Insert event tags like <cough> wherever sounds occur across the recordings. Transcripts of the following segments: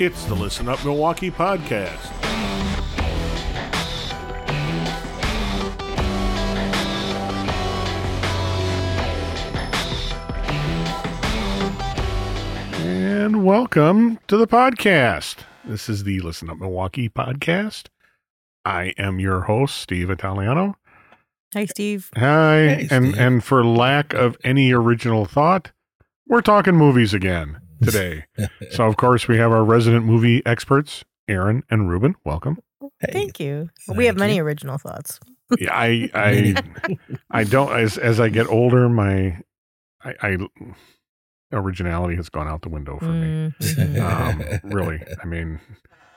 It's the Listen Up Milwaukee podcast. And welcome to the podcast. This is the Listen Up Milwaukee podcast. I am your host, Steve Italiano. Hi, Steve. Hi. Hey, and Steve. and for lack of any original thought, we're talking movies again today. so of course we have our resident movie experts, Erin and Reuben. Welcome. Hey, Thank you. we have many you. original thoughts. Yeah, I I I don't as as I get older, my I, I originality has gone out the window for me. Mhm. Um, really, I mean,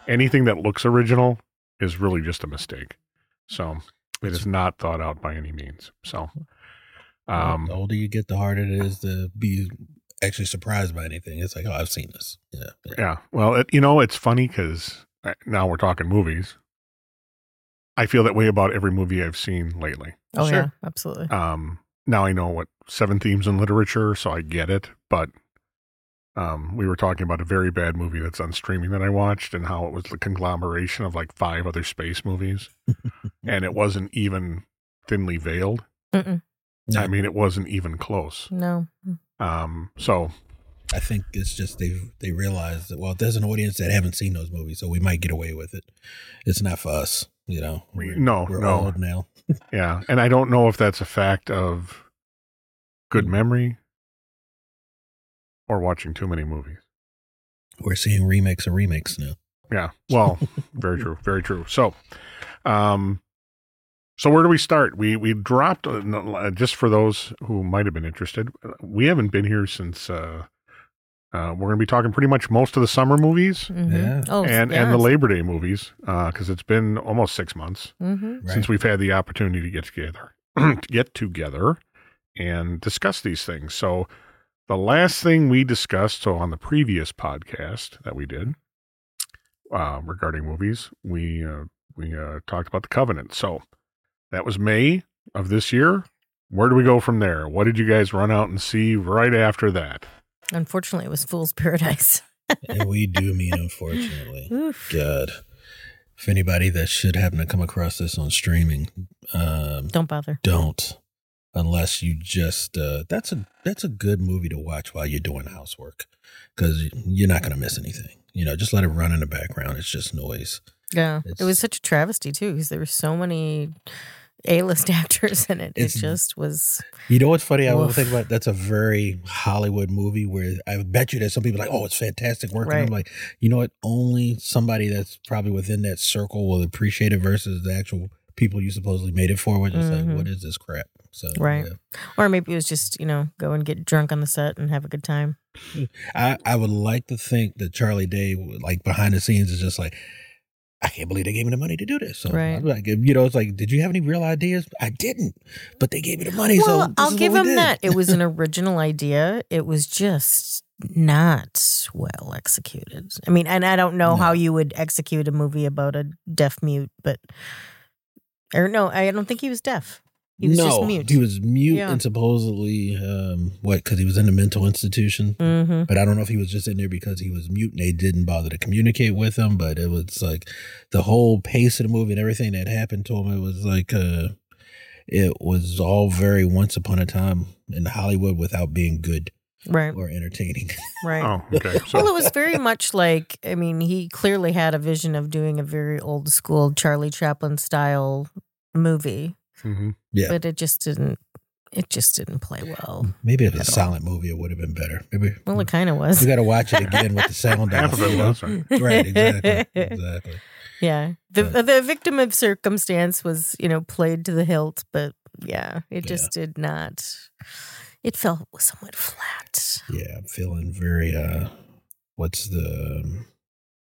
anything that looks original is really just a mistake. So it is not thought out by any means. So, um, the older you get, the harder it is to be actually surprised by anything. It's like, oh, I've seen this. Yeah. yeah. Well, it, you know, it's funny because now we're talking movies. I feel that way about every movie I've seen lately. oh, Sure. yeah, absolutely. Um, now I know what seven themes in literature, so I get it. But um, we were talking about a very bad movie that's on streaming that I watched, and how it was the conglomeration of like five other space movies, <laughs> and it wasn't even thinly veiled. Mm-mm. No, I mean, it wasn't even close. No. Um, so I think it's just they they realize that well, there's an audience that haven't seen those movies, so we might get away with it. It's not for us, you know. We're, No, we're no. old now. <laughs> yeah, and I don't know if that's a fact of good memory or watching too many movies. We're seeing remakes of remakes now. Yeah. Well, <laughs> very true. Very true. So, um, so where do we start? We we dropped uh, uh, just for those who might have been interested. uh, We haven't been here since. Uh, uh, we're going to be talking pretty much most of the summer movies Mhm. Yeah. Oh, and and the Labor Day movies because it's been almost six months hmm Right. since we've had the opportunity to get together, <clears throat> to get together and discuss these things. So, the last thing we discussed, so on the previous podcast that we did uh, regarding movies, we uh, we uh, talked about the Covenant. So that was May of this year. Where do we go from there? What did you guys run out and see right after that? Unfortunately, it was Fool's Paradise. <laughs> and we do mean unfortunately. Oof. God. If anybody that should happen to come across this on streaming, um, Don't bother. don't unless you just uh that's a that's a good movie to watch while you're doing housework because you're not going to miss anything you know just let it run in the background it's just noise Yeah. It was such a travesty, too, because there were so many A-list <laughs> actors in it. It just was. you know what's funny i will Oof. think about that's a very hollywood movie where i bet you that some people are like oh it's fantastic work and i'm like you know what only somebody that's probably within that circle will appreciate it versus the actual people you supposedly made it for which is Mhm. like what is this crap so Right. yeah. Or maybe it was just, you know, go and get drunk on the set and have a good time. <laughs> I, I would like to think that Charlie Day, like behind the scenes, is just like, I can't believe they gave me the money to do this. So, Right. Like, you know, it's like, did you have any real ideas? I didn't, but they gave me the money. so Well, this I'll give what we him did. that. It was an <laughs> original idea. It was just not well executed. I mean, and I don't know No. how you would execute a movie about a deaf mute, but or no, I don't think he was deaf. He was no, just mute. he was mute Yeah. and supposedly, um, what? Because he was in a mental institution. hmm But I don't know if he was just in there because he was mute and they didn't bother to communicate with him. But it was like the whole pace of the movie and everything that happened to him. It was like uh, it was all very once upon a time in Hollywood without being good Right, or entertaining. <laughs> right. Oh, okay. So Well, it was very much like I mean, he clearly had a vision of doing a very old school Charlie Chaplin style movie, mhm. Yeah. but it just didn't. It just didn't play well. Maybe if it's a At all. silent movie, it would have been better. Maybe Well, it kind of was. You got to watch it again with the <laughs> sound half off. of it you know? Right? right. Exactly. Exactly. <laughs> Yeah. The But- the victim of circumstance was, you know, played to the hilt, but yeah, it just did not it felt somewhat flat. Yeah, I'm feeling very. uh What's the um,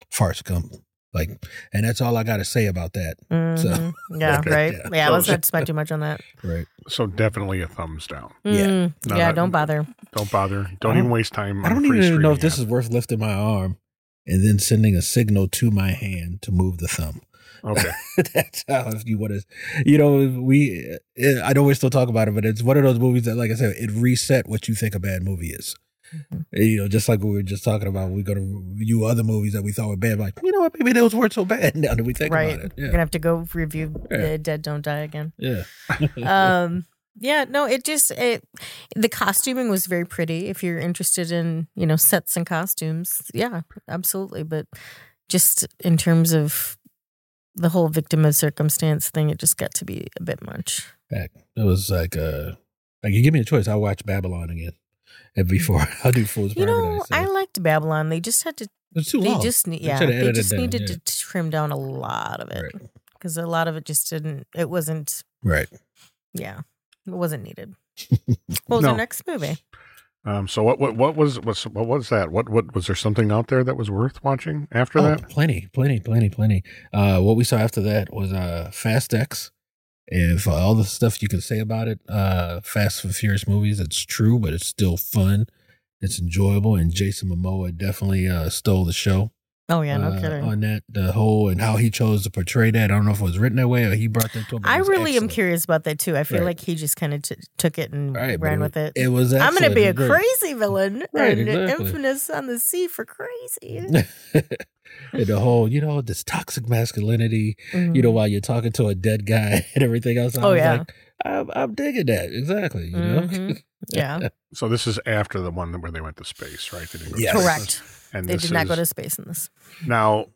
Forrest Gump like? And that's all I got to say about that. Mhm. <laughs> yeah, Okay. right. Yeah. Yeah, let's not spend too much on that. Right. So definitely a thumbs down. Yeah. Mm, No, yeah, that- don't bother. Don't bother. Don't even don't- waste time. I don't free even know if streaming this is worth lifting my arm and then sending a signal to my hand to move the thumb. okay. <laughs> That's how if you want to, you know, we. I know we still talk about it, but it's one of those movies that, like I said, it reset what you think a bad movie is. You know, just like we were just talking about, we're going to review other movies that we thought were bad. Like, you know what? Maybe those weren't so bad <laughs> now that we think right. about it. You're gonna have to go review Yeah. uh, Dead Don't Die again. Yeah. <laughs> um yeah no it just it the costuming was very pretty if you're interested in you know sets and costumes yeah absolutely but just in terms of the whole victim of circumstance thing it just got to be a bit much Heck, it was like, uh, like you give me a choice, I'll watch Babylon again. And before <laughs> I'll do Fools you know Paradise. i liked babylon they just had to it's too they long. just need They yeah they just down, needed yeah. to trim down a lot of it Right. because a lot of it just didn't it wasn't Right. yeah it wasn't needed <laughs> what was No. our next movie Um, so what what what was what's, what was that? What what was there something out there that was worth watching after Oh, that? plenty, plenty, plenty, plenty. Uh, what we saw after that was uh, Fast X. And for all the stuff you can say about it, uh, Fast and Furious movies, it's true, but it's still fun. It's enjoyable, and Jason Momoa definitely uh, stole the show. oh yeah no uh, kidding on that the whole and how he chose to portray that. I don't know if it was written that way or he brought that to him. I really am curious about that too. I feel Right. like he just kind of t- took it and Right, ran it with it. It was. I'm going to be a excellent. Crazy villain Right, and exactly. infamous on the sea for crazy. <laughs> great. and the whole, you know, this toxic masculinity. You know, while you're talking to a dead guy <laughs> and everything else. I Oh, was yeah. like, I'm, I'm digging that exactly. You know, Mhm. <laughs> yeah, So this is after the one where they went to space, right? They didn't go to Yes. space. correct. And They this did not go to space in this. now.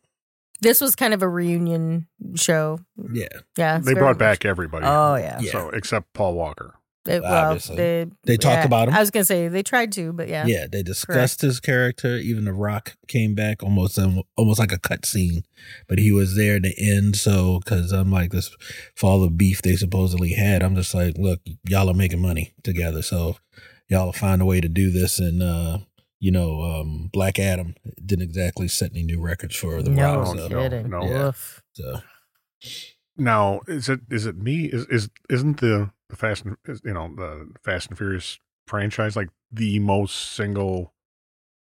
This was kind of a reunion show. yeah. Yeah, They brought much- back everybody. Oh yeah, Yeah. So except Paul Walker. They- well, Obviously. they They talked yeah, about him. I was going to say they tried to, but yeah, Yeah, they discussed his character. Even The Rock came back almost um, almost like a cut scene, but he was there at the end. So, because I'm like this, for all the beef they supposedly had, I'm just like, look, y'all are making money together, so y'all will find a way to do this. And uh, you know, um, Black Adam didn't exactly set any new records for The no Rock. So, no, kidding. no. Yeah. Woof. so Now is it is it me? Is is isn't the the Fast and you know the Fast and Furious franchise like the most single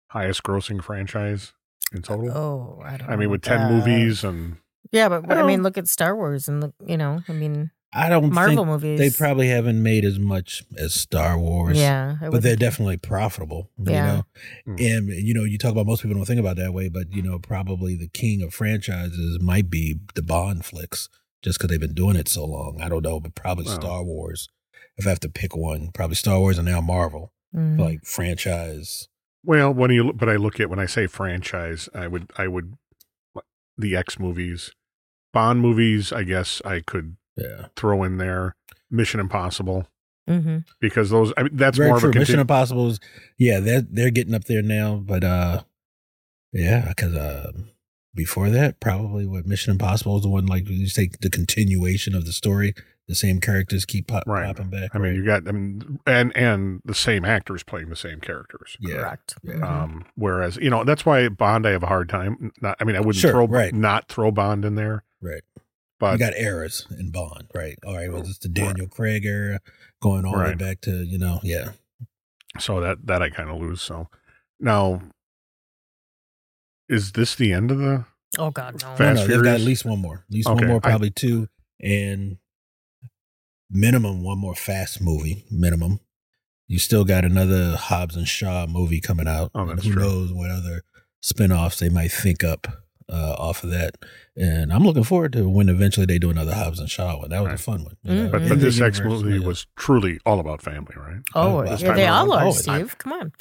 highest grossing franchise in total? Oh, I don't. I know mean, with ten that. movies and Yeah, but I I, mean, look at Star Wars and look, you know, I mean, I don't Marvel think movies. they probably haven't made as much as Star Wars. yeah, but would- they're definitely profitable. Yeah. You know, Mm. and you know, you talk about most people don't think about it that way, but you know, probably the king of franchises might be the Bond flicks, just because they've been doing it so long. I don't know, but probably Well. Star Wars. If I have to pick one, probably Star Wars and now Marvel, Mhm. like franchise. well, when you but I look at when I say franchise, I would I would the X movies, Bond movies. I guess I could Yeah, throw in there Mission Impossible Mhm. because those I mean, that's very more true. of a Mission Impossible. Impossible's, yeah, they're they're getting up there now, but uh, yeah, because uh, before that, probably what Mission Impossible is the one like you say the continuation of the story. The same characters keep pop, Right. popping back. I mean, you got I mean, and and the same actors playing the same characters. yeah, Correct. Yeah. Mhm. Um, whereas you know that's why Bond I have a hard time. Not, I mean, I wouldn't Sure, throw right. not throw Bond in there, right. but you got eras in Bond, right? All right, was this the Daniel Craig era going all the way back to you know, yeah, so that that I kind of lose. So now, is this the end of the? oh God, no. Fast no, no, they've got at least one more, at least Okay, one more, I- probably two, and minimum one more Fast movie, minimum. You still got another Hobbs and Shaw movie coming out, Oh, and that's who true. knows what other spinoffs they might think up uh, off of that. And I'm looking forward to when eventually they do another Hobbs and Shaw one. That was Right. a fun one. you know, Mhm. But but the this X movie yeah. was truly all about family, right? Oh, Uh, yeah, they time all around. are, Oh, Steve. Come on,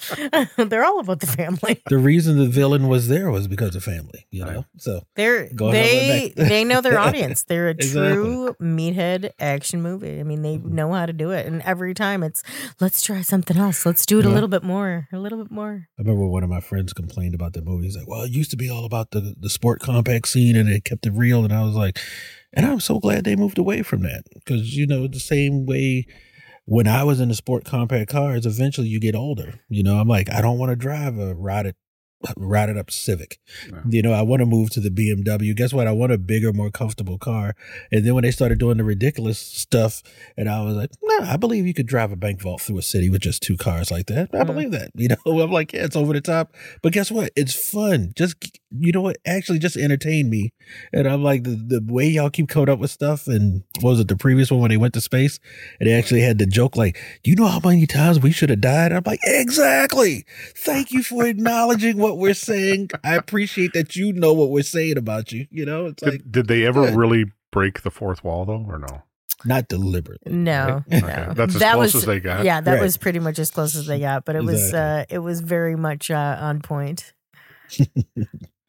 <laughs> they're all about the family. the reason the villain was there was because of family, you Right. know. So They're Go they they know their audience. They're a <laughs> Exactly. true meathead action movie. I mean, they know how to do it, and every time it's let's try something else. Let's do it a little bit more, a little bit more. I remember one of my friends complained about the movie. He's like, "Well, it used to be all about the the sport compact scene, and it kept it real." And I was like, "And I'm so glad they moved away from that because you know the same way." When I was in the sport compact cars, eventually you get older. You know, I'm like, I don't want to drive a rotted, rotted up Civic. No. You know, I want to move to the BMW. Guess what? I want a bigger, more comfortable car. And then when they started doing the ridiculous stuff, and I was like, no, I believe you could drive a bank vault through a city with just two cars like that. I believe that. <laughs> You know, I'm like, yeah, it's over the top. But guess what? It's fun. Just you know what, actually just entertained me. And I'm like, the, the way y'all keep coming up with stuff, and what was it the previous one when they went to space? And they actually had the joke like, "Do you know how many times we should have died?" I'm like, exactly. Thank you for acknowledging what we're saying. I appreciate that you know what we're saying about you. You know, it's Did, like did they ever good. really break the fourth wall though, or no? not deliberately. No, right? no. Okay, that's as that close was, as they got. Yeah, that Right. was pretty much as close as they got, but it was uh it was very much uh on point. <laughs>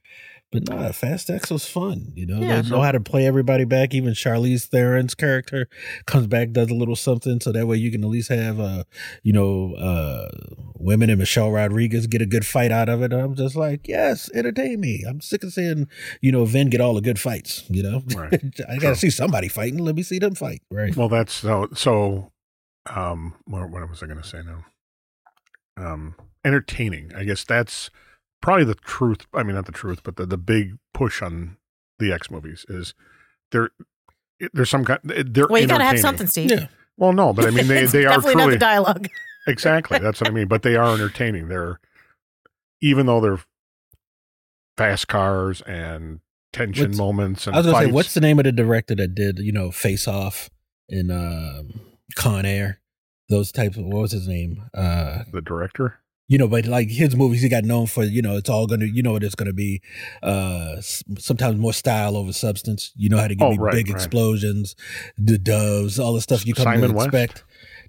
But nah, Fast X was fun. You know, Yeah. they know how to play everybody back. Even Charlize Theron's character comes back, does a little something, so that way you can at least have, uh, you know, uh, women and Michelle Rodriguez get a good fight out of it. I'm just like, yes, entertain me. I'm sick of seeing, you know, Vin get all the good fights. You know, Right. <laughs> I got to see somebody fighting. Let me see them fight. Right. Well, that's so. So, um, what, what was I going to say now? Um, entertaining. I guess that's probably the truth. I mean, not the truth, but the the big push on the X movies is there. There's some kind. They're Well, you gotta have something, Steve. Yeah. Well, no, but I mean, they It's <laughs> they are definitely not truly the dialogue. <laughs> exactly. That's what I mean. But they are entertaining. They're even though they're fast cars and tension What's- moments and I was gonna fights. say, what's the name of the director that did, you know, Face Off in um, Con Air? Those types of what was his name? Uh, the director? You know, but like his movies, he got known for, you know, it's all gonna, you know, what it's gonna be. Uh, sometimes more style over substance. You know how to give Oh, me right, big right. explosions, the doves, all the stuff you come Simon to West? expect.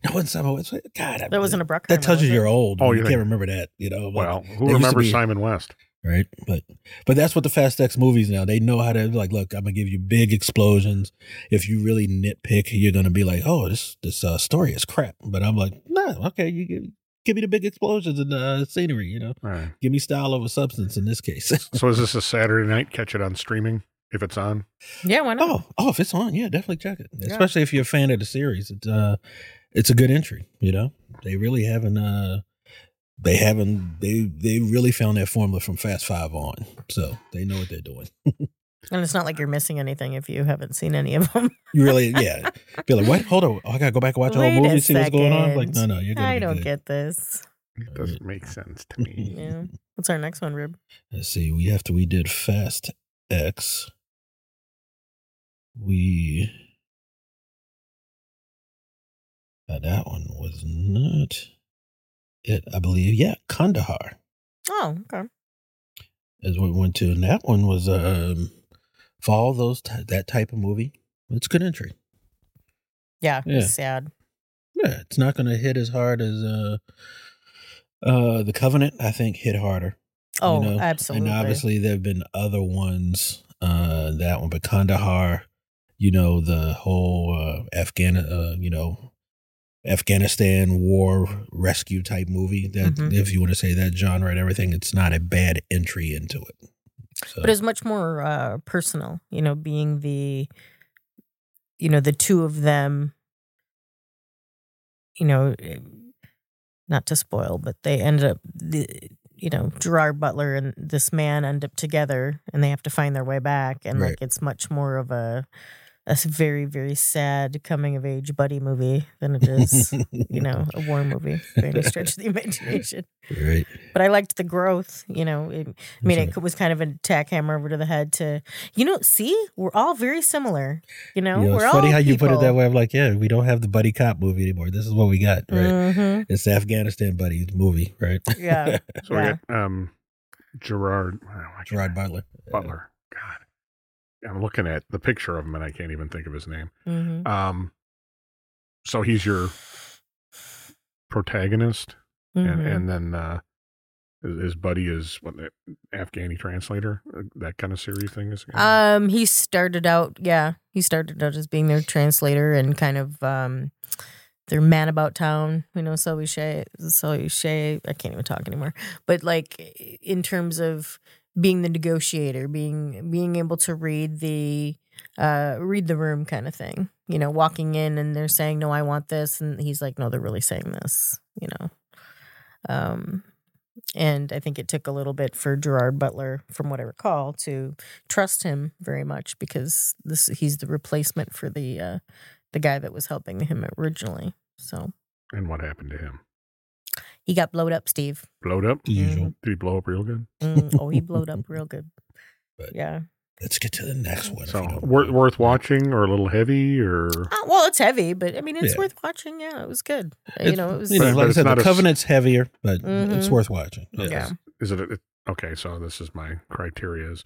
No, it wasn't Simon West. God, I- That wasn't a Bruckheimer. that tells you you're old. Oh, you you think- can't remember that. You know, but- Well, who remembers be- Simon West? right? But but that's what the Fast X movies now. They know how to like. Look, I'm gonna give you big explosions. If you really nitpick, you're gonna be like, oh, this this uh, story is crap. But I'm like, no, okay, you give, give me the big explosions and uh, scenery. You know, All right. give me style over substance in this case. <laughs> So is this a Saturday night? Catch it on streaming if it's on. Yeah, why not? oh, oh, if it's on, yeah, definitely check it. Especially if you're a fan of the series. It's uh, it's a good entry. You know, they really haven't uh. They haven't. They they really found that formula from Fast Five on, so they know what they're doing. <laughs> And it's not like you're missing anything if you haven't seen any of them. You really, <laughs> yeah. Be like, what? Hold on. Oh, I gotta go back and watch the whole Wait a movie, see what's going on. Like, no, no, you're gonna I don't good. get this. It doesn't make sense to me. <laughs> Yeah. What's our next one, Rib? Let's see. We have to. We did Fast X. We. Uh, that one was not it. I believe. Yeah, Kandahar Oh, okay. is what we went to, and that one was um for all those ty- that type of movie. It's good entry. Yeah, Yeah. it's sad. Yeah, it's not going to hit as hard as uh uh the Covenant. I think hit harder. Oh, you know? absolutely. And obviously, there have been other ones. Uh, that one, but Kandahar, you know, the whole uh, Afghan, uh, you know, Afghanistan war rescue type movie. That, Mhm. if you want to say that genre and everything, it's not a bad entry into it. So, but it's much more uh, personal, you know, being the, you know, the two of them, you know, eh, not to spoil, but they ended up, the, you know, Gerard Butler and this man end up together and they have to find their way back. And Right. like, it's much more of a, a s- very, very sad coming of age buddy movie than it is, you know, a war movie by any stretch of the imagination. right? But I liked the growth, you know, it, I mean, That's it was kind of a tack hammer over to the head to, you know, see, we're all very similar. You know, You know, we're it's funny all how you put it that way. I'm like, yeah, we don't have the buddy cop movie anymore. This is what we got, right? Mhm. It's the Afghanistan buddy movie, right? Yeah. <laughs> So Yeah. we got um, Gerard oh, Gerard Butler. Butler. God, I'm looking at the picture of him and I can't even think of his name. Mhm. Um, so he's your protagonist, and Mhm. and then uh, his, buddy is what the Afghani translator, uh, that kind of series thing is. Um, he started out, yeah, he started out as being their translator and kind of um, their man about town. You know, we Shay, so Shay. I can't even talk anymore. But like in terms of being the negotiator, being being able to read the uh read the room kind of thing. You know, walking in and they're saying, "No, I want this," and he's like, "No, they're really saying this." You know, um. And I think it took a little bit for Gerard Butler, from what I recall, to trust him very much because this he's the replacement for the uh, the guy that was helping him originally. So and what happened to him? He got blowed up, Steve. Blowed up? The usual. Did he blow up real good? Mm, oh, he blowed up <laughs> real good. But Yeah. let's get to the next one. So worth mind. worth watching or a little heavy or Uh, well, it's heavy, but I mean, it's Yeah. worth watching. Yeah, it was good. Uh, It's- you know, it was. you know, like but I said, the a s- Covenant's heavier, but it's Mhm. worth watching. Yeah. is it, it okay? So this is my criteria: is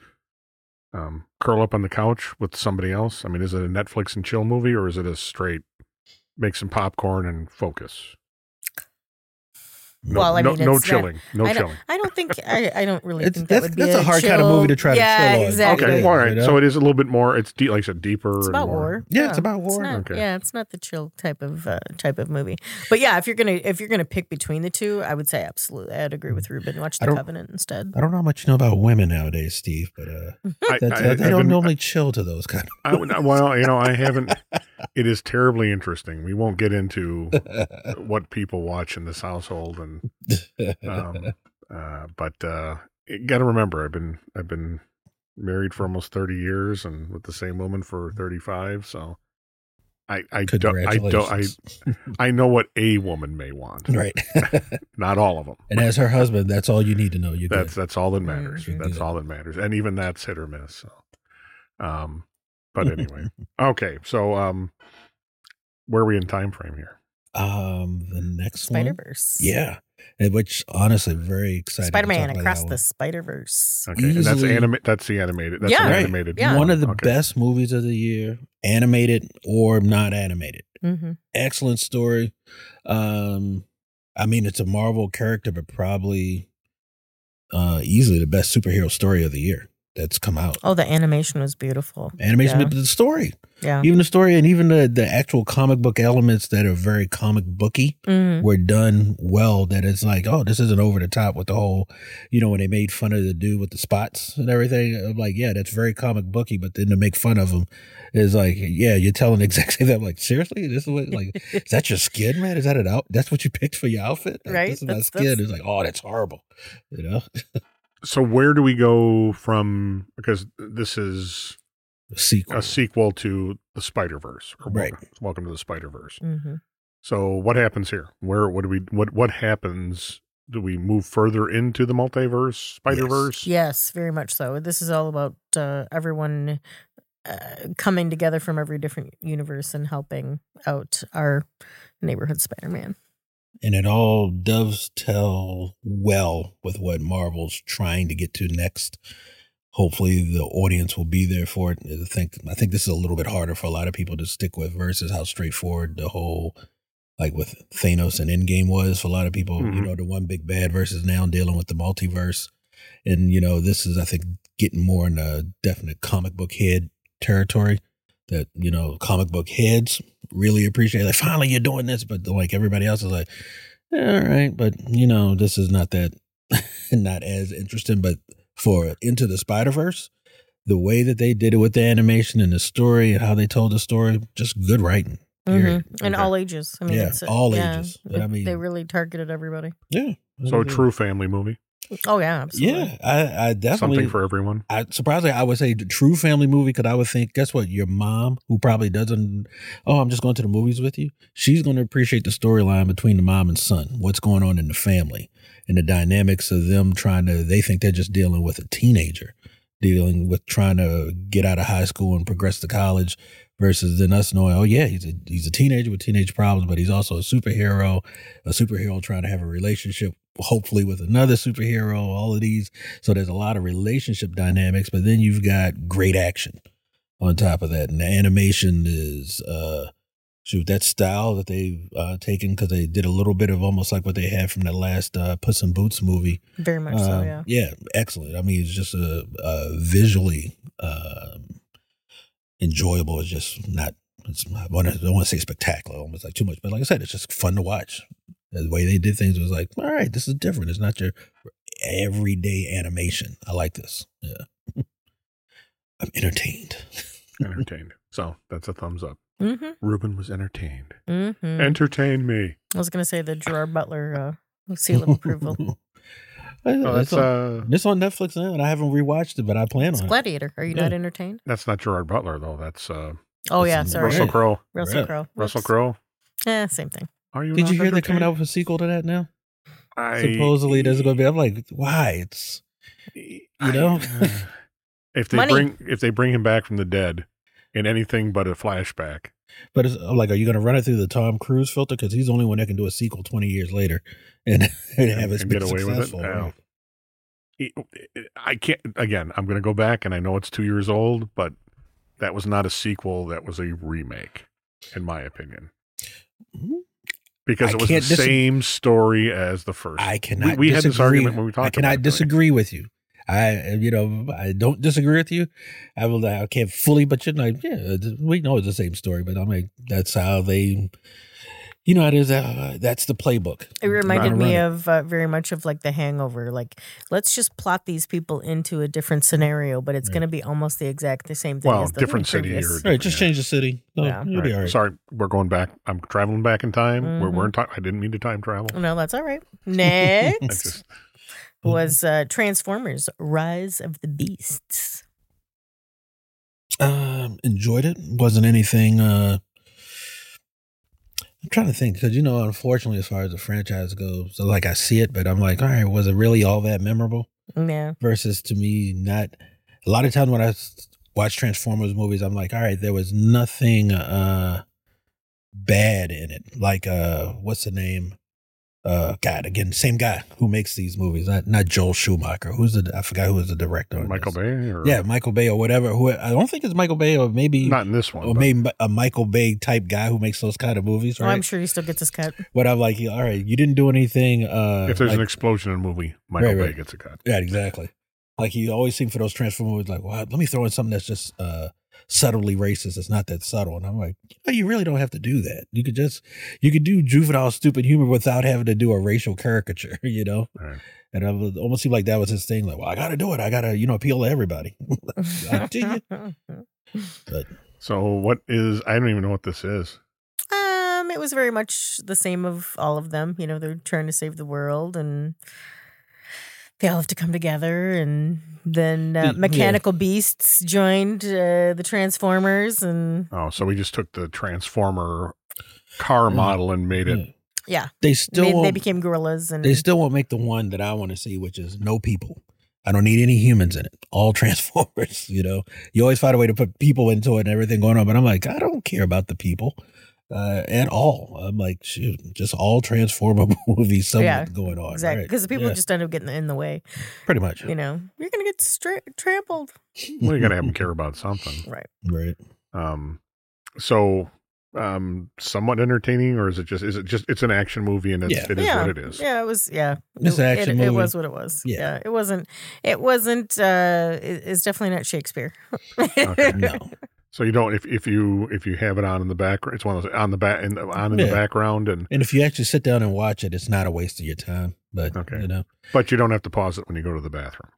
um, curl up on the couch with somebody else. I mean, is it a Netflix and chill movie or is it a straight make some popcorn and focus? No, Well, I no, mean, no it's not- chilling, no I don't. chilling. I don't think. I. I don't really It's- think that that's- would be that's a hard chill, kind of movie to try to yeah, chill on. Exactly. Okay, all right. You know? So it is a little bit more. It's deep, like I said, deeper. It's and about more- war. Yeah, it's about war. not, Okay. Yeah, it's not the chill type of uh, type of movie. But yeah, if you're gonna if you're gonna pick between the two, I would say absolutely. I'd agree with Reuben. Watch The Covenant instead. I don't know how much you know about women nowadays, Steve, but uh, <laughs> I, that, I- they I've don't been- normally chill to those kind I well, you know, I haven't. <laughs> It is terribly interesting. We won't get into <laughs> what people watch in this household, and um, <laughs> uh, but uh, you got to remember, I've been I've been married for almost thirty years, and with the same woman for thirty five. So I I don't I don't I <laughs> I know what a woman may want, right. not all of them. and as her husband, that's all you need to know. You That's good. that's all that matters. That's all that matters, and even that's hit or miss. So, um, but <laughs> anyway, okay. So, um, where are we in time frame here? Um, the next Spider one, Verse. yeah, and which honestly very excited. to Spider Man across the one. Spider Verse. Okay, and that's Easily- anima- That's the animated. That's Yeah. an Right. animated. Yeah. One of the Okay. best movies of the year, animated or not animated. hmm Excellent story. Um, I mean, it's a Marvel character, but probably uh easily the best superhero story of the year that's come out. Oh, the animation was beautiful. Animation, Yeah. but the story, Yeah. even the story, and even the the actual comic book elements that are very comic booky Mhm. were done well. That it's like, oh, this isn't over the top with the whole, you know, when they made fun of the dude with the spots and everything. I'm like, yeah, that's very comic booky, but then to make fun of him is like, yeah, you're telling <laughs> exactly that. I'm like, seriously, this is what like, <laughs> is that your skin, man? Is that an out? That's what you picked for your outfit, Like, Right, This is my that's- skin. that's- It's like, oh, that's horrible, you know. <laughs> So where do we go from? Because this is Sequel, a sequel to the Spider Verse. Right. Welcome to the Spider Verse. Mhm. So what happens here? Where what do we what what happens? Do we move further into the multiverse, Spider Verse? Yes, very much so. This is all about uh, everyone uh, coming together from every different universe and helping out our neighborhood Spider Man. And it all dovetail well with what Marvel's trying to get to next. Hopefully, the audience will be there for it. I think I think this is a little bit harder for a lot of people to stick with versus how straightforward the whole, like with Thanos and Endgame was for a lot of people. You Mhm. know, the one big bad versus now dealing with the multiverse, and you know, this is I think getting more in a definite comic book head territory that you know comic book heads really appreciate. Like, finally, you're doing this, but like everybody else is like, "Yeah, all right, but you know, this is not that, <laughs> not as interesting. But for Into the Spider Verse, the way that they did it with the animation and the story and how they told the story, just good writing. Period. Mhm. And Okay. all ages. I mean, Yeah, it's, all yeah, ages. And I mean- they really targeted everybody. Yeah. So a true family movie. Oh yeah, absolutely. Yeah, I, I definitely. Something for everyone. I surprisingly, I would say the true family movie because I would think, guess what? Your mom, who probably doesn't, oh, I'm just going to the movies with you. She's going to appreciate the storyline between the mom and son, what's going on in the family, and the dynamics of them trying to. They think they're just dealing with a teenager, dealing with trying to get out of high school and progress to college, versus then us knowing, oh yeah, he's a he's a teenager with teenage problems, but he's also a superhero, a superhero trying to have a relationship. Hopefully, with another superhero, all of these so there's a lot of relationship dynamics, but then you've got great action on top of that. And the animation is uh shoot that style that they've uh taken because they did a little bit of almost like what they had from the last uh Puss in Boots movie. Very much so. Um, Yeah. Yeah, excellent. I mean it's just a, a visually um enjoyable. It's just not it's I I don't want to say spectacular, almost like too much, but like I said, it's just fun to watch. The way they did things was like, all right, this is different. It's not your everyday animation. I like this. Yeah. <laughs> I'm entertained. <laughs> Entertained. so that's a thumbs up. Mm-hmm. Reuben was entertained. Mm-hmm. Entertain me. I was gonna say the Gerard Butler uh, seal of approval. <laughs> Oh, it's, that's on, uh it's on Netflix now, and I haven't rewatched it, but I plan It's on it. Gladiator. Are you Yeah. not entertained? that's not Gerard Butler though. That's uh Oh It's yeah, sorry. Russell Crowe. Russell Crowe. Russell Crowe. Yeah, same thing. Are you? Did not you hear they're coming out with a sequel to that now? I, Supposedly, there's going to be. I'm like, why? It's you know? <laughs> If they Money. bring if they bring him back from the dead in anything but a flashback, But it's I'm like, are you going to run it through the Tom Cruise filter? Because he's the only one that can do a sequel 20 years later <laughs> and, and have it and get away with it. right? he- I can't. Again, I'm going to go back, and I know it's two years old, but that was not a sequel. That was a remake, in my opinion, Mhm. Because it was the dis- same story as the first. I cannot. we had this disagree- argument when we talked I cannot about it, didn't disagree with you. I, you know, I don't disagree with you. I will. I can't fully, but you're like, yeah, we know it's the same story. But I'm like, that's how they, you know, how it is. Uh, that's the playbook. It reminded Run me of uh, very much of like The Hangover. Like, let's just plot these people into a different scenario, but it's Right. going to be almost the exact the same thing. Well, as the different city previous. or- All right, just Yeah. change the city. No, Yeah. you'll be all right. Sorry, we're going back. I'm traveling back in time. We're, Mhm. we're in time. I didn't mean to time travel. No, that's all right. <laughs> Next just was uh, Transformers: Rise of the Beasts. Um, enjoyed it. Wasn't anything. uh I'm trying to think because you know, unfortunately, as far as the franchise goes, so like I see it, but I'm like, all right, was it really all that memorable? Yeah, Versus to me, not. A lot of times when I watch Transformers movies, I'm like, all right, there was nothing uh bad in it. Like, uh what's the name? Uh, God, again, same guy who makes these movies, not not Joel Schumacher. Who's the? I forgot who was the director. Michael this. Bay, or Yeah, Michael Bay or whatever. Who I don't think it's Michael Bay or maybe not in this one. or but- maybe a Michael Bay type guy who makes those kind of movies, well, right? I'm sure he still gets his cut. but I'm like, all right, you didn't do anything. Uh, if there's like, an explosion in a movie, Michael Right, Bay gets a cut. yeah, exactly. Like he always seemed for those Transformers movies, like, well, let me throw in something that's just uh, subtly racist. It's not that subtle, and I'm like, you, you really don't have to do that. You could just you could do juvenile, stupid humor without having to do a racial caricature, <laughs> you know. Right. And it was- almost seemed like that was his thing. Like, well, I got to do it. I got to, you know, appeal to everybody. <laughs> I you. <laughs> But So what is? I don't even know what this is. Um, it was very much the same of all of them. You know, they're trying to save the world, and they all have to come together. And then uh, Yeah. mechanical beasts joined uh, the Transformers, and Oh, so we just took the Transformer car Mm. model and made it. yeah. yeah, they still they, they became gorillas. And They still won't make the one that I want to see, which is no people. I don't need any humans in it. All <laughs> Transformers, you know. You always find a way to put people into it and everything going on, but I'm like, I don't care about the people uh, at all. I'm like, shoot, just all Transformer <laughs> movies, something Yeah, going on. exactly right? because the people Yeah, just end up getting in the way. pretty much. You know, you're gonna get stra- trampled. Well, you got to have them <laughs> care about something. Right. Right. Um, so um, somewhat entertaining, or is it just? Is it just? It's an action movie, and it's, Yeah. it is yeah, what it is. Yeah, it was. Yeah, It's it, an action it, it was what it was. Yeah. Yeah, it wasn't. It wasn't. uh it- It's definitely not Shakespeare. <laughs> Okay. No. So you don't if, if you if you have it on in the background, it's one of those on the back in, on in the background, and And if you actually sit down and watch it, it's not a waste of your time. But, Okay. you know, but you don't have to pause it when you go to the bathroom.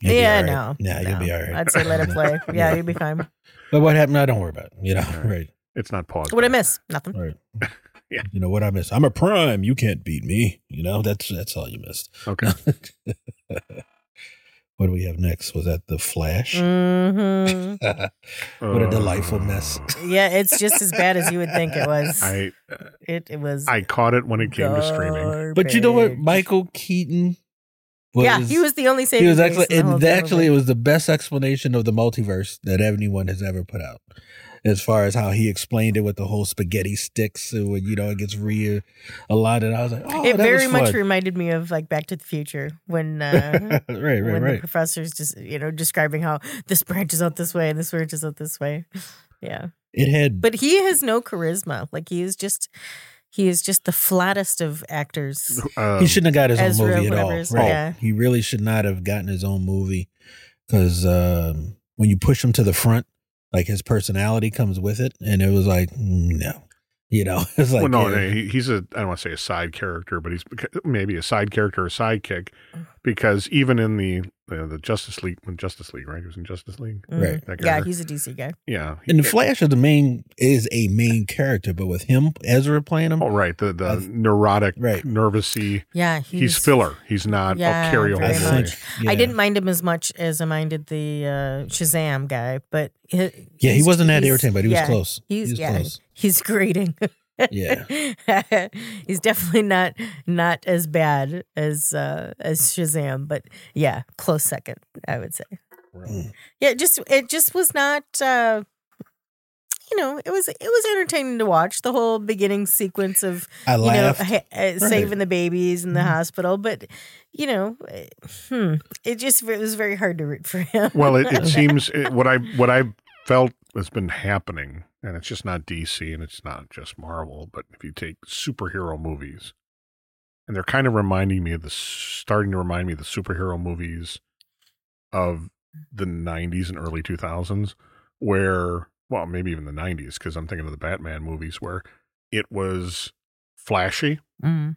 you'll yeah, all right. no. Yeah, no. you'll be all right. I'd say let it <laughs> play. Yeah, you'll be fine. <laughs> But what happened? I don't worry about it. You know, All right. right. It's not paused. What I miss? Nothing. Right. <laughs> Yeah. You know what I miss? I'm a prime. You can't beat me. You know, that's that's all you missed. Okay. What do we have next? Was that the Flash? hmm <laughs> what a delightful mess. Yeah, it's just as bad as you would think it was. I it it was. I caught it when it came to streaming. But you know what? Michael Keaton was yeah, he was the only saving. he was actually in the whole and actually it was the best explanation of the multiverse that anyone has ever put out. As far as how he explained it with the whole spaghetti sticks and you know it gets re a lot and I was like, oh, it that very was much fun. reminded me of like Back to the Future when <laughs> uh, right, right, when the right. professor's just you know describing how this branches out this way and this branches out this way. <laughs> Yeah, It had but he has no charisma. Like he is just he is just the flattest of actors. <laughs> Um, he shouldn't have got his Ezra, own movie at all. whatever his- Right. yeah. He really should not have gotten his own movie because um, when you push him to the front, like his personality comes with it, and it was like mm, no, you know, <laughs> it's like well, no, yeah. he, he's a I don't want to say a side character, but he's maybe a side character or sidekick because even in the uh, the Justice League, when Justice League, right? He was in Justice League. Mm. Right. That Yeah, he's a DC guy. Yeah. And the Flash is the main is a main character, but with him Ezra playing him, Oh, right. The the I've- neurotic, Right. nervousy. Yeah, He's, filler. He's not Yeah, a carry very I over. Yeah. I didn't mind him as much as I minded the uh, Shazam guy, but he, Yeah, he wasn't that irritating, but he was yeah, close. He's he was yeah, close. he's grating. <laughs> Yeah. <laughs> he's definitely not not as bad as uh, as Shazam, but yeah, close second, I would say. Mm. Yeah, just it just was not. uh you know, it was it was entertaining to watch the whole beginning sequence of I you know ha- uh, saving the babies in the Mhm. hospital, but you know, eh, hmm, it just it was very hard to root for him. Well, it, it <laughs> seems it, what I what I felt has been happening, and it's just not DC and it's not just Marvel, but if you take superhero movies, and they're kind of reminding me of the starting to remind me of the superhero movies of the '90s and early 2000s, where well maybe even the '90s because I'm thinking of the Batman movies where it was flashy mm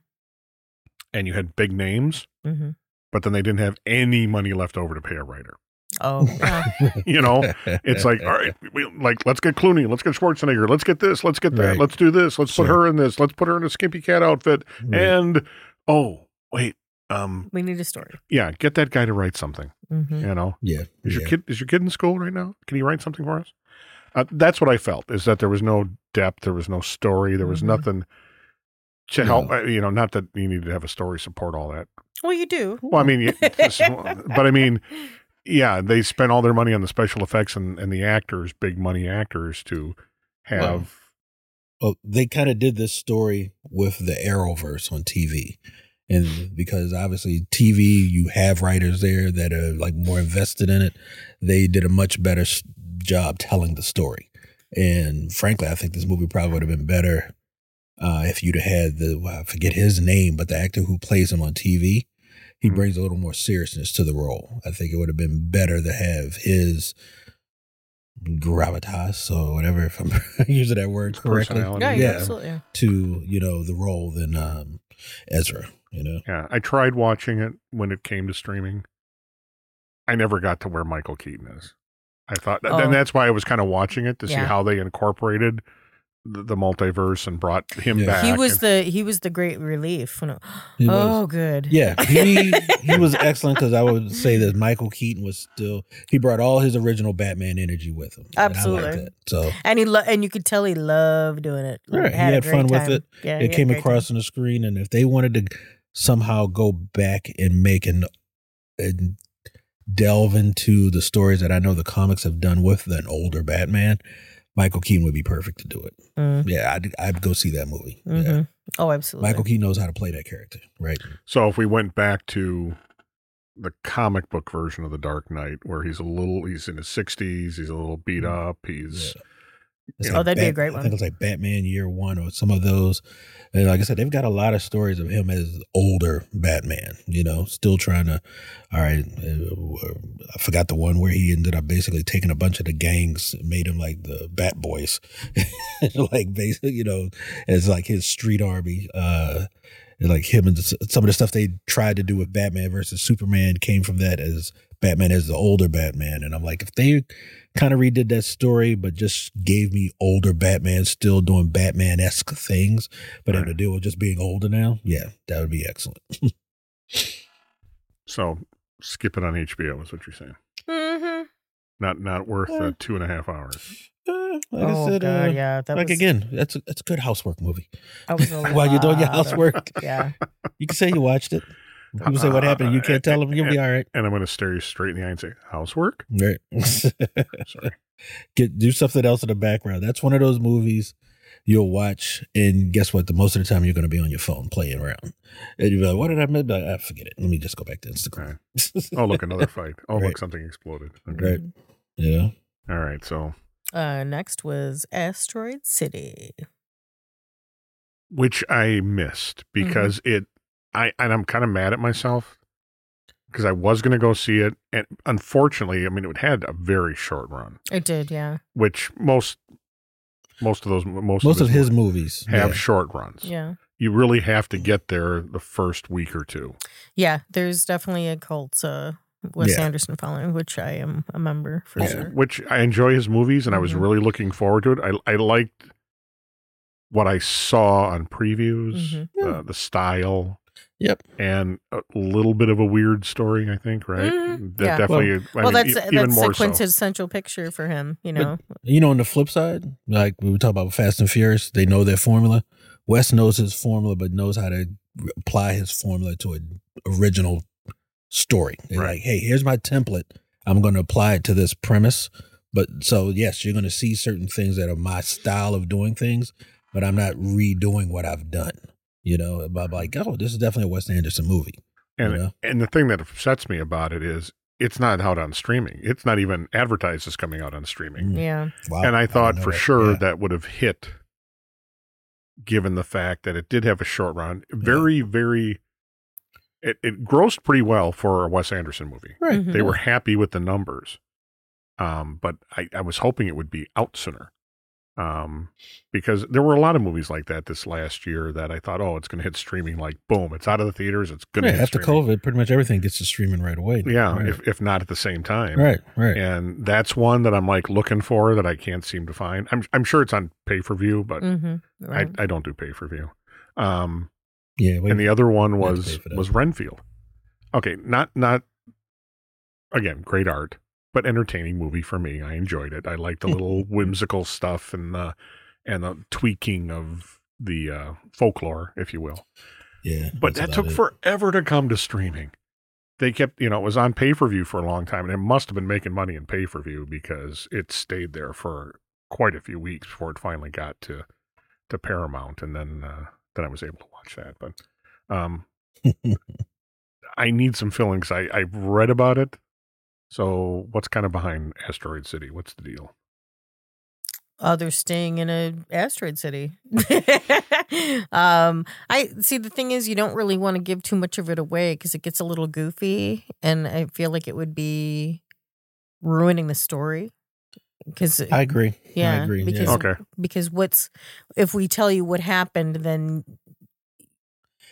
and you had big names, hmm but then they didn't have any money left over to pay a writer. Oh, <laughs> yeah. You know, It's like, all right, <laughs> we, like let's get Clooney, let's get Schwarzenegger, let's get this, let's get that, Right. let's do this, let's put her in this, let's put her in a skimpy cat outfit, Right. and oh wait, um, we need a story. yeah, get that guy to write something. hmm You know, yeah, is your yeah. kid is your kid in school right now? Can he write something for us? Uh, that's what I felt is that there was no depth, there was no story, there was Mhm. nothing to help. uh, You know, not that you need to have a story support all that. Well, you do. Well, I mean, you- <laughs> but I mean, yeah, they spent all their money on the special effects and, and the actors, big money actors, to have. Well, they kind of did this story with the Arrowverse on TV. And because obviously TV, you have writers there that are like more invested in it. They did a much better job telling the story. And frankly, I think this movie probably would have been better uh, if you'd have had the, well, I forget his name, but the actor who plays him on TV, he Hmm. brings a little more seriousness to the role. I think it would have been better to have his gravitas or whatever, if I'm <laughs> using that word correctly personality. Yeah, Yeah. absolutely. to you know the role than um Ezra. You know, yeah, I tried watching it when it came to streaming. I never got to where Michael Keaton is. I thought, Oh. and that's why I was kind of watching it to see how they incorporated the, the multiverse and brought him Yeah. back. He was and- the he was the great relief. When it- He was. oh, good. yeah, <laughs> he he was excellent because I would say that Michael Keaton was still he brought all his original Batman energy with him. And I liked Absolutely. that. So and he lo- and you could tell he loved doing it. Right, he had great fun with it. Yeah, it came a great across on the screen, and if they wanted to somehow go back and make an and delve into the stories that I know the comics have done with an older Batman, Michael Keaton would be perfect to do it. time. Yeah, I'd, I'd go see that movie. Mm, Yeah. Oh, absolutely. Michael Keaton knows how to play that character, right? So if we went back to the comic book version of the Dark Knight, where he's a little, he's in his sixties, he's a little beat up, he's It's Yeah. Oh, that'd be a great one. I think it's like Batman Year One or some of those. And like I said, they've got a lot of stories of him as older Batman. You know, still trying to. All right, uh, I forgot the one where he ended up basically taking a bunch of the gangs, made him like the Bat Boys, <laughs> like basically, you know, as like his street army. Uh, and like him and some of the stuff they tried to do with Batman versus Superman came from that as Batman as the older Batman. And I'm like, if they kind of redid that story, but just gave me older Batman still doing Batman esque things, but having to Right. deal with just being older now, yeah, that would be excellent. <laughs> so skip it on HBO is what you're saying. Mhm. Not not worth Yeah. uh, two and a half hours. Uh, like oh, I said, God, uh, yeah. That like was, again, that's a, that's a good housework movie. that was a <laughs> While you're doing your housework, <laughs> Yeah. you can say you watched it. People say what happened, you can't tell them. You'll be uh, all right. And I'm going to stare you straight in the eye and say, "Housework." Right. <laughs> Sorry. Get do something else in the background. That's one of those movies you'll watch, and guess what? The most of the time you're going to be on your phone playing around, and you'll be like, "What did I miss?" Like, I forget it. Let me just go back to Instagram. Oh, look, another fight. Oh, look, something exploded. Okay. Right. yeah. All right. So, Uh, next was Asteroid City. which I missed mm-hmm. because it, I, and I'm kind of mad at myself because I was going to go see it, and unfortunately, I mean, it had a very short run, It did, yeah. which most, most of those, most, Most of his movies movies have yeah. short runs. Yeah. You really have to get there the first week or two. Yeah. There's definitely a cult uh, Wes Yeah. Anderson following, which I am a member for Yeah. sure. which I enjoy his movies, and I was Mhm. really looking forward to it. I I liked what I saw on previews, Mhm. uh, the style, Yep. and a little bit of a weird story. I think, right? Mhm. That Yeah. definitely. I well, mean, that's e- that's even a more so. picture for him, you But- know. You know, on the flip side, like we were talking about Fast and Furious, they know their formula. Wes knows his formula, but knows how to apply his formula to an original story. They're Right. like, hey, here's my template. I'm going to apply it to this premise. But so yes, you're going to see certain things that are my style of doing things, but I'm not redoing what I've done. You know, I'm like, oh, this is definitely a Wes Anderson movie. And Yeah. and the thing that upsets me about it is it's not out on streaming. It's not even advertised as coming out on streaming. Mm. Yeah. Wow, and I thought know for that. sure Yeah. that would have hit, given the fact that it did have a short run. Very, very. It, it grossed pretty well for a Wes Anderson movie. right. Mhm. They were happy with the numbers, um, but I, I was hoping it would be out sooner, um, because there were a lot of movies like that this last year that I thought, oh, it's going to hit streaming like boom, it's out of the theaters, it's going to Yeah, hit after streaming. COVID, pretty much everything gets to streaming right away. now. Yeah, right. if if not at the same time, right, right. and that's one that I'm like looking for that I can't seem to find. I'm I'm sure it's on pay per view, but hmm Right. I, I don't do pay per view. Um, yeah, wait, and the other one was pay for that. was Renfield. Okay, not not again great art, but entertaining movie for me. I enjoyed it. I liked the little whimsical stuff and the and the tweaking of the uh, folklore, if you will. yeah. But that took it. forever to come to streaming. They kept, you know, it was on pay per view for a long time, and it must have been making money in pay per view because it stayed there for quite a few weeks before it finally got to to Paramount, and then uh, then I was able to watch that. But um, <laughs> I need some because I I've read about it. So what's kind of behind Asteroid City? What's the deal? Oh, they're staying in a asteroid city. <laughs> um, I see. The thing is, you don't really want to give too much of it away because it gets a little goofy, and I feel like it would be ruining the story. Because I agree. yeah, I agree. because yeah. Okay. because what's if we tell you what happened, then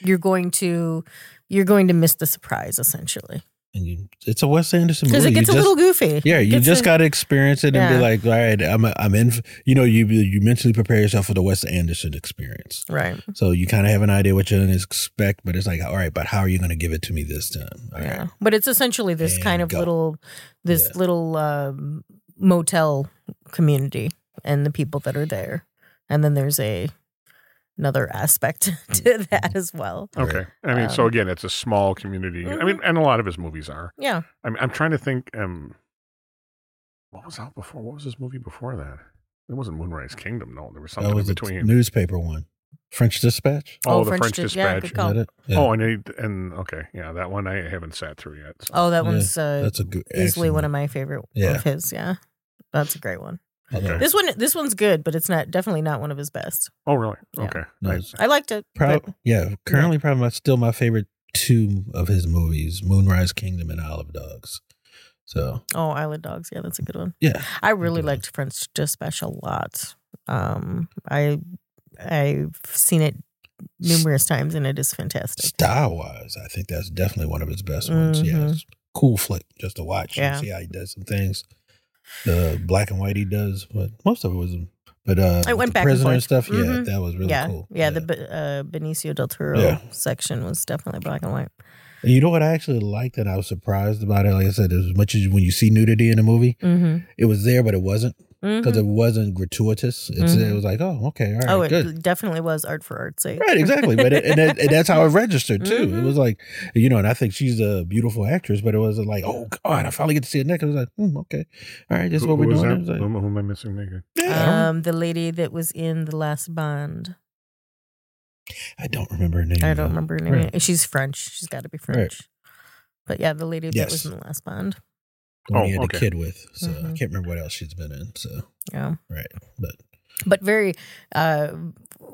you're going to you're going to miss the surprise essentially And you, it's a Wes Anderson movie. because it You gets a just- little goofy. Yeah, you just got to experience it and Yeah. be like, all right, I'm I'm in. You know, you you mentally prepare yourself for the Wes Anderson experience. right. So you kind of have an idea what you're going to expect, but it's like, all right, but how are you going to give it to me this time? All right. Yeah, but it's essentially this And kind of go. little, this Yeah. little um, motel community and the people that are there, and then there's a another aspect <laughs> to that as well. Okay. I mean, so Um, again, it's a small community. I Mhm. mean, and a lot of his movies are. Yeah, I'm I'm trying to think. Um, what was out before? What was his movie before that? It wasn't Moonrise Kingdom. No, there was something That was in a between. newspaper one, French Dispatch. oh, Oh, the French French, Dis- yeah, Dispatch. good Is call. that it? Yeah. Oh, and it, and okay, yeah, that one I haven't sat through yet. So. Oh, that Yeah, one's uh, that's a good. easily one of my favorite Yeah. of his. Yeah, that's a great one. I love Okay. This one, this one's good, but it's not definitely not one of his best. Oh, really? Yeah. Okay. nice. I- liked it. proud, but- yeah, currently probably my, still my favorite two of his movies: Moonrise Kingdom and Isle of Dogs. So oh, Island Dogs. Yeah, that's a good one. yeah, I really Good liked French Dispatch a lot. Um, I I've seen it numerous times, and it is fantastic. style wise, I think that's definitely one of his best ones. Yeah, Mhm. it's cool flick just to watch. Yeah. and see how he does some things. The black and white he does, but most of it was. But uh, It went back and prisoner forth. stuff. Yeah, Mhm. that was really yeah, cool. yeah, The uh, Benicio del Toro Yeah. section was definitely black and white. And you know what I actually liked and I was surprised about it. Like I said, as much as when you see nudity in a movie, Mm-hmm. it was there, but it wasn't because Mhm. it wasn't gratuitous. It's, It was like, oh, okay, all right, oh, it good. definitely was art for art's sake. Right, exactly. But it, and, that, and that's how it registered too. It Mhm. was like, you know, and I think she's a beautiful actress, but it wasn't like, oh God, I finally get to see it next. I was like, hmm, okay, all right, this is who, what we're who was doing. that? It like, who, who am I missing? Naked? yeah, Um, the lady that was in the last Bond. I don't remember her name. I don't remember her name. Right. She's French. She's got to be French. But yeah, the lady that was in the last Bond. The one Oh, he had okay. a kid with. So I Mhm. can't remember what else she's been in. So Yeah. right, but but very uh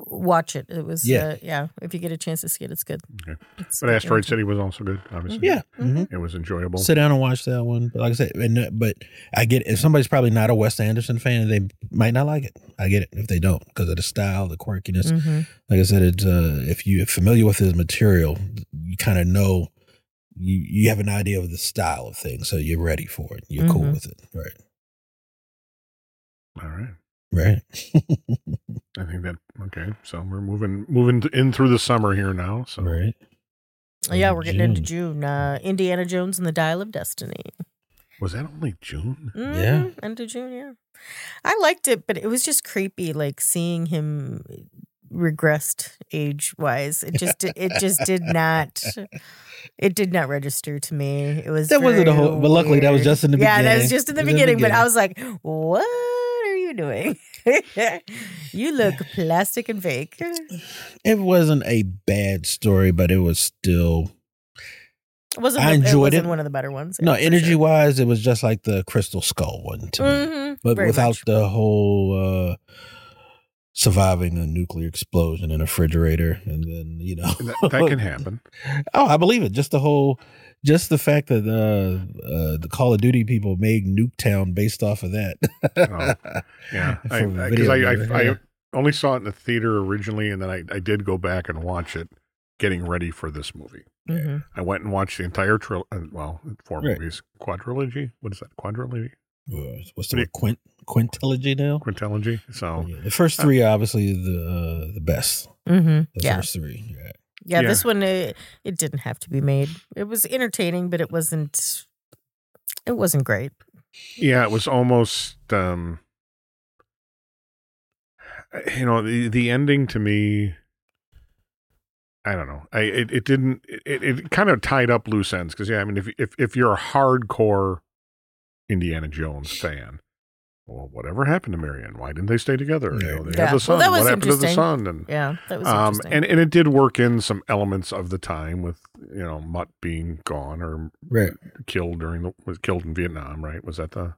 watch it it was Yeah. uh, yeah if you get a chance to see it it's good Okay. It's But Asteroid City was also good. Obviously, yeah, Mhm. mhm. it was enjoyable. sit down and watch that one. But like I said, and, uh, but I get if somebody's probably not a Wes Anderson fan, they might not like it. I get it if they don't because of the style, the quirkiness. Mhm. Like I said, it's uh, if you're familiar with his material, you kind of know you you have an idea of the style of things, so you're ready for it. You're cool Mhm. with it, right? All right. Right. <laughs> I think that okay. So we're moving moving in through the summer here now. So right. yeah we're getting into june uh indiana jones and the dial of destiny was that only June? Yeah. Mhm, end of june yeah i liked it but it was just creepy like seeing him regressed age wise. It just it just did not it did not register to me. It was That wasn't a whole- but luckily that was just in the beginning. yeah, that was just in the was in the beginning. But I was like, what are you doing? <laughs> you look plastic and fake. It wasn't a bad story, but it was still It wasn't I enjoyed it. wasn't it. one of the better ones. no yeah, energy sure. wise. It was just like the Crystal Skull one to me, Mhm, but without much. the whole uh surviving a nuclear explosion in a refrigerator, and then you know that, that can <laughs> happen. Oh, I believe it. Just the whole, just the fact that uh, uh, the Call of Duty people made Nuketown based off of that. Oh, Yeah, <laughs> because I, video I, game, I, only saw it in the theater originally, and then I, I did go back and watch it, getting ready for this movie. Mhm. I went and watched the entire trilogy. Well, four Right. movies, quadrilogy. What is that? Quadrilogy, Uh, What's the word? Quint quintilogy now? quintilogy. So Yeah, the first three are obviously the uh, the best. Mhm. The Yeah. first three. Yeah. Yeah, Yeah. this one it, it didn't have to be made. It was entertaining, but it wasn't. It wasn't great. yeah, it was almost. um You know, the the ending to me. I don't know. I it, it didn't. It, it kind of tied up loose ends because yeah, I mean, if if if you're a hardcore Indiana Jones fan, well, whatever happened to Marion? Why didn't they stay together? You know, they Yeah. had the son. Well, what happened to the son? And Yeah, that was um, interesting. and and it did work in some elements of the time with you know Mutt being gone or Right. killed during the was killed in Vietnam, right? Was that the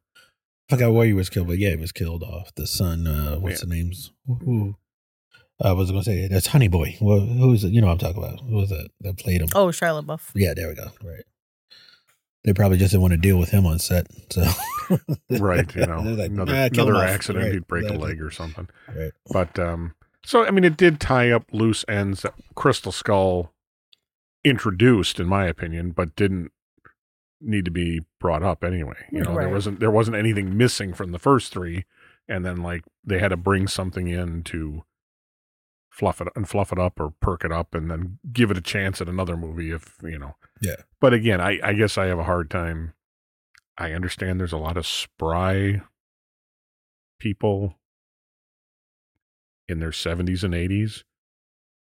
I forgot where he was killed, but yeah, he was killed off. The son, uh, what's Yeah. the names? Who? I was going to say that's Honey Boy. Well, who's it? You know what I'm talking about? Who was that that played him? oh, Shia LaBeouf. Yeah, there we go. Right. They probably just didn't want to deal with him on set. So <laughs> right? You <laughs> know, like, another "Ah, another accident, Right, he'd break exactly. a leg or something. Right. But um, so I mean, it did tie up loose ends that Crystal Skull introduced, in my opinion, but didn't need to be brought up anyway. You know, there wasn't there wasn't anything missing from the first three, and then like they had to bring something in to fluff it and fluff it up or perk it up, and then give it a chance at another movie if you know. Yeah. But again, I I guess I have a hard time. I understand there's a lot of spry people in their 70s and 80s.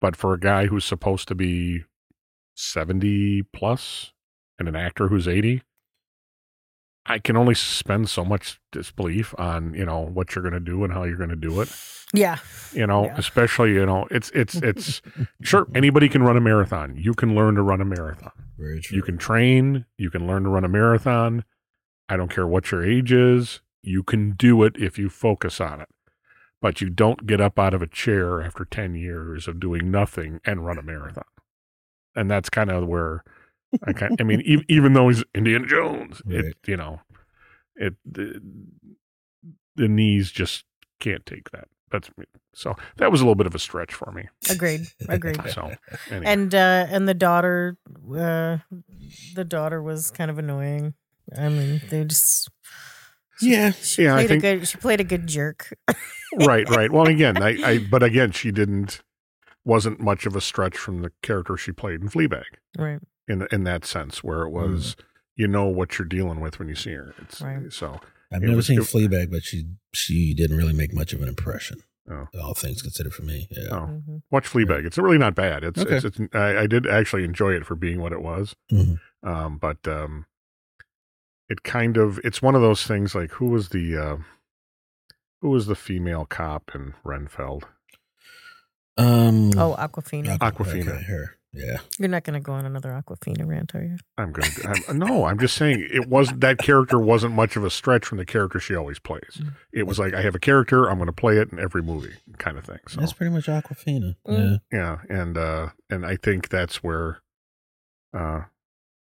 But for a guy who's supposed to be 70 plus and an actor who's 80, I can only suspend so much disbelief on, you know, what you're going to do and how you're going to do it. Yeah, You know, Yeah. especially, you know, it's, it's, it's <laughs> sure anybody can run a marathon. You can learn to run a marathon. Very true. You can train, you can learn to run a marathon. I don't care what your age is, you can do it if you focus on it. But you don't get up out of a chair after 10 years of doing nothing and run a marathon. And that's kind of where I kind I mean e- even though he's Indiana Jones, Right. it you know, it the, the knees just can't take that. That's me. so that was a little bit of a stretch for me. agreed, agreed. <laughs> So anyway. And uh and the daughter, uh the daughter was kind of annoying. I mean, they just Yeah. she Yeah, I played think- a good she played a good jerk. <laughs> right, right. Well, again, I, I, but again, she didn't, wasn't much of a stretch from the character she played in Fleabag right. In in that sense, where it was, you know what you're dealing with when you see her. It's Right. so I've never was- seen it- Fleabag, but she she didn't really make much of an impression. Oh. All things considered for me. Yeah. Oh. hmm watch Fleabag. It's really not bad. It's, Okay. it's, it's I, I did actually enjoy it for being what it was. Mhm. Um, but um, it kind of it's one of those things like who was the uh, who was the female cop in Renfield? Um. Oh, Awkwafina. Awkwafina. okay, her. Yeah. You're not going to go on another Awkwafina rant, are you? I'm gonna. I'm, no, I'm just saying it was that character wasn't much of a stretch from the character she always plays. Mm. It was like I have a character, I'm going to play it in every movie, kind of thing. So That's pretty much Awkwafina. Mm. yeah, and uh, and I think that's where uh,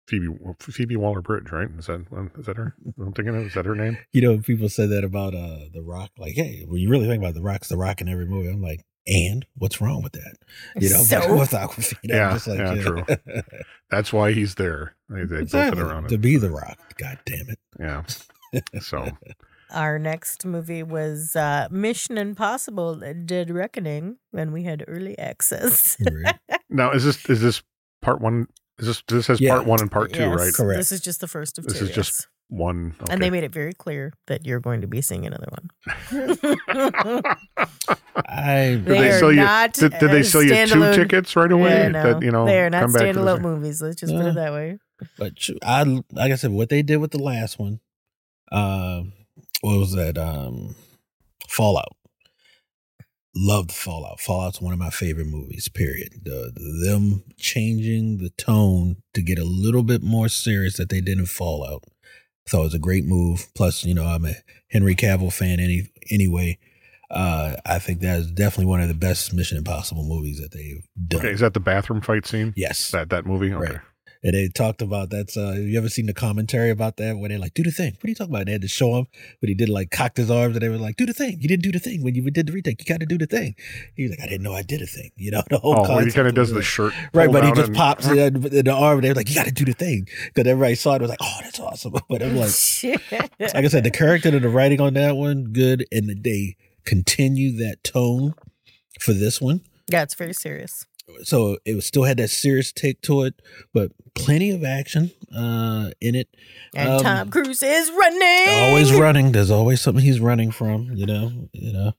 Phoebe Phoebe Waller Bridge, right? Is that is that her? I'm thinking of is that her name? You know, people say that about uh The Rock. Like, hey, when you really think about The Rock's The Rock in every movie, I'm like, and what's wrong with that? You know, So- <laughs> but with Awkwafina, I'm Yeah, just like, yeah, true. <laughs> That's why he's there. They, they built it around to it. be The Rock. God damn it. Yeah. So <laughs> Our next movie was uh, Mission Impossible: Dead Reckoning when we had early access. Right. now is this is this part one? Is this this has Yeah. part one and part two, Yes, right? Correct. This is just the first of This two. is just- one. And they made it very clear that you're going to be seeing another one. I Did They they are sell you? not Did, did they sell you two tickets right away? Yeah, no, That you know they are not come back to the standalone movies. Let's just put it that way. But I, like I said, what they did with the last one, um, what was that? Um, Fallout. Loved Fallout. Fallout's one of my favorite movies. Period. The, them changing the tone to get a little bit more serious that they did in Fallout. Thought it was a great move. Plus, you know, I'm a Henry Cavill fan. Any anyway, uh, I think that is definitely one of the best Mission Impossible movies that they've done. Okay, is that the bathroom fight scene? yes, That that movie? Okay. Right. And they talked about that's uh you ever seen the commentary about that where they're like, do the thing. What are you talking about? They had to show him but he did like cocked his arms and they were like, do the thing. You didn't do the thing when you did the retake. You gotta do the thing. He was like, I didn't know I did a thing. You know, the whole Oh, where he kind of does the shirt. Right, but he just and- pops in, in the arm and they're like, You gotta do the thing. Because everybody saw it was like, Oh, that's awesome. <laughs> But I'm like like I said, the character and the writing on that one, good, and they continue that tone for this one. yeah, it's very serious. So it was, still had that serious take to it, but plenty of action uh, in it. And Um, Tom Cruise is running. Always running. There's always something he's running from. You know, you know,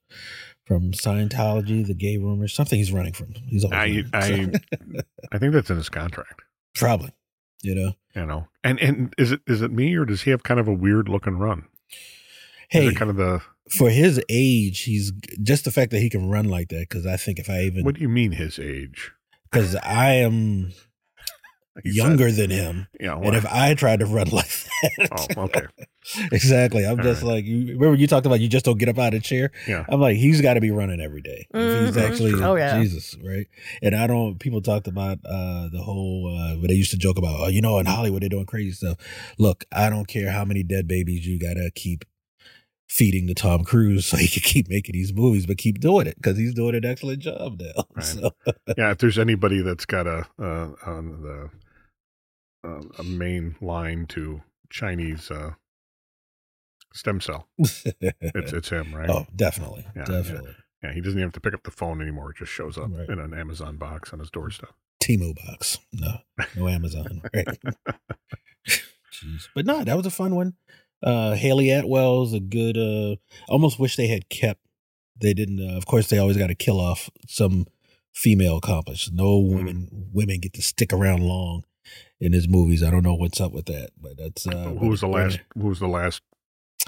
from Scientology, the gay rumors, something he's running from. He's always I running. I <laughs> I think that's in his contract. probably, you know. You know, and and is it is it me or does he have kind of a weird looking run? Is Hey, it kind of the for his age, he's just the fact that he can run like that. Because I think if I even what do you mean his age? because I am He said- younger than him, Yeah. and if I tried to run <laughs> like that, oh, okay. <laughs> exactly. I'm All just right. like you. Remember you talked about you just don't get up out of the chair. Yeah. I'm like he's got to be running every day. If he's actually Oh, yeah. Jesus, right? And I don't. People talked about uh the whole. uh But they used to joke about, oh, you know, in Hollywood they're doing crazy stuff. Look, I don't care how many dead babies you gotta keep feeding to Tom Cruise so he can keep making these movies, but keep doing it because he's doing an excellent job now. <laughs> Right. So, Yeah. If there's anybody that's got a uh, on the uh, a main line to Chinese uh, stem cell, it's it's him, right? oh, definitely, Yeah, definitely. Yeah. He doesn't even have to pick up the phone anymore. It just shows up Right. in an Amazon box on his doorstep. Temu box. No, no Amazon. <laughs> Right. <laughs> Jeez. But no, that was a fun one. Uh Hayley Atwell's a good uh almost wish they had kept they didn't uh, of course they always got to kill off some female accomplice. No Mm-hmm. women women get to stick around long in his movies. I don't know what's up with that, but that's uh who was the last? Who was the last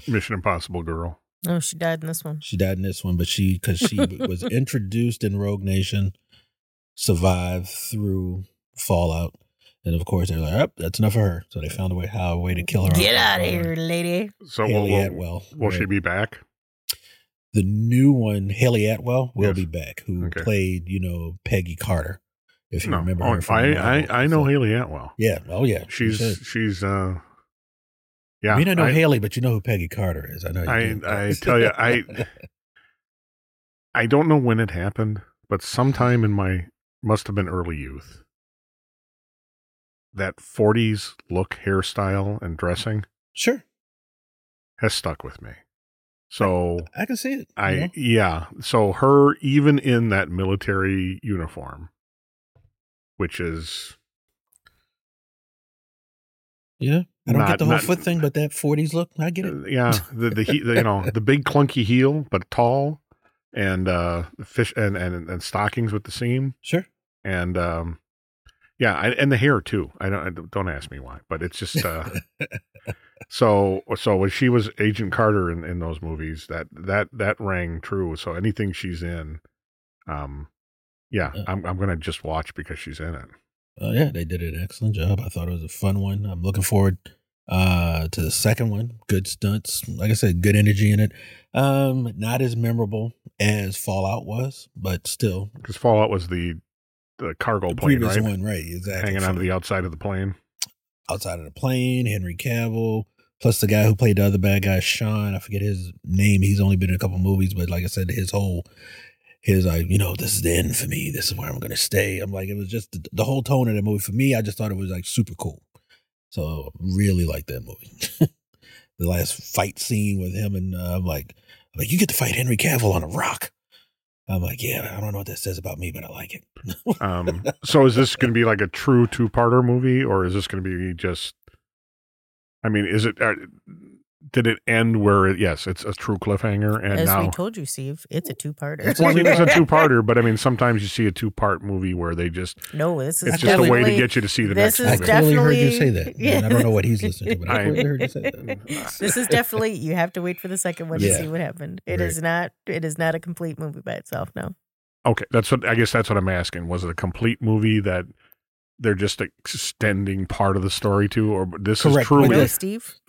Mission Impossible girl? Oh, she died in this one. She died in this one, but she because she was <laughs> introduced in Rogue Nation, survived through Fallout, and of course they're like, "Oh, that's enough for her." So they found a way how a way to kill her. Get out of here, lady. So will, Hayley will, Atwell. will she be back? the new one? Hayley Atwell will Yes. be back, who Okay. played you know Peggy Carter, if you No. remember Oh, her. From I, Marvel. I I know So- Hayley Atwell. Yeah. Oh yeah. She's she's uh yeah. I mean, I know I, Hayley, but you know who Peggy Carter is. I know. You I- do. I tell you, I- <laughs> I don't know when it happened, but sometime in my must have been early youth. That 40s look, hairstyle, and dressing sure. has stuck with me. So I can see it. I know? yeah. So her even in that military uniform, which is Yeah. I don't Not- get the whole not- foot thing, but that 40s look, I get it. Uh, yeah, the the, he, the you know the big clunky heel but tall, and uh fish and and and stockings with the seam, Sure. and um yeah, I, and the hair too. I don't I don't- ask me why, but it's just uh <laughs> so so when she was Agent Carter in in those movies, that that that rang true. So anything she's in, um, yeah, Yeah. I'm I'm gonna just watch because she's in it. Uh, yeah, they did an excellent job. I thought it was a fun one. I'm looking forward uh, to the second one. Good stunts. Like I said, good energy in it. Um, not as memorable as Fallout was, but still. Because Fallout was the the cargo The plane, previous right? one, right? Exactly. Hanging onto the outside of the plane. outside of the plane, Henry Cavill, plus the guy who played the other bad guy, Sean. I forget his name. He's only been in a couple movies, but like I said, his whole his like, you know, this is the end for me. This is where I'm gonna stay. I'm like, it was just the, the whole tone of the movie for me. I just thought it was like super cool. So really like that movie. <laughs> the last fight scene with him and uh, I'm like, I'm like, you get to fight Henry Cavill on a rock. I'm like, yeah, I don't know what that says about me, but I like it. <laughs> Um, so is this going to be like a true two-parter movie, or is this going to be just I mean, is it? Uh, did it end where? It, yes, it's a true cliffhanger, and As now. we told you, Steve, it's a two-parter. It's well, I mean, it's a <laughs> two-parter, but I mean, sometimes you see a two-part movie where they just no, this is it's just a way to get you to see the this next is I movie. clearly heard you say that. And I don't know what he's listening to, but I I- clearly heard you say that. <laughs> this is definitely you have to wait for the second one Yeah. to see what happened. It Right. is not it is not a complete movie by itself. No, Okay, that's what I guess that's what I'm asking. Was it a complete movie that they're just extending part of the story to, or this is Correct, truly? but no, Steve. <laughs>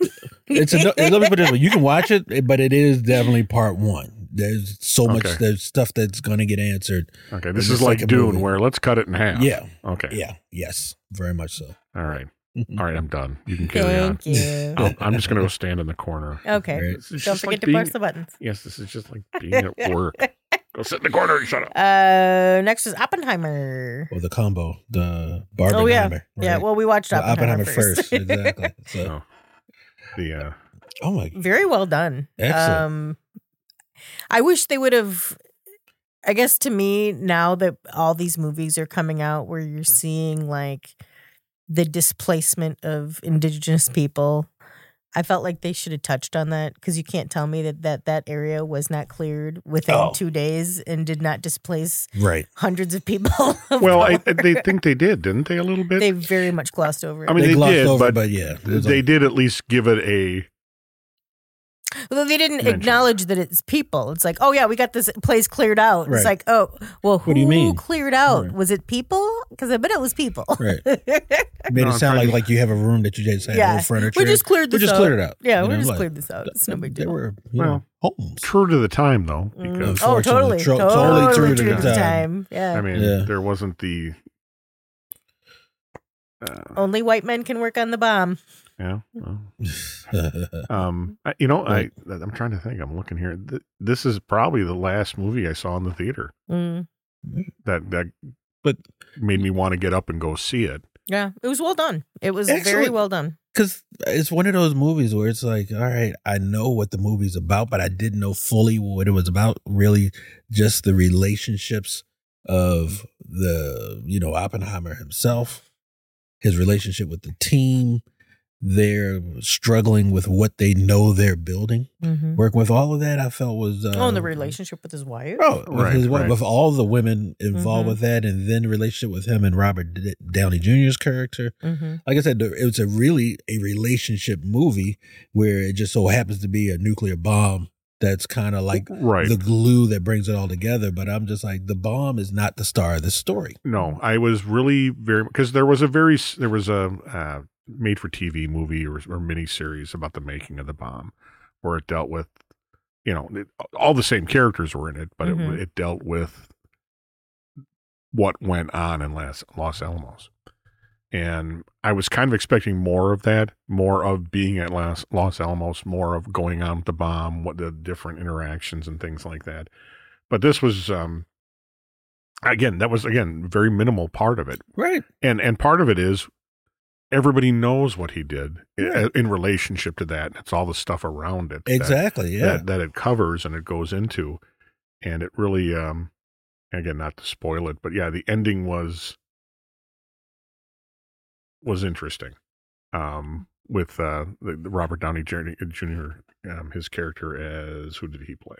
It's a, let me put it you can watch it, but it is definitely part one. There's so much. There's stuff that's going to get answered. okay, this is the like Dune, movie. where let's cut it in half. Yeah, Okay. yeah, yes, very much so. All right. <laughs> All right. I'm done. You can carry on. Thank you. I'm, <laughs> oh, I'm just gonna go stand in the corner. Okay, Right. Don't forget like to being- push the buttons. Yes, this is just like being at work. Go sit in the corner and shut up. Uh, next is Oppenheimer. Or the combo, the Barbenheimer. Oh yeah, right? yeah. Well, we watched The Oppenheimer, Oppenheimer first. first, exactly. <laughs> So, No. The uh, oh my, Very well done. Excellent. Um, I wish they would have. I guess to me, now that all these movies are coming out, where you're seeing like the displacement of indigenous people, I felt like they should have touched on that because you can't tell me that that, that area was not cleared within Oh. two days and did not displace right. hundreds of people. of <laughs> well, I, they think they did, didn't they? A little bit. they very much glossed over it. I mean, they, they glossed did, over, but but, yeah, they like- did at least give it a. Although they didn't mentioned. acknowledge that it's people. It's like, oh yeah, we got this place cleared out. It's like, oh, well, who What do you mean? cleared out? Right. Was it people? Because I bet it was people. Right. <laughs> It made No, it sound like like you have a room that you just had Yeah. no furniture. we just cleared This we just out. cleared it out. Yeah, You we know, just like, cleared this out. It's no big They deal. were you Well, know, homes. True to the time, though, Mm. because Oh, Unfortunately, totally, tro- totally, totally true, true to to the the time. time. Yeah. I mean, Yeah. there wasn't the. Uh, Only white men can work on the bomb. Yeah. well, <laughs> Um, I- you know, I I'm trying to think. I'm looking here. This is probably the last movie I saw in the theater Mm. that that But- made me want to get up and go see it. Yeah, it was well done. It was very well done. Because it's one of those movies where it's like, all right, I know what the movie's about, but I didn't know fully what it was about. Really, just the relationships of the, you know, Oppenheimer himself, his relationship with the team. They're struggling with what they know they're building. Mm-hmm. Working with all of that, I felt was uh, oh, and the relationship with his wife. Oh, with, Right, his, wife- right. with all the women involved Mhm. with that, and then the relationship with him and Robert D- Downey Jr.'s character. Mm-hmm. Like I said, it was a really a relationship movie where it just so happens to be a nuclear bomb that's kind of like right. the glue that brings it all together. But I'm just like, the bomb is not the star of the story. no, I was really very because there was a very there was a uh, made for TV movie or, or mini series about the making of the bomb, where it dealt with, you know, it, all the same characters were in it, but Mhm. it, it dealt with what went on in Los, Los Alamos. And I was kind of expecting more of that, more of being at Los, Los Alamos, more of going on with the bomb, what the different interactions and things like that. But this was, um, again, that was again very minimal part of it, Right. and and part of it is everybody knows what he did i- Right. in relationship to that. It's all the stuff around it, that- Exactly. Yeah. that that it covers and it goes into, and it really, um, again, not to spoil it, but yeah, the ending was was interesting. Um, with uh, the, the Robert Downey Jr. Jr. Um, his character as who did he play?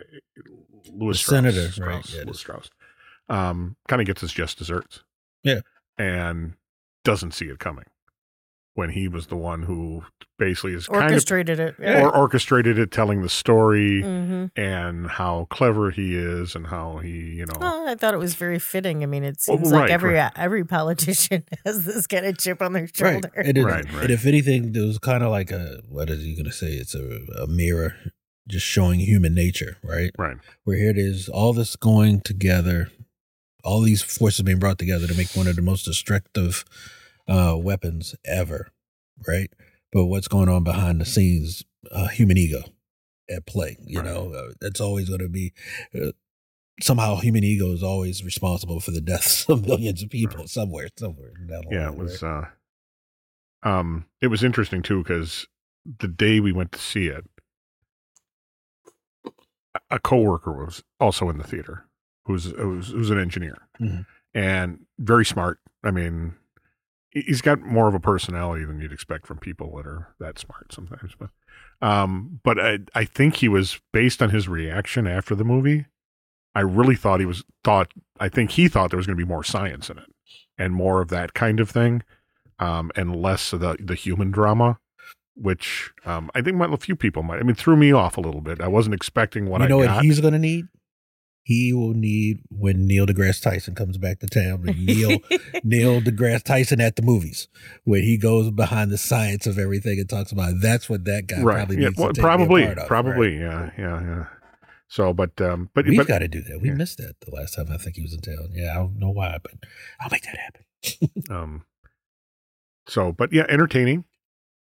Lewis Strauss. senator, Strauss, right, yeah, Lewis Strauss. Um, kind of gets his just desserts. Yeah. and doesn't see it coming when he was the one who basically is kind of Orchestrated it. or orchestrated it, telling the story hmm and how clever he is and how he, you know, Well, I thought it was very fitting. I mean, it Well, seems right, like every right. every politician <laughs> has this kind of chip on their Right. shoulder. And, it- Right, right. and if anything, it was kind of like a, what is he going to say? It's a, a mirror just showing human nature, right? right, where here it is, all this going together, all these forces being brought together to make one of the most destructive uh, weapons ever, right? But what's going on behind the scenes, uh, human ego at play. You Right. know, uh, that's always going to be. Uh, Somehow, human ego is always responsible for the deaths <laughs> of millions of people somewhere, somewhere the yeah, line, it was. right? uh Um, it was interesting too because the day we went to see it, a- coworker was also in the theater, who's who's, who's an engineer Mhm. and very smart. I mean, he's got more of a personality than you'd expect from people that are that smart sometimes. But um, but I I think he was based on his reaction after the movie. I really thought he was thought. I think he thought there was going to be more science in it and more of that kind of thing, um, and less of the the human drama. Which um, I think might, a few people might. I mean, threw me off a little bit. I wasn't expecting what you I know what he's gonna need? He will need when Neil deGrasse Tyson comes back to town. and Neil <laughs> Neil deGrasse Tyson at the movies, where he goes behind the science of everything and talks about. It. That's what that guy right? probably Yeah, needs well, to take probably, part of, probably, right? yeah, yeah, yeah. So, but um, but We've got to do that. We yeah. missed that the last time I think he was in town. Yeah, I don't know why, but I'll make that happen. <laughs> um, so but yeah, entertaining.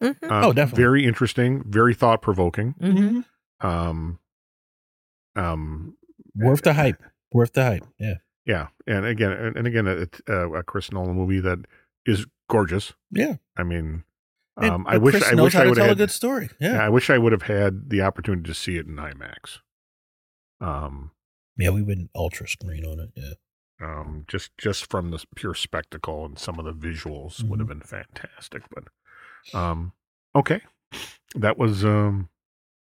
Mhm. Um, Oh, definitely. very interesting, very thought provoking. Mhm. Um, um, Worth the hype. Worth the hype. Yeah. yeah, and again, and, and again, it's uh, a Chris Nolan movie that is gorgeous. Yeah. I mean, um, I wish Chris I wish I would tell have a good story. Yeah. yeah, I wish I would have had the opportunity to see it in IMAX. Um, Yeah, we went ultra screen on it. Yeah. um, just just from the pure spectacle and some of the visuals would have been fantastic. But um, okay, that was um,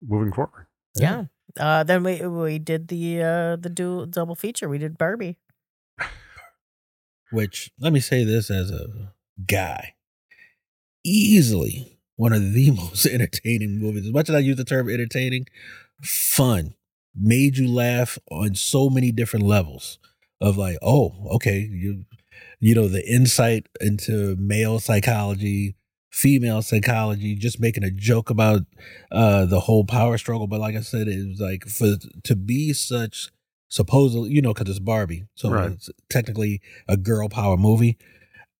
moving forward. Yeah. Uh, then we we did the uh, the dual double feature. We did Barbie. Which let me say this as a guy, easily one of the <laughs> most entertaining movies. As much as I use the term entertaining, fun, made you laugh on so many different levels. Of like, oh, okay, you, you know, the insight into male psychology, female psychology, just making a joke about uh the whole power struggle. But like I said, it was like for to be such supposedly, you know, because it's Barbie, so Right. it's technically a girl power movie.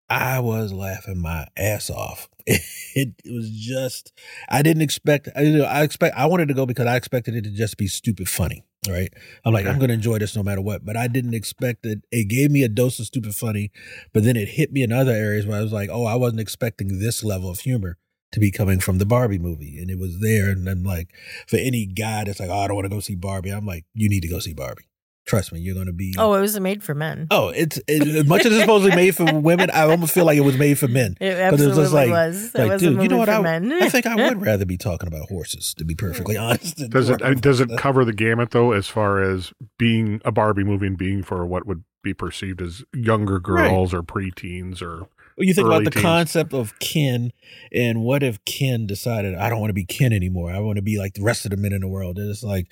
I was laughing my ass off. <laughs> It, was just I didn't expect. I, you know, I expect I wanted to go because I expected it to just be stupid funny. Right? I'm like Okay. I'm going to enjoy this no matter what. But I didn't expect it. It gave me a dose of stupid funny, but then it hit me in other areas where I was like, oh, I wasn't expecting this level of humor to be coming from the Barbie movie, and it was there. And I'm like, for any guy that's like, oh, I don't want to go see Barbie, I'm like, you need to go see Barbie. Trust me, you're going to be. Oh, it was made for men. Oh, it's it, as much as it's supposedly made for <laughs> women. I almost feel like it was made for men. It But it was absolutely just like- was. It like, was a dude, you know what? for I, men. I think I would <laughs> rather be talking about horses, to be perfectly mm. honest. <laughs> Does it talking does it cover the gamut though, as far as being a Barbie movie and being for what would be perceived as younger girls or preteens or Well, you think early about the teens? concept of Ken, and what if Ken decided I don't want to be Ken anymore? I want to be like the rest of the men in the world. And it's like,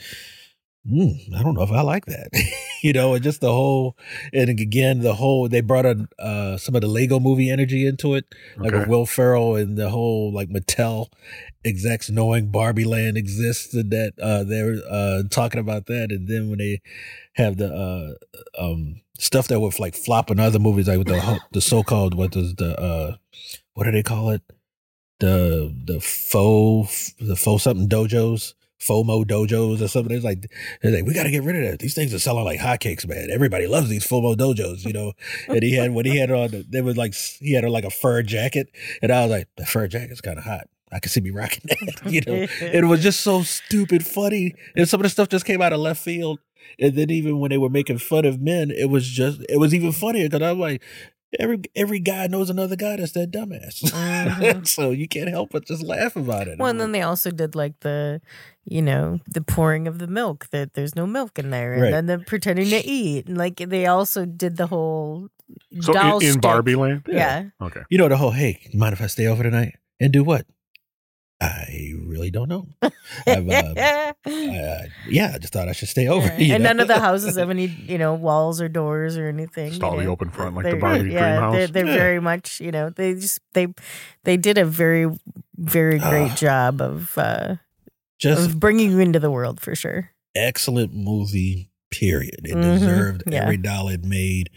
hmm, I don't know if I like that. <laughs> you know, and just the whole, and again, the whole they brought in uh, some of the Lego Movie energy into it, like Okay. with Will Ferrell and the whole like Mattel execs knowing Barbie Land exists and that uh, they're uh, talking about that, and then when they have the uh, um, stuff that was like flopping other movies, like with the the so called what does the uh, what do they call it? The the faux the faux something dojos. FOMO dojos or something. It's like, they're like, we got to get rid of that. These things are selling like hotcakes, man. Everybody loves these FOMO dojos, you know. and he had when he had on, the, there was like he had on like a fur jacket, and I was like, the fur jacket's kind of hot. I could see me rocking that, <laughs> you know. it was just so stupid funny, and some of the stuff just came out of left field. And then even when they were making fun of men, it was just it was even funnier because I'm like, every every guy knows another guy that's that dumbass, Mhm. <laughs> so you can't help but just laugh about it. Well, and then they also did like the, you know, the pouring of the milk that there's no milk in there, and Right. then the pretending to eat, and like they also did the whole so doll in, in. Barbie Land. Yeah. Okay. you know the whole hey, you mind if I stay over tonight and do what? I really don't know. I've, uh, <laughs> uh, yeah, I just thought I should stay over. <laughs> Yeah. you and know? none of the <laughs> houses have any, you know, walls or doors or anything. Just all the know. open front like the They're- Barbie dream yeah, house. They're, they're Yeah. very much, you know, they just they they did a very very great Ah. job of uh just of bringing you into the world for sure. excellent movie. Period. It Mhm, deserved yeah. every dollar it made.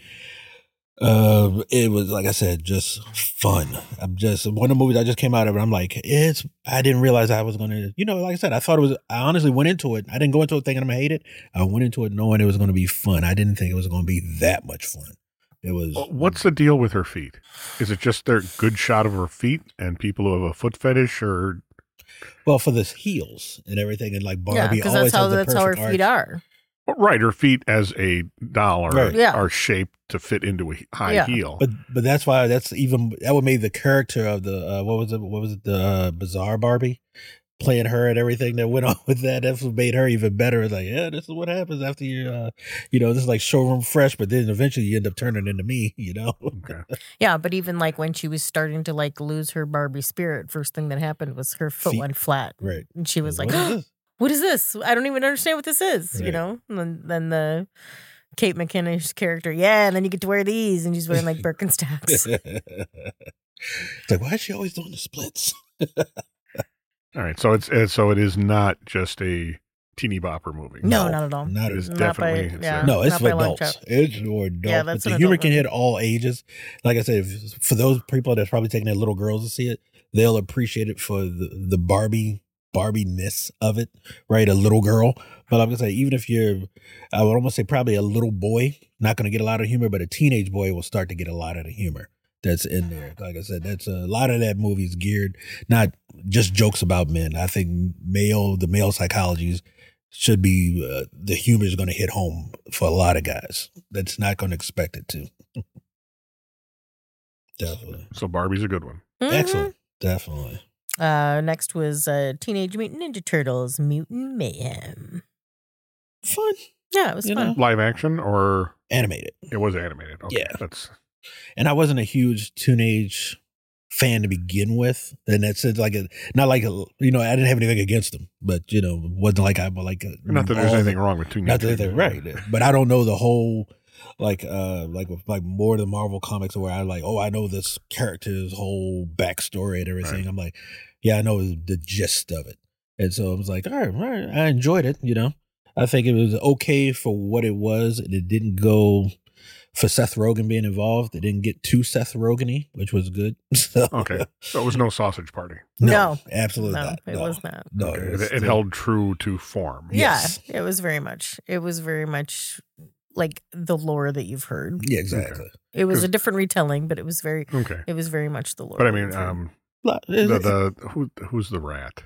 Uh, it was like I said, just fun. I'm just one of the movies I just came out of. it. I'm like, it's. I didn't realize I was gonna. You know, like I said, I thought it was. I honestly went into it. I didn't go into it thinking I'm gonna hate it. I went into it knowing it was gonna be fun. I didn't think it was gonna be that much fun. It was. What's the deal with her feet? Is it just their good shot of her feet and people who have a foot fetish, or well for the heels and everything, and like Barbie because always that's how has the that's how her feet arch. are. Right, her feet as a doll are, Right. Yeah. are shaped to fit into a high Yeah. heel. But but that's why that's even that would make the character of the uh, what was it what was it the uh, bizarre Barbie playing her and everything that went <laughs> on with that that's what made her even better. It's like yeah, this is what happens after you uh, you know this is like showroom fresh, but then eventually you end up turning into me. <laughs> You know. okay. <laughs> Yeah, but even like when she was starting to like lose her Barbie spirit, first thing that happened was her foot Feet. went flat. Right. And she was like, What is <gasps> this? What is this? I don't even understand what this is, you know? And then, then the Kate McKinnon's character, yeah, and then you get to wear these, and she's wearing like <laughs> Birkenstocks. it's like why is she always doing the splits? All right, so it's, it's so it is not just a teeny bopper movie. no, not at all. Not It as is Not definitely by- it's yeah. a- No, it's Not for by a long adults. It's for adults. Yeah, but that's the humor adult can hit all ages. Like I said, if, for those people that's probably taking their little girls to see it, they'll appreciate it for the, the Barbie Barbie ness of it, right? A little girl. But I'm gonna say, even if you're, I would almost say probably a little boy, not gonna get a lot of humor, but a teenage boy will start to get a lot of the humor that's in there. Like I said, that's a lot of that movie is geared not just jokes about men. I think male, the male psychologies should be uh, the humor is going to hit home for a lot of guys. That's not going to expect it to. <laughs> Definitely, So Barbie's a good one. Mhm. excellent. Definitely. Uh, next was uh, Teenage Mutant Ninja Turtles Mutant Mayhem. Fun, Yeah, it was You fun. know. Live action or animated, it was animated. Okay, Yeah. that's and I wasn't a huge teenage fan to begin with. And that's it, like a not like a you know I didn't have anything against them, but you know wasn't like I but like a, not that there's all the- anything wrong with two. Not that they're right, but I don't know the whole like uh like like more of the Marvel comics where I like oh I know this character's whole backstory and everything. Right. I'm like, yeah, I know the gist of it, and so I was like, all right, all right, I enjoyed it. You know, I think it was okay for what it was, and it didn't go for Seth Rogen being involved. It didn't get too Seth Rogen-y, which was good. <laughs> So, Okay, so it was no sausage party. no, No. absolutely No, not. it no. was not. No, Okay, it, It, was it still- held true to form. Yes. Yeah, it was very much. It was very much like the lore that you've heard. Yeah, exactly. It was a different retelling, but it was very. Okay, It was very much the lore. but I mean, um, Look, the, the who who's the rat?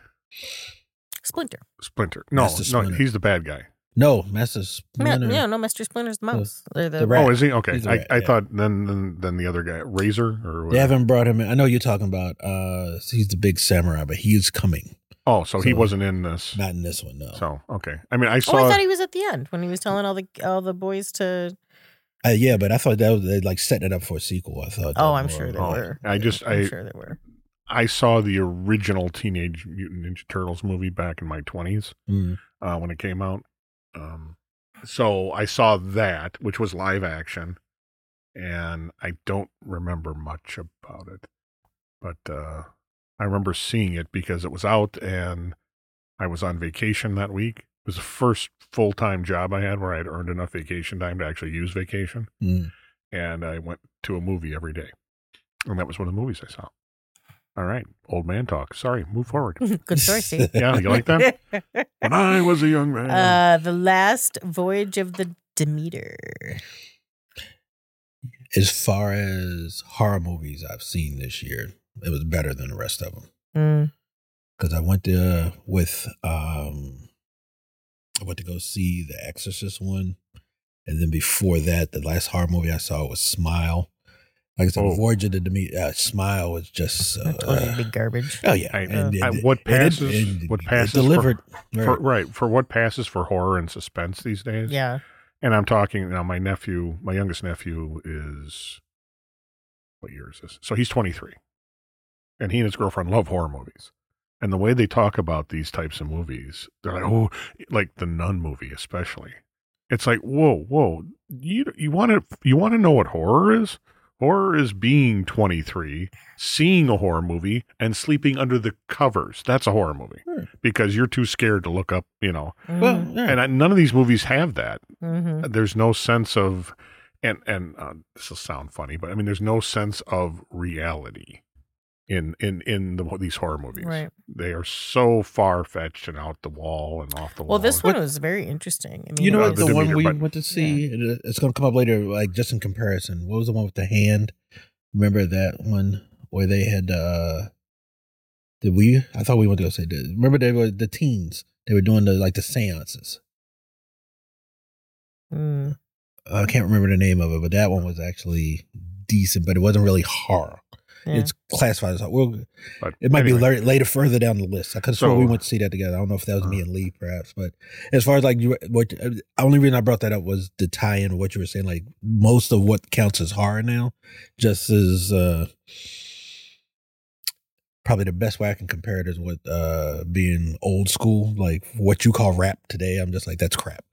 Splinter. Splinter. No, Master no, Splinter. he's the bad guy. no, Master Ma- Splinter. yeah, no, Master Splinter's the mouse. They're the, the rat. Oh, is he? Okay, He's rat, I yeah. thought then, then then the other guy, Razor or They haven't brought him in. I know you're talking about uh he's the big samurai, but he is coming. Oh, so, he wasn't in this. Not in this one, no. So okay, I mean, I saw. Oh. I thought he was at the end when he was telling all the all the boys to. Uh, yeah, but I thought that was they like setting it up for a sequel. I thought. Oh, I'm more- sure they Oh, were. I just- I'm I- sure they were. I saw the original Teenage Mutant Ninja Turtles movie back in my twenties Mm. uh, when it came out. Um, so I saw that, which was live action, and I don't remember much about it, but uh, I remember seeing it because it was out, and I was on vacation that week. It was the first full time job I had where I had earned enough vacation time to actually use vacation, Mm. and I went to a movie every day, and that was one of the movies I saw. All right, old man talk. Sorry, move forward. <laughs> Good story, Steve. <laughs> Yeah, you like that? <laughs> When I was a young man. uh, the last voyage of the Demeter. As far as horror movies I've seen this year, it was better than the rest of them. Mm. Because I went there with um, I went to go see the Exorcist one, and then before that, the last horror movie I saw was Smile. Like I said, Oh. Voyage of the Deme- uh, Smile was just <laughs> uh, I told you garbage. oh yeah, I- and, I- and- what and it- passes- and what passes delivered for, right. right for what passes for horror and suspense these days. Yeah. and I'm talking now. My nephew, my youngest nephew, is what year is this? So he's 23, and he and his girlfriend love horror movies. And the way they talk about these types of movies, they're like, oh, like the Nun movie, especially. It's like, whoa, whoa, you you want to you want to know what horror is? Horror is being 23, seeing a horror movie, and sleeping under the covers. That's a horror movie Hmm. because you're too scared to look up, you know. Well, Mhm. yeah. And I, none of these movies have that. Mhm. There's no sense of, and and uh, this will sound funny, but I mean, there's no sense of reality in in in the, these horror movies. Right. They are so far fetched and out the wall and off the wall. Well, this one was very interesting. I mean, You know it what? the The one we but- went to see, it- it's going to come up later, like just in comparison. What was the one with the hand? Remember that one where they had, uh, did we? I thought we went to go say, that. remember they were the teens. They were doing the, like the seances. Mm. I can't remember the name of it, but that one was actually decent, but it wasn't really horror. Yeah. It's classified as horror. Well, But it might anyway, be la- later, further down the list. I could have So- we went to see that together. I don't know if that was me Uh. and Lee, perhaps. But as far as like you, what uh, only reason I brought that up was the tie-in of what you were saying. Like most of what counts as horror now, just as uh, probably the best way I can compare it is with uh, being old school. Like what you call rap today, I'm just like that's crap.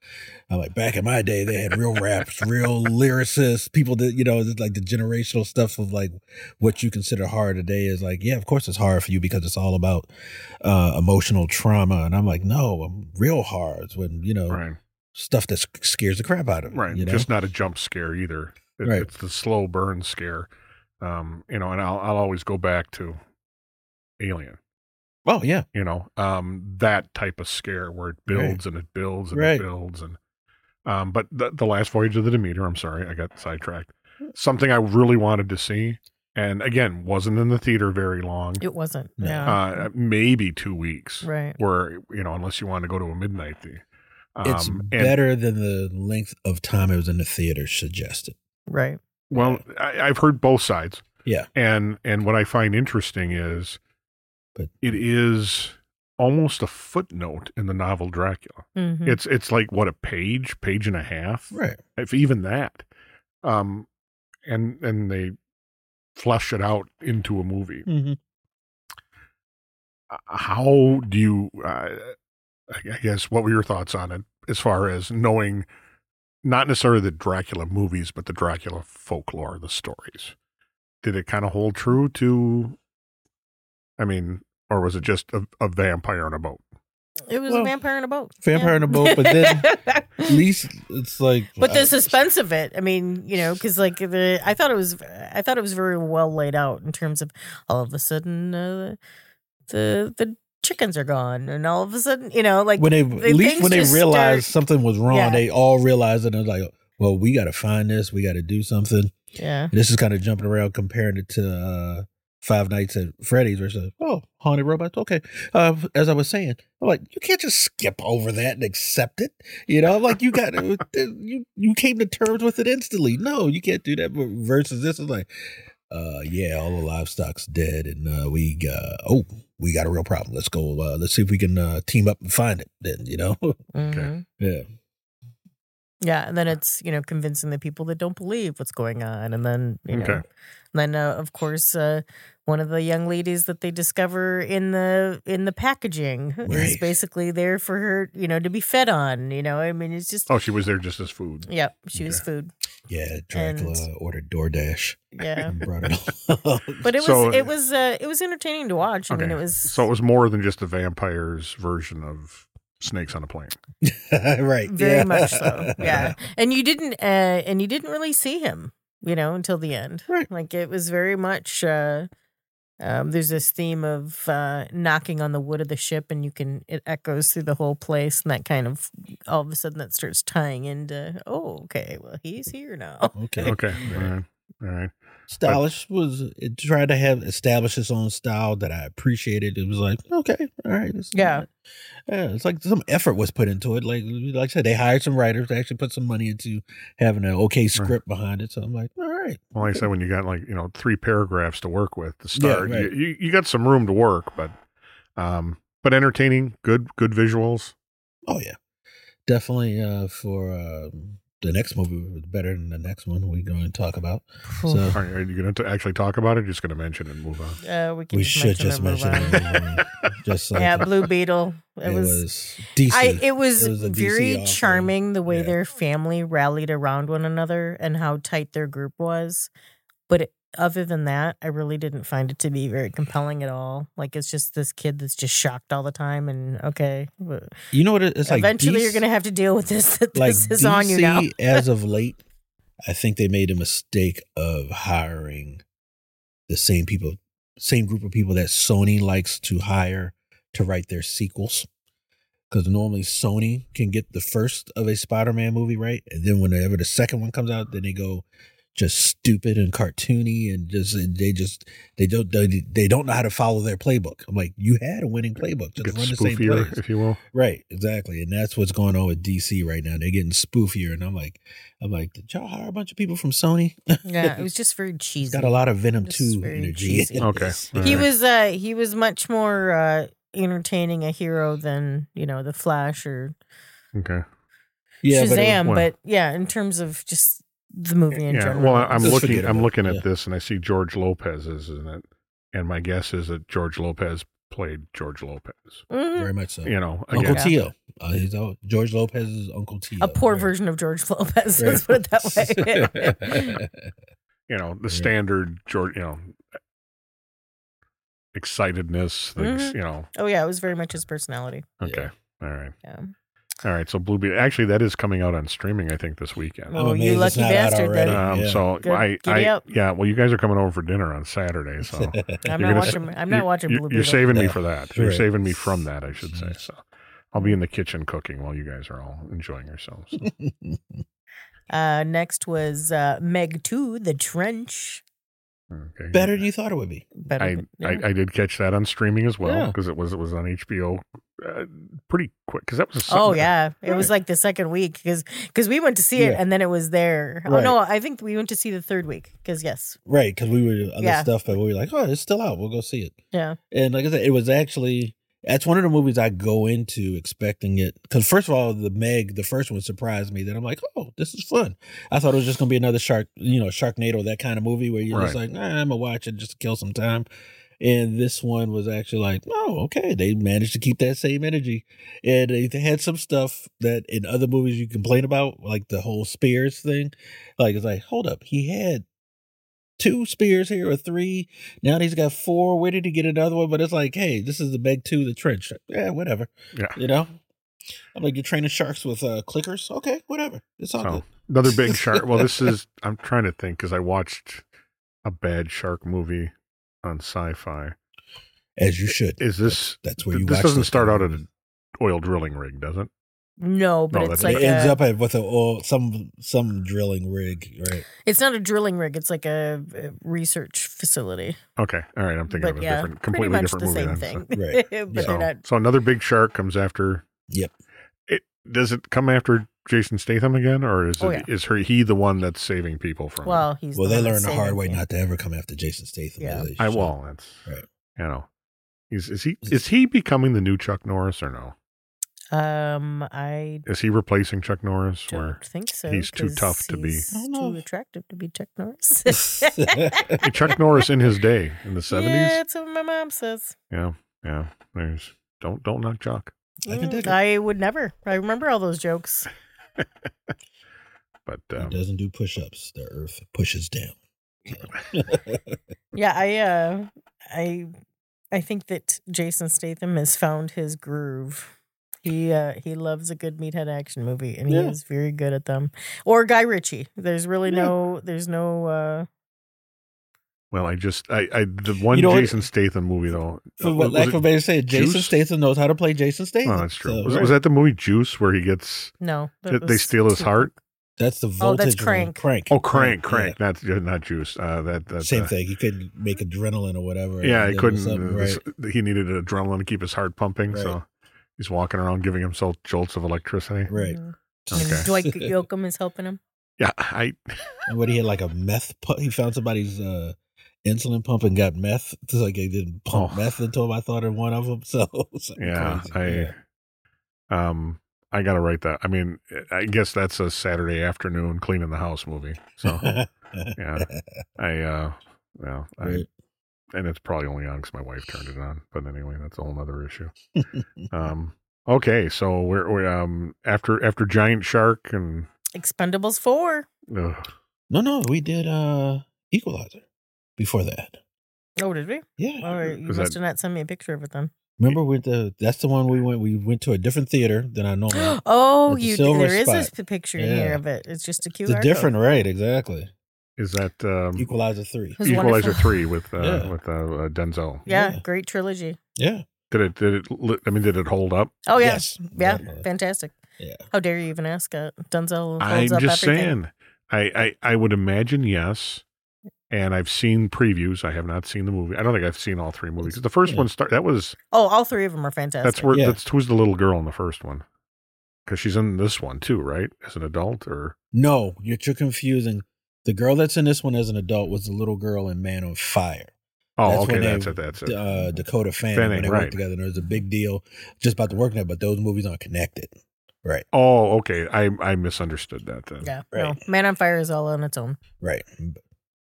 I'm like back in my day, they had real raps, real lyricists, people that you know, it's like the generational stuff of like what you consider hard today is like, yeah, of course it's hard for you because it's all about uh, emotional trauma. And I'm like, no, I'm real hard when you know right, stuff that scares the crap out of me. right. You know? Just not a jump scare either. It, Right. It's the slow burn scare. Um, you know, and I'll I'll always go back to Alien. oh yeah, You know, um, that type of scare where it Right. builds and it builds and Right. it builds and um, but the, the last voyage of the Demeter. I'm sorry, I got sidetracked. Something I really wanted to see, and again, wasn't in the theater very long. It wasn't. Yeah. Uh, maybe two weeks. right. Where you know, unless you want to go to a midnight thing. it's Um, and- better than the length of time it was in the theater suggested. Right. Well, I, I've heard both sides. Yeah. And and what I find interesting is But- it is almost a footnote in the novel Dracula. Mhm. It's it's like what a page, page and a half, Right. if even that. Um, and and they flesh it out into a movie. Mm-hmm. Uh, How do you? Uh, I guess what were your thoughts on it as far as knowing, not necessarily the Dracula movies, but the Dracula folklore, the stories. Did it kind of hold true to? I mean, or was it just a, a vampire on a boat? It was Well, a vampire in a boat. vampire Yeah. in a boat, but then- At least it's like, <laughs> but the suspense of it. I mean, you know, because like the, I thought it was, I thought it was very well laid out in terms of all of a sudden uh, the the chickens are gone, and all of a sudden, you know, like when they the at least when they just realized start- something was wrong, Yeah. they all realized it. And it was like, well, we got to find this. We got to do something. yeah, This is kind of jumping around, comparing it to uh, Five Nights at Freddy's, it's oh, haunted robots. Okay. Uh, as I was saying, I'm like, you can't just skip over that and accept it. You know, like you got <laughs> you you came to terms with it instantly. No, you can't do that. Versus this is like, uh, yeah, all the livestock's dead, and uh, we uh, oh, we got a real problem. Let's go. Uh, let's see if we can uh, team up and find it. Then you know, <laughs> Mhm. yeah, yeah, and then it's you know convincing the people that don't believe what's going on, and then you know, Okay. and then uh, of course uh, one of the young ladies that they discover in the in the packaging <laughs> is basically there for her, you know, to be fed on. You know, I mean, it's just Oh, she was there just as food. yeah, she was food. yeah. Dracula ordered DoorDash Yeah. and brought it <laughs> on. But it was So- it was uh, it was entertaining to watch. I mean, it was So it was more than just a vampire's version of snakes on a plane. <laughs> right, very yeah. much so. <laughs> Yeah, and you didn't uh, and you didn't really see him, you know, until the end. Right. Like it was very much. Uh, um, there's this theme of uh, knocking on the wood of the ship, and you can it echoes through the whole place, and that kind of all of a sudden that starts tying into. Oh, okay, well he's here now. Okay. Okay. <laughs> All right. All right. Stylish was it tried to have establish its own style that I appreciated. It was like okay, all right, this Yeah. good. yeah. It's like some effort was put into it. Like like I said, they hired some writers. They actually put some money into having an okay script behind it. So I'm like, all right, Well, like I said, when you got like you know three paragraphs to work with to start, right. you, you you got some room to work, but um, but entertaining, good good visuals. oh yeah, definitely uh, for um, the next movie was better than the next one we're going to talk about. So Are, are you going to actually talk about it? Or just going to mention it and move on. Uh, we can we just should just mention it. just <laughs> like yeah, Blue Beetle. It, it was. was, DC. I, it was, It was a DC very charming the way Yeah. their family rallied around one another and how tight their group was. But it, other than that, I really didn't find it to be very compelling at all. Like it's just this kid that's just shocked all the time, and okay, but you know what? it- It's like eventually DC you're gonna have to deal with this. <laughs> That like this is on you now. As of late, I think they made a mistake of hiring the same people, same group of people that Sony likes to hire to write their sequels. Because normally Sony can get the first of a Spider-Man movie right, and then whenever the second one comes out, then they go just stupid and cartoony and just they just they don't they, they don't know how to follow their playbook. I'm like, you had a winning playbook, just Get run the same spoofier, plays. if you will. Right, exactly, and that's what's going on with DC right now. They're getting spoofier, and I'm like, I'm like, did y'all hire a bunch of people from Sony? <laughs> Yeah, it was just very cheesy. Got a lot of Venom Just two energy. cheesy. <laughs> <laughs> Okay. All he right. was uh he was much more uh entertaining a hero than you know the Flash or Okay. yeah, but it was- Shazam, well- but yeah, in terms of just the movie in yeah. general. Well, I'm Just looking. I'm looking at yeah. this, and I see George Lopez is in it, and my guess is that George Lopez played George Lopez. Mhm. very much so. You know, Uncle again, Tio, uh, he's all, George Lopez's Uncle Tio. a poor right. version of George <laughs> Lopez. Right. Let's put it that way. <laughs> <laughs> you know, the Yeah. standard George. You know, excitedness. Things. Mhm. You know. oh yeah, it was very much his personality. Okay. All right. Yeah. All right. So Blue Beetle. Actually, that is coming out on streaming. I think this weekend. Oh, you amazed lucky bastard, then. Um, Yeah. So Good. I, Giddy I, up. yeah. Well, you guys are coming over for dinner on Saturday, so <laughs> I'm not gonna watching. I'm not watching you- Blue You're Beetle. saving me for that. You're saving me from that, I should say. So I'll be in the kitchen cooking while you guys are all enjoying yourselves. <laughs> Uh, next was uh, Meg Two, The Trench. Okay. Better than you thought it would be. Better, I, than- I, yeah. I did catch that on streaming as well Yeah. because it was it was on HBO uh, pretty quick because that was a Oh Sunday. yeah, it was like the second week because because we went to see it Yeah. and then it was there. Oh Right. no, I think we went to see the third week because yes, Right, because we were other Yeah. stuff, but we were like, oh, it's still out. We'll go see it. yeah, And like I said, it was actually that's one of the movies I go into expecting it. Because first of all, the Meg, the first one surprised me. That I'm like, oh, this is fun. I thought it was just gonna be another shark, you know, Sharknado, that kind of movie where you're just like, nah, I'm gonna watch it just to kill some time. And this one was actually like, oh, okay, they managed to keep that same energy, and they had some stuff that in other movies you complain about, like the whole Spears thing. Like it's like, hold up, he had two spears here or three. Now he's got four. Where did he get another one? But it's like, hey, this is the Meg two, the trench. Yeah, whatever. Yeah. You know? I'm like, you're training sharks with uh, clickers? Okay, whatever. It's all So good. another big <laughs> shark. Well, this is I'm trying to think because I watched a bad shark movie on Sci-Fi. As you should. Is this That's where you this doesn't start out at an oil drilling rig, does it? No, but No, it's like it ends a, up with a oil, some some drilling rig, right? it's not a drilling rig. It's like a, a research facility. Okay, all right. I'm thinking But of a yeah, different, completely different the movie. same then, thing. Right. <laughs> but So, not. so another big shark comes after. Yep. It does it come after Jason Statham again, or is Oh, it yeah. is her he the one that's saving people from? it? Well, he's Well, the they one learned the hard way things. not to ever come after Jason Statham. Yeah. I should. well, that's Right. you know, is is he is he becoming the new Chuck Norris or no? Um, I Is he replacing Chuck Norris? don't Where think so. he's too 'cause tough to be- he's I don't know. Too attractive to be Chuck Norris. <laughs> Hey, Chuck Norris in his day in the Yeah, seventies? that's what my mom says. Yeah, yeah. There's don't don't knock Chuck. I can Mm, dig it. I would never. I remember all those jokes. <laughs> But He um, doesn't do push ups. The earth pushes down. <laughs> Yeah, I uh I I think that Jason Statham has found his groove. He uh he loves a good meathead action movie and Yeah. he is very good at them. Or Guy Ritchie. There's really Yeah. no there's no uh well, I just I, I the one You know what- Jason Statham movie though. For uh, what, was like it- everybody said, Jason Juice? Statham knows how to play Jason Statham. oh, that's true. So, was, right. was that the movie Juice where he gets no. that they was steal his heart? That's the voltage. Oh, voltage. that's. Crank. Crank. Oh, crank, Yeah. crank. Not not Juice. Uh, that that Same uh, thing. He couldn't make adrenaline or whatever. Yeah, he couldn't. uh, right. He needed adrenaline to keep his heart pumping, Right. so he's walking around giving himself jolts of electricity. Right. Okay. And Dwight Yoakam is helping him. Yeah, I And what he had like a meth. Pu- he found somebody's uh, insulin pump and got meth. <laughs> It's like they didn't pump Oh. meth into him. I thought in one of them. <laughs> So something yeah crazy. I um I gotta write that. I mean, I guess that's a Saturday afternoon cleaning the house movie. So <laughs> yeah, I uh well, I, Right. And it's probably only on because my wife turned it on. But anyway, that's a whole other issue. <laughs> Um, okay, so we're, we um after after Giant Shark and Expendables four. ugh, no, no, we did uh Equalizer before that. Oh, did we? Yeah. All right. You Was must that- have not sent me a picture of it then. Remember with the that's the one we went we went to a different theater than I normally. <gasps> oh, the you silver there is a picture in here of it. It's just a QR It's a different, right? Exactly. Is that um, Equalizer three. Equalizer three with uh, Yeah. with uh, uh, Denzel? Yeah, Yeah. great trilogy. Yeah. Did it did it? I mean, did it hold up? Oh yeah, Yes, yeah, definitely. fantastic. Yeah. How dare you even ask that? Denzel holds I'm up just everything. saying. I, I I would imagine yes. And I've seen previews. I have not seen the movie. I don't think I've seen all three movies. The first Yeah. one start that was Oh, all three of them are fantastic. that's where Yeah. that's who's the little girl in the first one because she's in this one too, right? As an adult or No, you're, you're confusing. The girl that's in this one as an adult was the little girl in Man on Fire. oh That's okay, when they- that's it. That's it. Uh, Dakota Fanning, Fanning, when they right. worked together. And there was a big deal just about the work there, but those movies aren't connected. Right, oh okay, I I misunderstood that then. yeah. Right. No, Man on Fire is all on its own. right.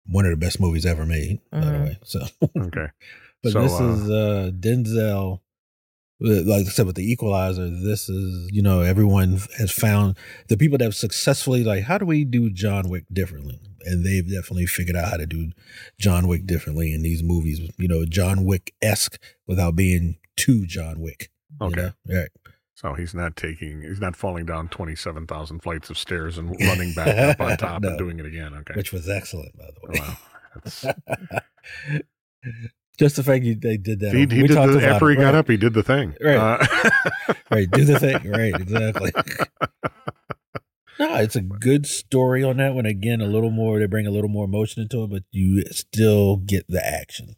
One of the best movies ever made, by the Mhm. way. So, Okay. <laughs> but So, this uh, is uh, Denzel. Like I said, with the Equalizer, this is you know everyone has found the people that have successfully like how do we do John Wick differently, and they've definitely figured out how to do John Wick differently in these movies. You know, John Wick esque without being too John Wick. you Okay. know? right. So he's not taking, he's not falling down 27,000 flights of stairs and running back up on top <laughs> No. and doing it again. Okay. which was excellent, by the way. Wow. <laughs> Just the fact you, they did that. he, he We did the, after it, he got right, up, he did the thing. Right. Uh, <laughs> right, do the thing, <laughs> right, exactly. <laughs> no, it's a good story on that one. Again, a little more. They bring a little more emotion into it, but you still get the action.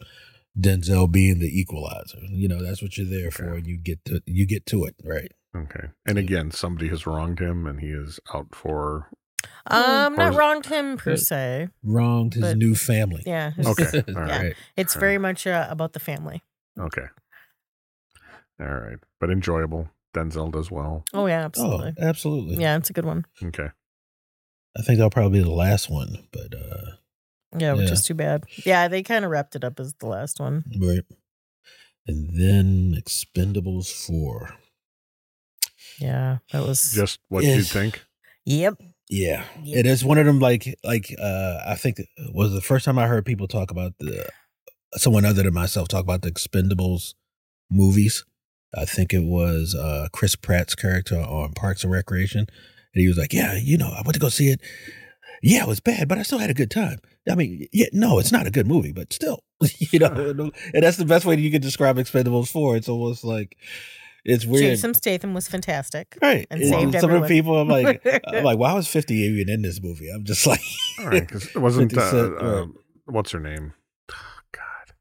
Denzel being the equalizer, you know that's what you're there for, Okay. and you get to you get to it, right? okay. And again, somebody has wronged him and he is out for, Um, Or not wronged him per se. Wronged his But- new family. Yeah. his- Okay. All Yeah. right. It's very much uh, about the family. Okay. All right. But enjoyable. Denzel does well. Oh yeah, Oh, absolutely. absolutely. Yeah, it's a good one. Okay. I think that'll probably be the last one, but uh Yeah, which Yeah. is too bad. Yeah, they kind of wrapped it up as the last one. right. And then Expendables four. Yeah, that was. Just what you Yes. think? Yep. Yeah, Yep. it is one of them. Like, like uh, I think it was the first time I heard people talk about the someone other than myself talk about the Expendables movies. I think it was uh, Chris Pratt's character on Parks and Recreation, and he was like, "Yeah, you know, I went to go see it. Yeah, it was bad, but I still had a good time. I mean, yeah, no, it's not a good movie, but still, <laughs> you know, <laughs> and that's the best way you can describe Expendables four. It's almost like it's weird, Jason Statham was fantastic. right? and And saved some of the everyone. people, I'm like, I'm <laughs> like, why was 50 even in this movie? I'm just like, All right. Because it wasn't, <laughs> 50 uh, Cent, uh, right. what's her name? <sighs> God.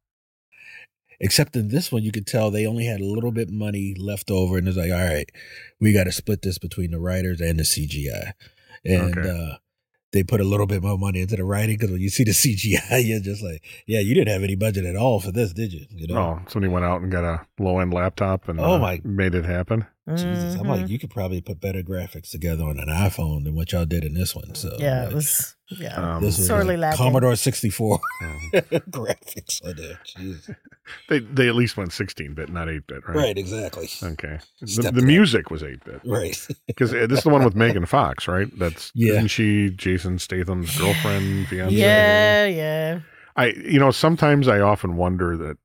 except in this one, you could tell they only had a little bit money left over, and it's like, all right, we got to split this between the writers and the CGI, and Okay. uh, they put a little bit more money into the writing because when you see the CGI, <laughs> you're just like, yeah, you didn't have any budget at all for this, did you? You know, Oh, somebody went out and got a low end laptop and Oh, uh, my- made it happen. Jesus, I'm Mhm. like, you could probably put better graphics together on an iPhone than what y'all did in this one. So yeah, like, it was. Yeah, Um, this was sorely lacking. Commodore 64 um, <laughs> graphics on there. Jeez. they they at least went 16 bit, not 8 bit, right? Right, exactly. Okay. The, the music was 8 bit. Right. <laughs> Because this is the one with Megan Fox, right? That's Yeah. isn't she Jason Statham's girlfriend, fiance? yeah, yeah. I you know sometimes I often wonder that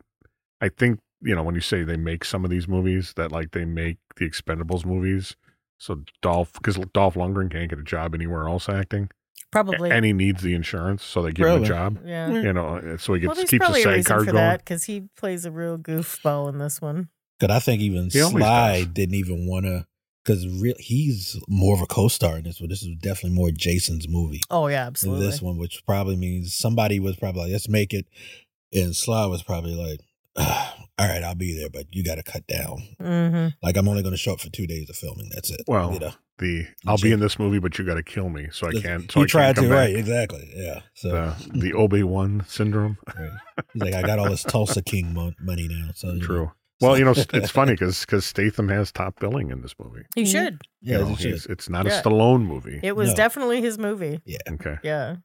I think you know when you say they make some of these movies that like they make the Expendables movies so Dolph because Dolph Lundgren can't get a job anywhere else acting Probably. and he needs the insurance so they give him Probably. a job yeah. you know so he Well, gets there's keeps a probably a SAG reason card for going that because he plays a real goofball in this one. Because I think even He always Sly does. didn't even want to, because re- he's more of a co-star in this one. This is definitely more Jason's movie Oh yeah, than absolutely. this one, which probably means somebody was probably like, let's make it. And Sly was probably like, "Ah, <sighs> all right, I'll be there, but you got to cut down. hmm Like, I'm only going to show up for two days of filming. That's it. Well, you know, the I'll be in this movie but you got to kill me so I can't so he I tried can't come to, back. right? Exactly. Yeah. So the the Obi Wan syndrome right. he's like, I got all this Tulsa King mo- money now. So you know. true well you know <laughs> it's funny because Statham has top billing in this movie He should. Yeah, know, it should. it's not Yeah. a Stallone movie It was No. definitely his movie. Yeah. Okay Yeah.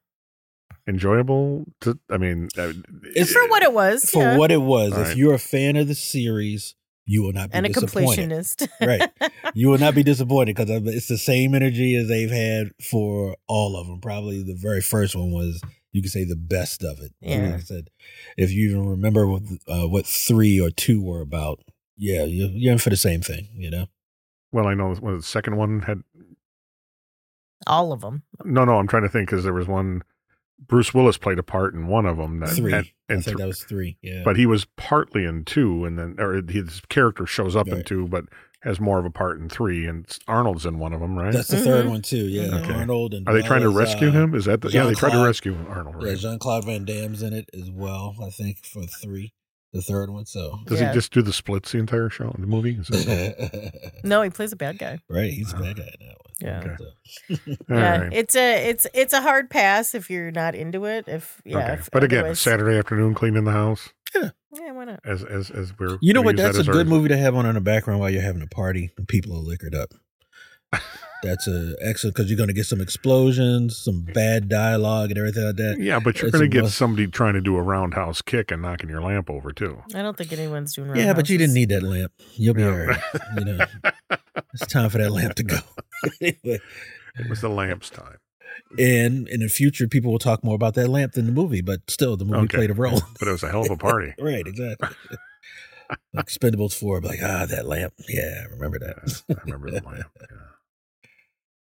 Enjoyable to i mean uh, It's For what it was. for yeah. what it was. All If right. you're a fan of the series, you will not be and a completionist. Right. <laughs> You will not be disappointed because it's the same energy as they've had for all of them. Probably the very first one was you could say the best of it. Yeah. Like I said, if you even remember what uh, what three or two were about, yeah, you're, you're in for the same thing. You know. well i know the second one had All of them. no no i'm trying to think because there was one bruce willis played a part in one of them that Three. and, I and think th- that was three. Yeah. but he was partly in two and then or his character shows up in two but has more of a part in three, and Arnold's in one of them, right? That's the third Mhm. one too. Yeah, Okay. Arnold and Are they trying to rescue uh, him? Is that the, yeah? They tried to rescue Arnold. Yeah, Right? Jean Claude Van Damme's in it as well. I think for three, the third one. So Does Yeah. he just do the splits the entire show in the movie? Is that- <laughs> No, he plays a bad guy. right, he's a bad uh-huh. guy in that one. Yeah. Okay. So- <laughs> yeah, right. it's a it's it's a hard pass if you're not into it. If yeah, okay. if But again, otherwise- Saturday afternoon cleaning the house yeah, Yeah, why not? as as as we're You know what? use that That's a as our- good movie to have on in the background while you're having a party and people are liquored up. <laughs> That's a excellent because you're going to get some explosions, some bad dialogue, and everything like that. Yeah, but you're going to get must- somebody trying to do a roundhouse kick and knocking your lamp over too. I don't think anyone's doing. Yeah, but you didn't need that lamp. You'll be Yeah. all right. You know, <laughs> it's time for that lamp to go. <laughs> anyway, It was the lamp's time. and in the future, people will talk more about that lamp than the movie, but still, the movie Okay. played a role. <laughs> But it was a hell of a party. right, exactly. like Expendables 4, like, ah, that lamp. Yeah, I remember that. I remember the lamp. Yeah.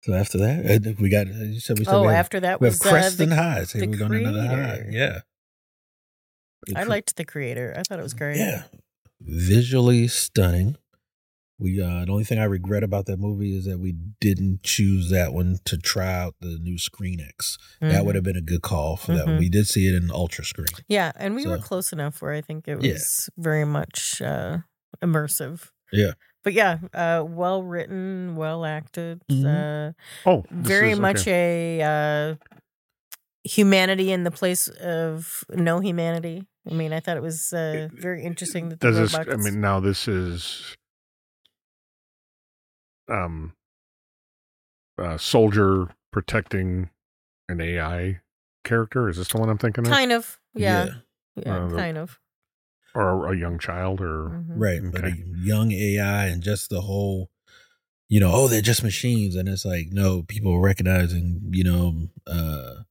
So after that, uh, we got, you said we said Oh, we have, after that we have was uh, and the, Highs. We're going to another high. Yeah. I liked the creator. I thought it was great. Yeah. Visually stunning. We uh the only thing I regret about that movie is that we didn't choose that one to try out the new Screen X. That Mhm. would have been a good call for that one. Mhm. We did see it in ultra screen. Yeah, and we were close enough where I think it Yeah. was very much uh, immersive. Yeah. But yeah, uh, well written, well acted. Mhm. Uh, Oh, very is- much okay. a uh, humanity in the place of no humanity. I mean, I thought it was uh, very interesting that the Does this? robots. I mean, now this is um a soldier protecting an AI character. Is this the one I'm thinking of, kind of, yeah, yeah, Uh, the- kind of. Or a young child, or Mhm. Right. But a young AI and just the whole, you know, oh, they're just machines. And it's like, no, people recognizing, you know, uh,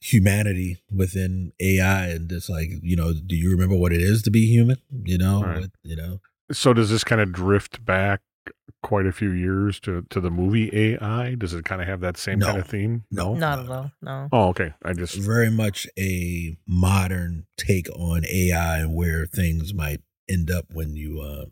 humanity within AI and just like, you know, do you remember what it is to be human? You know, Right. What- you know, So does this kind of drift back quite a few years to to the movie AI? Does it kind of have that same No. kind of theme? No. Not at all. No. Oh, okay. I just very much a modern take on AI and where things might end up when you, uh,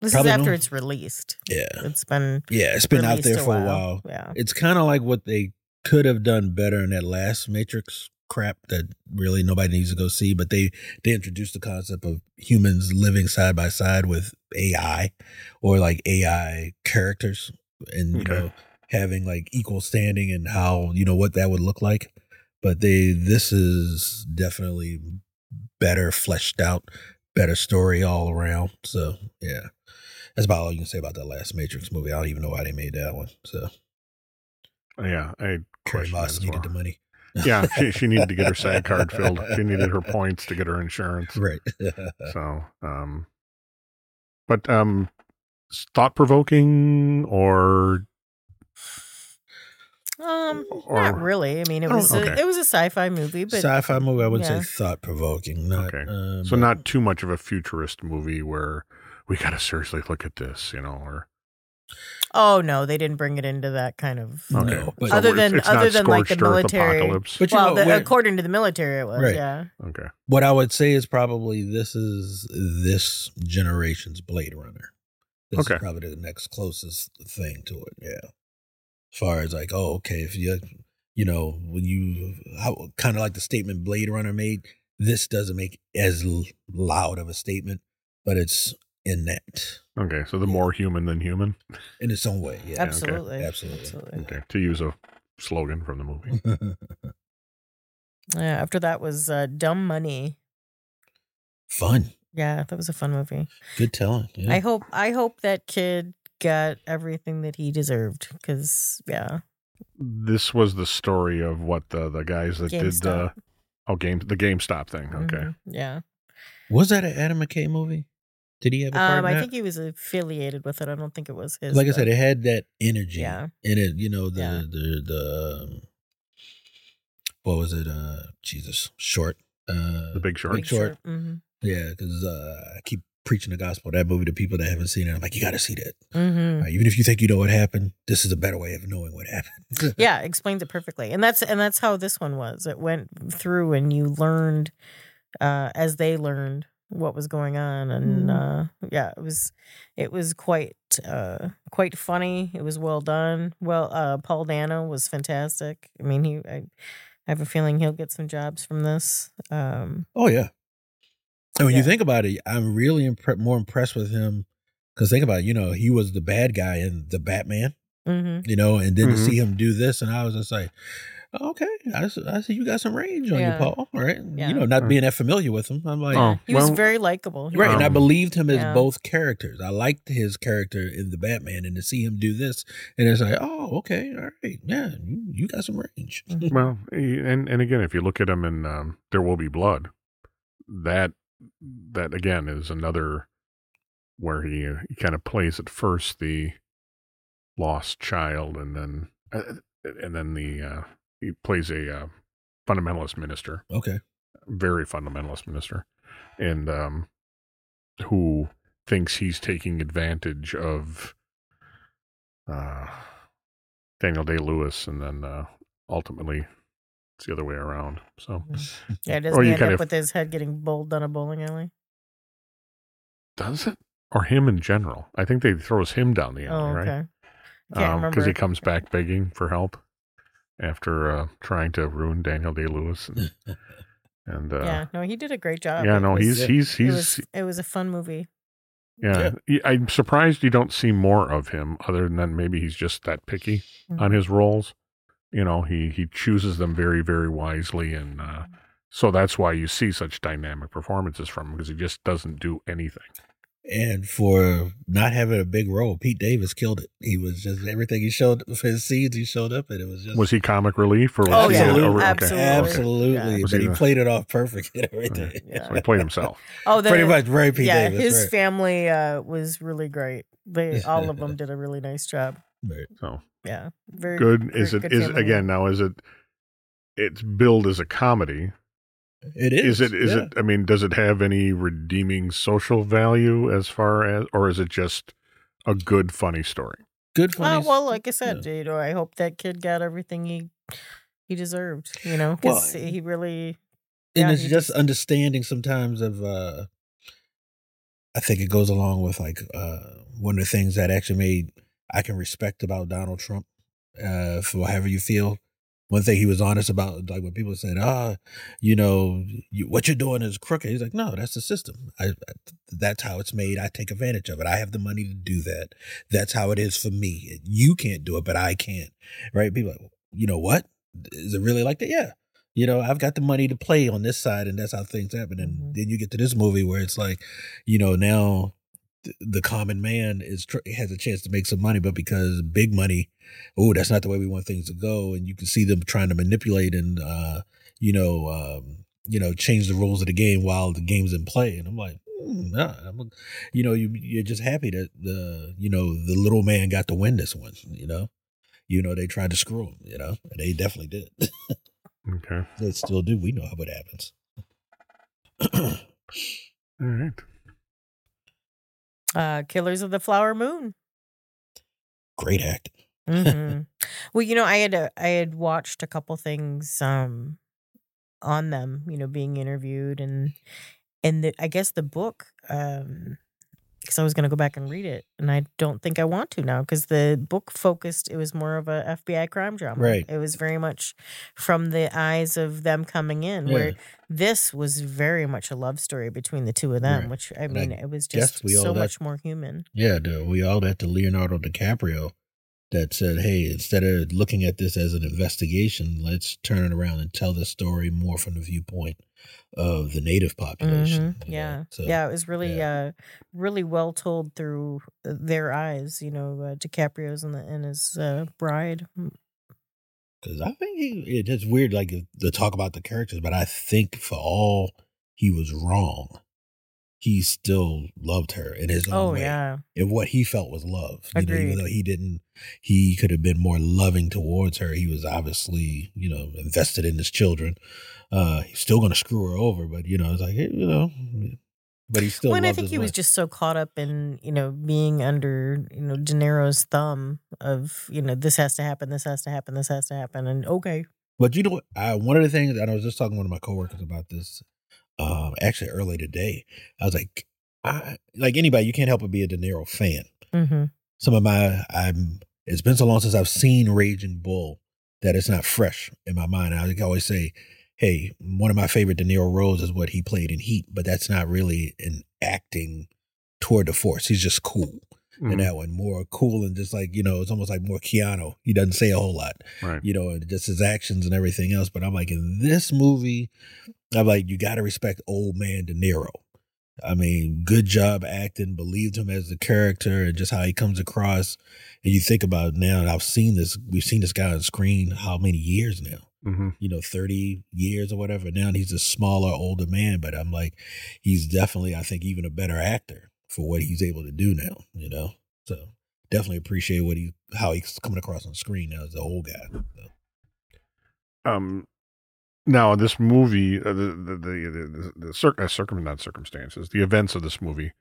This Probably is after no. it's released. yeah, It's been yeah, it's been out released there for a while. Yeah. It's kind of like what they could have done better in that last Matrix crap that really nobody needs to go see. But they they introduced the concept of humans living side by side with AI or like AI characters, and you know having like equal standing and how you know what that would look like. But they this is definitely better fleshed out, better story all around. So yeah. That's about all you can say about that last Matrix movie. I don't even know why they made that one. So yeah. I Carrie Moss needed well. the money. Yeah, she, she needed to get her SAG card filled. She needed her points to get her insurance. <laughs> right. <laughs> So, um, but um, thought provoking or Um, Or- not really. I mean, it Oh, was okay. a, it was a sci-fi movie, but Sci-fi movie, I would yeah. say thought provoking. Not Okay. uh, so not too much of a futurist movie where we got to seriously look at this, you know, or oh no, they didn't bring it into that kind of. No, but- Other it's- than- it's other than, like, the military- apocalypse. But you well, know, the, where- according to the military, it was. Right. Yeah. okay, what I would say is probably this is this generation's Blade Runner. This Okay. is probably the next closest thing to it. Yeah. As far as like, oh, okay, if you, you know, when you, kind of like the statement Blade Runner made, this doesn't make as loud of a statement, but it's in that okay. So the Yeah. more human than human. in its own way. Yeah. Absolutely. Absolutely. Absolutely. Okay, to use a slogan from the movie. <laughs> Yeah. After that was uh, Dumb Money. Fun. Yeah, that was a fun movie. Good telling. Yeah. I hope I hope that kid got everything that he deserved because yeah, This was the story of what the the guys that did the GameStop. oh game the GameStop thing. Okay, Mhm. yeah. Was that an Adam McKay movie? Did he have a part Um, I think he was affiliated with it. I don't think it was his. like I said, it had that energy Yeah. in it. You know the Yeah. the the um, what was it? Uh, Jesus, short. Uh, The Big Short. Big Short. Mhm. Yeah, because uh, I keep preaching the gospel that movie to people that haven't seen it. I'm like, you got to see that. Mhm. Uh, even if you think you know what happened, this is a better way of knowing what happened. <laughs> Yeah, explains it perfectly, and that's and that's how this one was. It went through, and you learned uh, as they learned what was going on, and uh, yeah, it was it was quite uh, quite funny. It was well done. Well, uh, Paul Dano was fantastic. I mean, he I, I have a feeling he'll get some jobs from this. Um, Oh yeah. And when Yeah. you think about it, I'm really impre- more impressed with him because think about it. You know, he was the bad guy in the Batman. mhm. You know, and then Mhm. to see him do this, and I was just like, okay, I see you got some range on Yeah. you, Paul. Right? Yeah. You know, not being that familiar with him, I'm like, Oh, He was well, very likable. He Right, and I Um, believed him as yeah. both characters. I liked his character in the Batman, and to see him do this, and it's like, oh, okay, all right, yeah, you, you got some range. Mhm. <laughs> Well, and and again, if you look at him in um, There Will Be Blood, that that again is another where he uh, he kind of plays at first the lost child, and then uh, and then the uh, he plays a uh, fundamentalist minister, Okay, very fundamentalist minister, and um, who thinks he's taking advantage of uh, Daniel Day Lewis, and then uh, ultimately it's the other way around. So <laughs> Yeah, doesn't he you end kind up of- with his head getting bowled down a bowling alley? does it or him in general? I think they throws him down the alley, Oh, right? okay. Can't remember. Because he comes back begging for help after uh, trying to ruin Daniel Day Lewis, and, and uh, yeah, no, he did a great job. yeah, It no, was- he's yeah. he's it he's was it was a fun movie. Yeah, He- I'm surprised you don't see more of him, other than maybe he's just that picky Mm-hmm. on his roles. You know, he he chooses them very very wisely, and uh, so that's why you see such dynamic performances from him because he just doesn't do anything. And for not having a big role, Pete Davis killed it. He was just everything he showed for his scenes. He showed up, and it was just Was he comic relief or was Oh, he yeah, a- a- okay, absolutely. okay. absolutely, Yeah. But he he played it off perfect and everything. Yeah. So he played himself. <laughs> Oh, the, Pretty much, very Pete yeah, Davis. his right. family uh, was really great. They all of them did a really nice job. Right. So Yeah, very good. Is great- it good is family. again now? Is it? It's billed as a comedy. It is. Is it? Is yeah. it? I mean, does it have any redeeming social value as far as, or is it just a good funny story? good? Uh, Funny. well, like I said, you know, I hope that kid got everything he he deserved. You know, Well, because he really. and yeah, it's just just- understanding sometimes of uh i think it goes along with like uh one of the things that actually made i can respect about donald trump uh for however you feel one thing he was honest about like when people said ah you know you, what you're doing is crooked he's like no that's the system. I, I that's how it's made. I take advantage of it. I have the money to do that. That's how it is for me. You can't do it but i can. Right? People are like you know what? Is it really like that? Yeah. You know, I've got the money to play on this side, and that's how things happen. And Mhm. then you get to this movie where it's like, you know, now the common man is tr- has a chance to make some money, but because big money, oh, that's not the way we want things to go, and you can see them trying to manipulate and, uh, you know, um, you know, change the rules of the game while the game's in play. And I'm like, mm, nah, I'm, you know, you you're just happy that the, you know, the little man got to win this one. You know, you know, they tried to screw him. You know, and they definitely did. Okay. <laughs> They still do. We know how it happens. <clears throat> All right. Uh, Killers of the Flower Moon. Great acting. hmm <laughs> well, you know, I had a, I had watched a couple things um on them, you know, being interviewed and and the, I guess the book um because I was going to go back and read it and I don't think I want to now because the book focused it was more of a FBI crime drama. Right. It was very much from the eyes of them coming in where this was very much a love story between the two of them, Right. which I And I mean, it was just so much more human. Yeah, we all that to Leonardo DiCaprio that said, "Hey, instead of looking at this as an investigation, let's turn it around and tell the story more from the viewpoint of the native population." Mhm. Yeah, So, yeah, it was really, yeah. uh, really well told through uh, their eyes. You know, uh, DiCaprio's and, the, and his uh, bride. Mm, Because I think he, it's weird, like to talk about the characters, but I think for all he was wrong, he still loved her in his own Oh way. yeah, and what he felt was love. You know, even though he didn't, he could have been more loving towards her. He was obviously, you know, invested in his children. Uh, he's still going to screw her over, but you know, it's like, you know, but he still. well, and I think he was just so caught up in you know being under you know De Niro's thumb of you know this has to happen, this has to happen, this has to happen, and okay, But you know what? I, one of the things, and I was just talking to one of my coworkers about this. Um, actually early today. I was like, I, like anybody, you can't help but be a De Niro fan. Mm-hmm. Some of my, I'm. It's been so long since I've seen Raging Bull that it's not fresh in my mind. I always say, hey, one of my favorite De Niro roles is what he played in Heat, but that's not really an acting tour de force. He's just cool in Mhm. that one, more cool and just like you know, it's almost like more Keanu. He doesn't say a whole lot Right. you know, just his actions and everything else. But I'm like, in this movie, I'm like, you got to respect old man De Niro. I mean, good job acting, believed him as the character and just how he comes across. And you think about it now, and I've seen this, we've seen this guy on screen how many years now? hmm You know, 30 years or whatever. Now he's a smaller, older man, but I'm like, he's definitely, I think, even a better actor for what he's able to do now, you know? So definitely appreciate what he, how he's coming across on screen now as the old guy. So. Um, now this movie, uh, the the the, the, the circ- uh, circum not circumstances, the events of this movie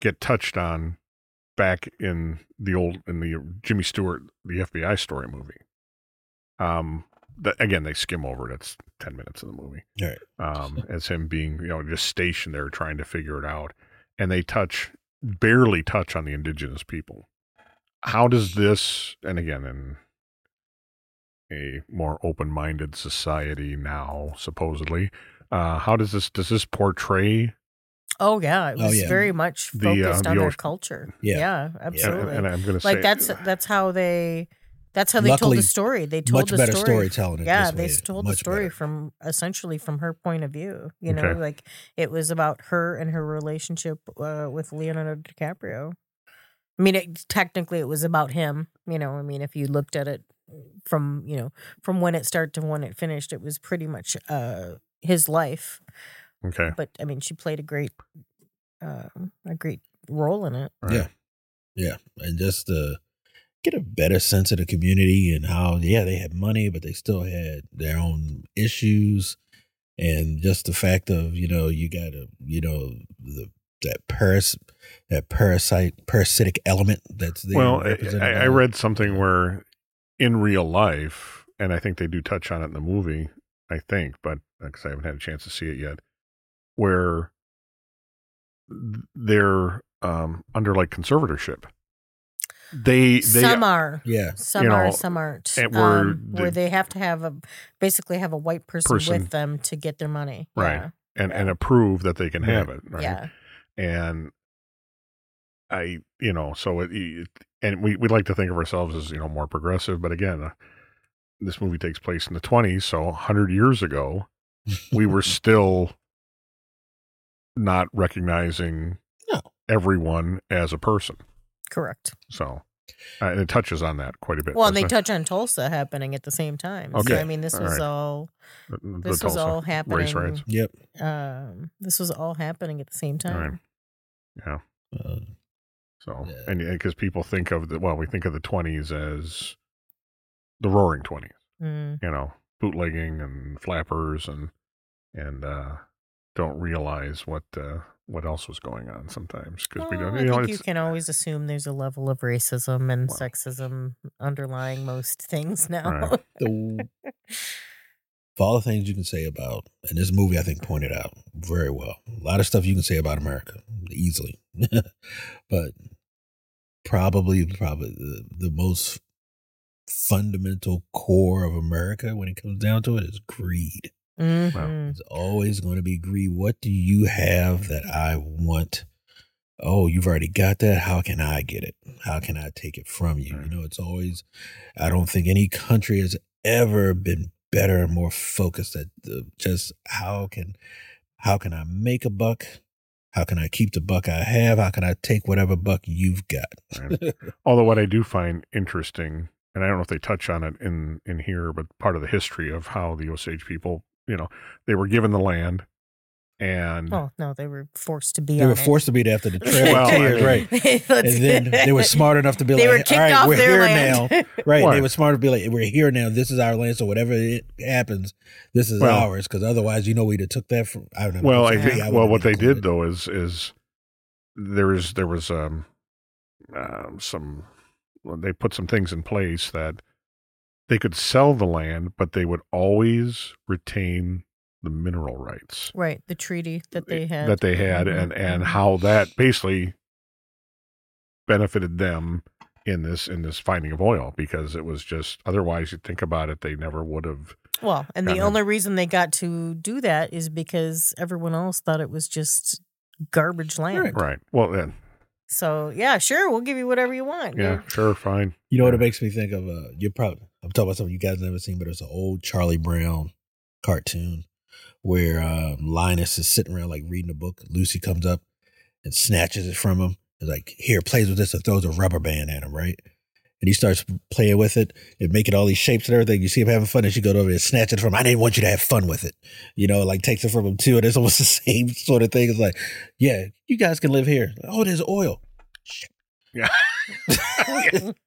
get touched on back in the old in the Jimmy Stewart the FBI story movie. Um, that again they skim over it. It's ten minutes of the movie. Right. Um, <laughs> as him being you know just stationed there trying to figure it out, and they touch barely touch on the indigenous people. How does this, and again, in a more open-minded society now, supposedly, uh, how does this does this portray? Oh yeah, it Oh, was yeah. very much The, uh, focused the on their Osage- culture. Yeah. Yeah, absolutely. And, and I'm going to say, like that's that's how they that's how they Luckily, told the story. They told much the better story. storytelling. Yeah, this they way. s- told the story better. from essentially from her point of view. You know, Okay. like it was about her and her relationship uh, with Leonardo DiCaprio. I mean, it, technically, it was about him. You know, I mean, if you looked at it from you know from when it started to when it finished, it was pretty much uh, his life. okay, But I mean, she played a great uh, a great role in it. all right. Yeah. Yeah, and just to get a better sense of the community and how, yeah, they had money, but they still had their own issues, and just the fact of you know you got to you know the that paras that parasite parasitic element that's there. Well, I, I, I read something where in real life, and I think they do touch on it in the movie. I think, but because I haven't had a chance to see it yet, where they're um, under like conservatorship. They they some are. yeah, Some you are some aren't and where um, where the- they have to have a basically have a white person, Person. with them to get their money. Right. and and approve that they can have it. Right. Yeah. And I, you know, so it, it and we we like to think of ourselves as you know more progressive, but again, uh, this movie takes place in the twenties, so hundred years ago, we were <laughs> still not recognizing No. everyone as a person. Correct. So, uh, and it touches on that quite a bit. Well, and they doesn't touch on Tulsa happening at the same time. So Okay. I mean, this All was right. all it? The- this was Tulsa all happening. race riots. yep. Um, this was all happening at the same All time. Right. Yeah. Uh, So, Yeah. and because people think of the well, we think of the twenties as the Roaring Twenties. Mm. you know, bootlegging and flappers and and uh don't realize what uh what else was going on sometimes because we don't I you know think you can always assume there's a level of racism and Well. sexism underlying most things <laughs> now. Right. the <laughs> of all the things you can say about, and this movie I think pointed out very well. A lot of stuff you can say about America easily, <laughs> but probably probably the, the most fundamental core of America when it comes down to it is greed. Mhm. It's always going to be greed. What do you have that I want? Oh, you've already got that. How can I get it? How can I take it from you? Right. You know, it's always, I don't think any country has ever been better and more focused at the, just how can, how can I make a buck? How can I keep the buck I have? How can I take whatever buck you've got? Right. <laughs> although what i do find interesting and i don't know if they touch on it in in here but part of the history of how the osage people you know they were given the land and Oh no, they were forced to be. they on were it. forced to be there after the <laughs> Trail Well, of I Tears, mean- <laughs> right? And then they were smart enough to be they like, were kicked all right, off we're their here land. now. Right. What? They were smart to be like, we're here now. This is our land. So whatever it happens, this is Well- ours. Because otherwise, you know, we'd have took that from. I don't know. well i think wouldn't well what they included. did though is is there is there was um, um some well, they put some things in place that they could sell the land but they would always retain the mineral rights Right, the treaty that they had. that they had Mhm, and and mhm. how that basically benefited them in this in this finding of oil because it was just otherwise you think about it they never would have well, and the Kinda- only reason they got to do that is because everyone else thought it was just garbage land. Right. right well then So yeah, sure, we'll give you whatever you want. yeah dude. sure fine You know what it makes me think of? Uh, you're probably I'm talking about something you guys never seen, but it's an old Charlie Brown cartoon where uh, Linus is sitting around like reading a book. Lucy comes up and snatches it from him. It's like, here, plays with this and throws a rubber band at him, right? And he starts playing with it and making all these shapes and everything. You see him having fun, and she goes over and snatches it from him. I didn't want you to have fun with it. You know, like takes it from him too. And it's almost <laughs> the same sort of thing. It's like, yeah, you guys can live here. Oh, there's oil. Shit. Yeah. <laughs>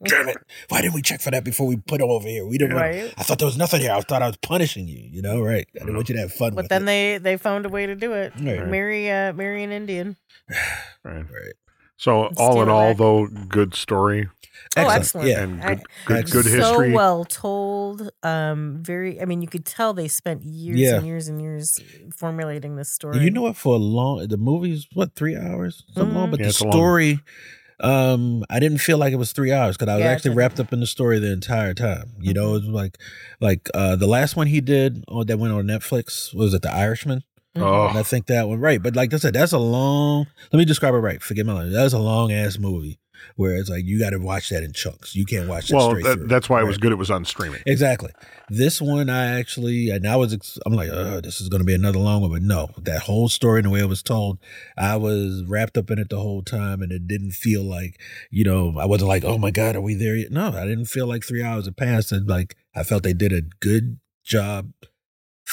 Damn it. Why didn't we check for that before we put them over here? We didn't want Right. I thought there was nothing here. I thought I was punishing you, you know, right? I didn't want you to have fun But with then it. they they found a way to do it. Right. Marry uh marry an Indian. <sighs> right right. so And all in all that. though good story Oh, excellent. Yeah. and good good, good So history So well told. Um very I mean you could tell they spent years Yeah. and years and years formulating this story. You know what? For a long, the movie's what three hours, something long, Mhm. but Yeah, the story, long. Story, um, I didn't feel like it was three hours because I was Yeah, actually wrapped up in the story the entire time. You know, Mhm. it was like, like uh, the last one he did oh, that went on Netflix was it The Irishman? Mhm. Oh. And I think that one right. But like I said, that's a long. Let me describe it right. Forget my language. That's a long ass movie where it's like you got to watch that in chunks. You can't watch that well straight that, through. that's why it was good it was on streaming Exactly. This one, I actually, and I was, I'm like, oh, this is going to be another long one. But no, that whole story and the way it was told, I was wrapped up in it the whole time. And it didn't feel like, you know, I wasn't like, oh my God, are we there yet? No, I didn't feel like three hours had passed. And like, I felt they did a good job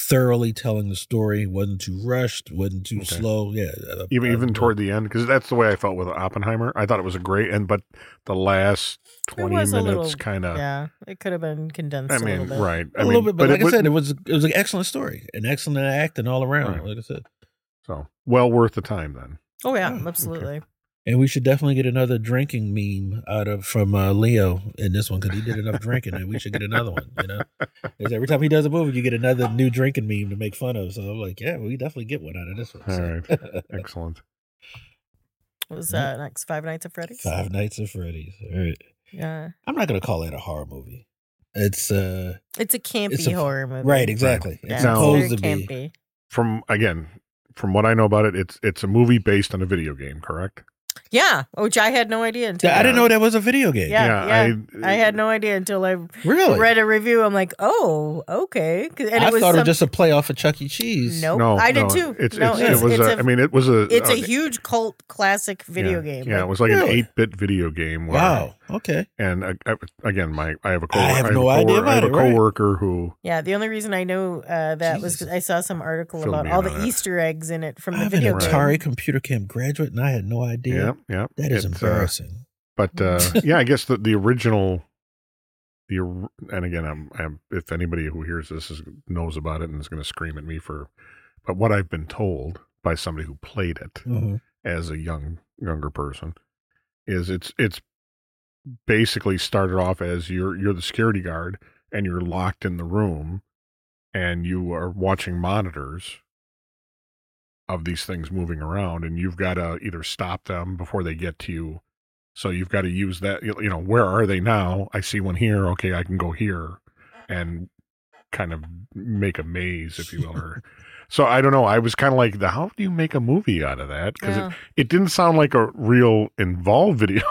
thoroughly telling the story. Wasn't too rushed, wasn't too Okay. slow. Yeah. I- even I- even uh, toward the end because that's the way I felt with Oppenheimer. I thought it was a great end, but the last twenty minutes kind of. Yeah, it could have been condensed I a little mean, bit. right? I a mean, little bit, but, like it I said, it was it was an excellent story, an excellent acting all around. Right. Like I said, so well worth the time then. Oh yeah, Oh, okay. Absolutely. And we should definitely get another drinking meme out of from uh, Leo in this one because he did enough drinking, and we should get another one. You know, 'Cause every time he does a movie, you get another new drinking meme to make fun of. So I'm like, yeah, we definitely get one out of this one. All So. right. <laughs> Excellent. What was uh, next Five Nights at Freddy's? Five Nights at Freddy's. All right, Yeah, I'm not gonna call that a horror movie. It's uh it's a campy It's a- horror movie. right, exactly. Yeah, It's Now- supposed it's to very be. campy. From again, from what I know about it, it's it's a movie based on a video game, correct? Yeah, which I had no idea until I didn't know that was a video game. Yeah, yeah. I had no idea until I really. read a review. I'm like, oh, okay. 'Cause- And I it was thought it some- was just a play off of Chuck E. Cheese. Nope. No, I did no, too. It's, No, it's, it's- it was. it's a, a- I mean, it was a. It's uh, a huge cult classic video yeah, game. Yeah, it was like an Really? eight-bit video game. Where, Wow. Okay. And uh, uh, again, my I have a co- I have a no coworker- idea I about have a it, right. coworker who Yeah, the only reason I know uh, that was Jesus. 'cause I saw some article Filled about me all in the that. Easter eggs in it from the I'm video an game. Atari computer camp graduate, and I had no idea. yeah yeah That is It's, uh, embarrassing. But uh, <laughs> yeah, I guess the the original, the and again, I'm, I'm if anybody who hears this is, knows about it and is going to scream at me for, but what I've been told by somebody who played it Mhm. as a young younger person is it's it's basically started off as you're you're the security guard and you're locked in the room and you are watching monitors of these things moving around and you've got to either stop them before they get to you so you've got to use that you you know where are they now i see one here okay i can go here and kind of make a maze if you will or <laughs> so i don't know i was kind of like the how do you make a movie out of that because Yeah. it, it didn't sound like a real involved <laughs> video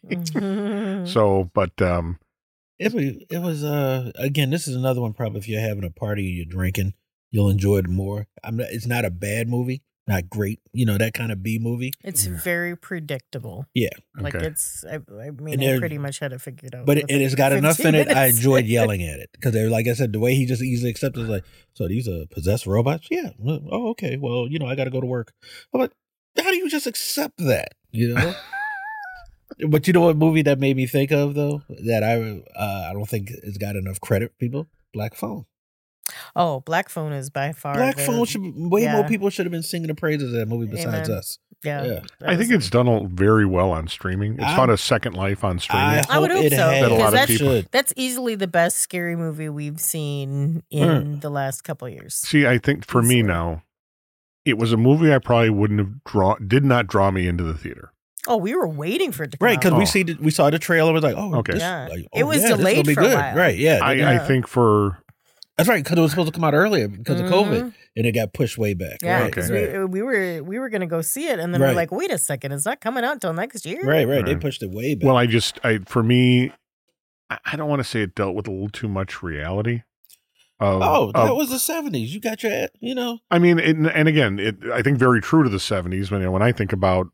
game Mhm. so but um It was, it was uh again, this is another one probably if you're having a party and you're drinking, you'll enjoy it more. I'm not, it's not a bad movie, not great, you know, that kind of B movie. it's very predictable. Yeah. Like okay. it's, I, I mean, And I pretty much had it figured out. But it, it has got enough 15 in it. I enjoyed yelling at it because, they're, like I said, the way he just easily accepts it is like, <laughs> so these are possessed robots? Yeah. Oh, okay. Well, you know, I got to go to work. I'm like, how do you just accept that? You know. <laughs> but you know what movie that made me think of though that I uh, I don't think has got enough credit. People, Black Phone. Oh, Black Phone is by far Black the- Phone should be, way more people should have been singing the praises of that movie besides Amen. us. Yeah. Yeah. I think it's done very well on streaming. It's I'm- found a second life on streaming. I, I would hope hope it so, has. That a lot of people- should. That's easily the best scary movie we've seen in the last couple years. See, I think for me now, it was a movie I probably wouldn't have draw did not draw me into the theater. Oh, we were waiting for it to come Right, because out. we Oh. see we saw the trailer. It was like, oh, Okay. this, Yeah. like, It oh, was yeah, delayed gonna be for a good. while. Right? Yeah, I, I think for that's right. Because it was supposed to come out earlier because of COVID, Mhm. and it got pushed way back. Yeah, right, Okay. we, we were we were gonna go see it, and then Right. we're like, wait a second, it's not coming out until next year. right, right. They pushed it way back. well, I just I for me, I, I don't want to say it dealt with a little too much reality. Of, oh, that of- was the seventies. You got your, you know, I mean, it, and again, it I think very true to the seventies. When when I think about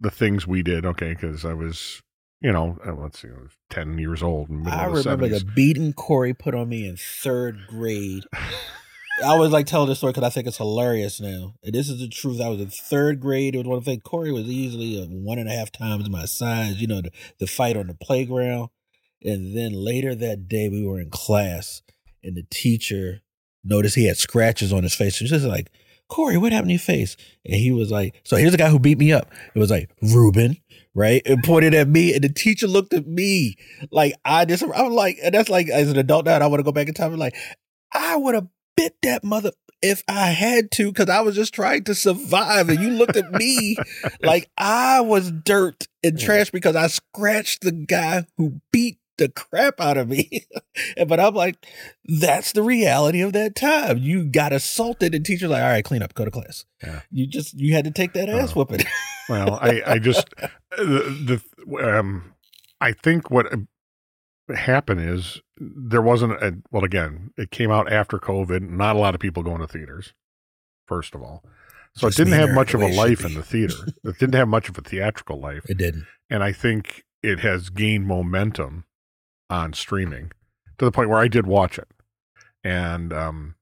the things we did, okay, because I was, you know, uh, let's see, I was ten years old. I the remember 70s. the beating Corey put on me in third grade. I always like telling this story because I think it's hilarious now. And this is the truth. I was in third grade. It was one of the things. Corey was easily a one and a half times my size. You know, the, the fight on the playground. And then later that day, we were in class, and the teacher noticed he had scratches on his face. She was just like, Corey, what happened to your face? And he was like, So here's the guy who beat me up. It was like, Ruben, right? And pointed at me. And the teacher looked at me like, I just, I'm like, and that's like, as an adult now, and I want to go back in time and like, I would have bit that mother if I had to, because I was just trying to survive. And you looked at me <laughs> like I was dirt and trash because I scratched the guy who beat the crap out of me. <laughs> But I'm like, that's the reality of that time. You got assaulted, and teachers like, all right, clean up, go to class. Yeah. You just you had to take that ass Uh, whooping. <laughs> Well, I, I just the, the um, I think what happened is there wasn't a well. Again, it came out after COVID. Not a lot of people going to theaters. First of all, so Just it didn't have much of a the way it life in the <laughs> theater. it didn't have much of a theatrical life, It didn't. and I think it has gained momentum on streaming to the point where I did watch it, and um,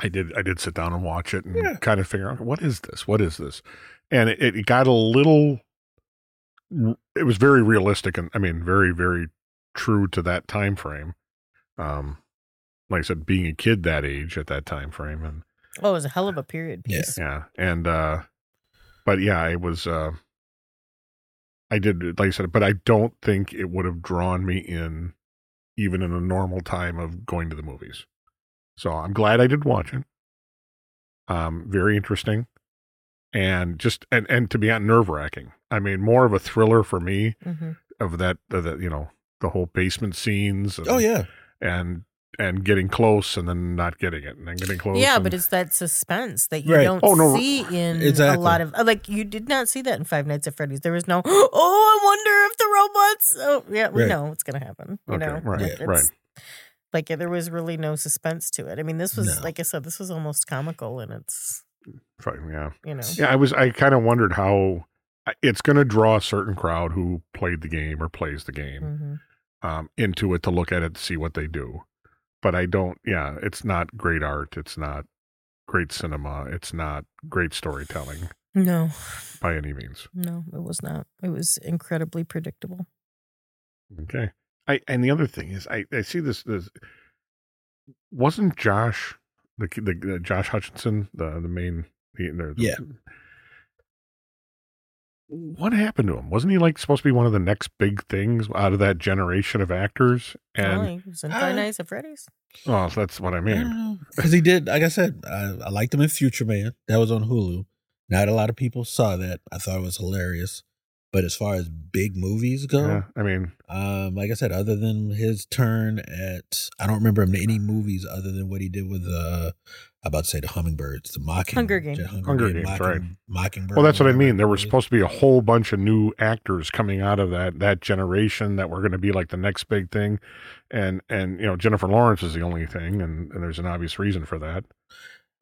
I did I did sit down and watch it and Yeah. kind of figure out what is this, what is this, and it, it got a little. It was very realistic, and I mean, very very true to that time frame. Um, like I said, being a kid that age at that time frame, and Oh, it was a hell of a period Yeah. piece. yeah, and uh, but yeah, it was. Uh, I did, like I said, but I don't think it would have drawn me in, even in a normal time of going to the movies. So I'm glad I did watch it. Um, very interesting, and just and and to be on nerve wracking. I mean, more of a thriller for me hmm of that of that you know the whole basement scenes. And, Oh yeah. and and getting close and then not getting it and then getting close. Yeah, and- but it's that suspense that you Right. don't Oh, no, see in exactly. a lot of uh, like you did not see that in Five Nights at Freddy's. There was no <gasps> oh, I wonder if the robots. Oh, yeah, we Right. know it's gonna happen. You Okay, know, right, Like, it's- right. Like there was really no suspense to it. I mean, this was No. like I said, this was almost comical, and it's Fine, yeah. you know, Yeah, I was. I kind of wondered how it's going to draw a certain crowd who played the game or plays the game mhm. um, into it to look at it to see what they do. But I don't. Yeah, it's not great art. It's not great cinema. It's not great storytelling no, by any means. no, it was not. It was incredibly predictable. Okay. I and the other thing is, I I see this. This wasn't Josh the the, the Josh Hutcherson the the main the, the, Yeah. What happened to him? Wasn't he like supposed to be one of the next big things out of that generation of actors? And oh, he was in Five Nights at Freddy's. oh, so that's what I mean. Because he did, like I said, I, I liked him in Future Man. That was on Hulu. Not a lot of people saw that. I thought it was hilarious. But as far as big movies go, Yeah, I mean, um, like I said, other than his turn at, I don't remember him in any movies other than what he did with, uh, I'm about to say the Hummingbirds, the Mocking, Hunger Games. Hunger, Hunger Game, Games, Mocking, right. Mockingbird. well, that's what I mean. There it was was. supposed to be a whole bunch of new actors coming out of that that generation that were going to be like the next big thing, and and you know Jennifer Lawrence is the only thing, and, and there's an obvious reason for that.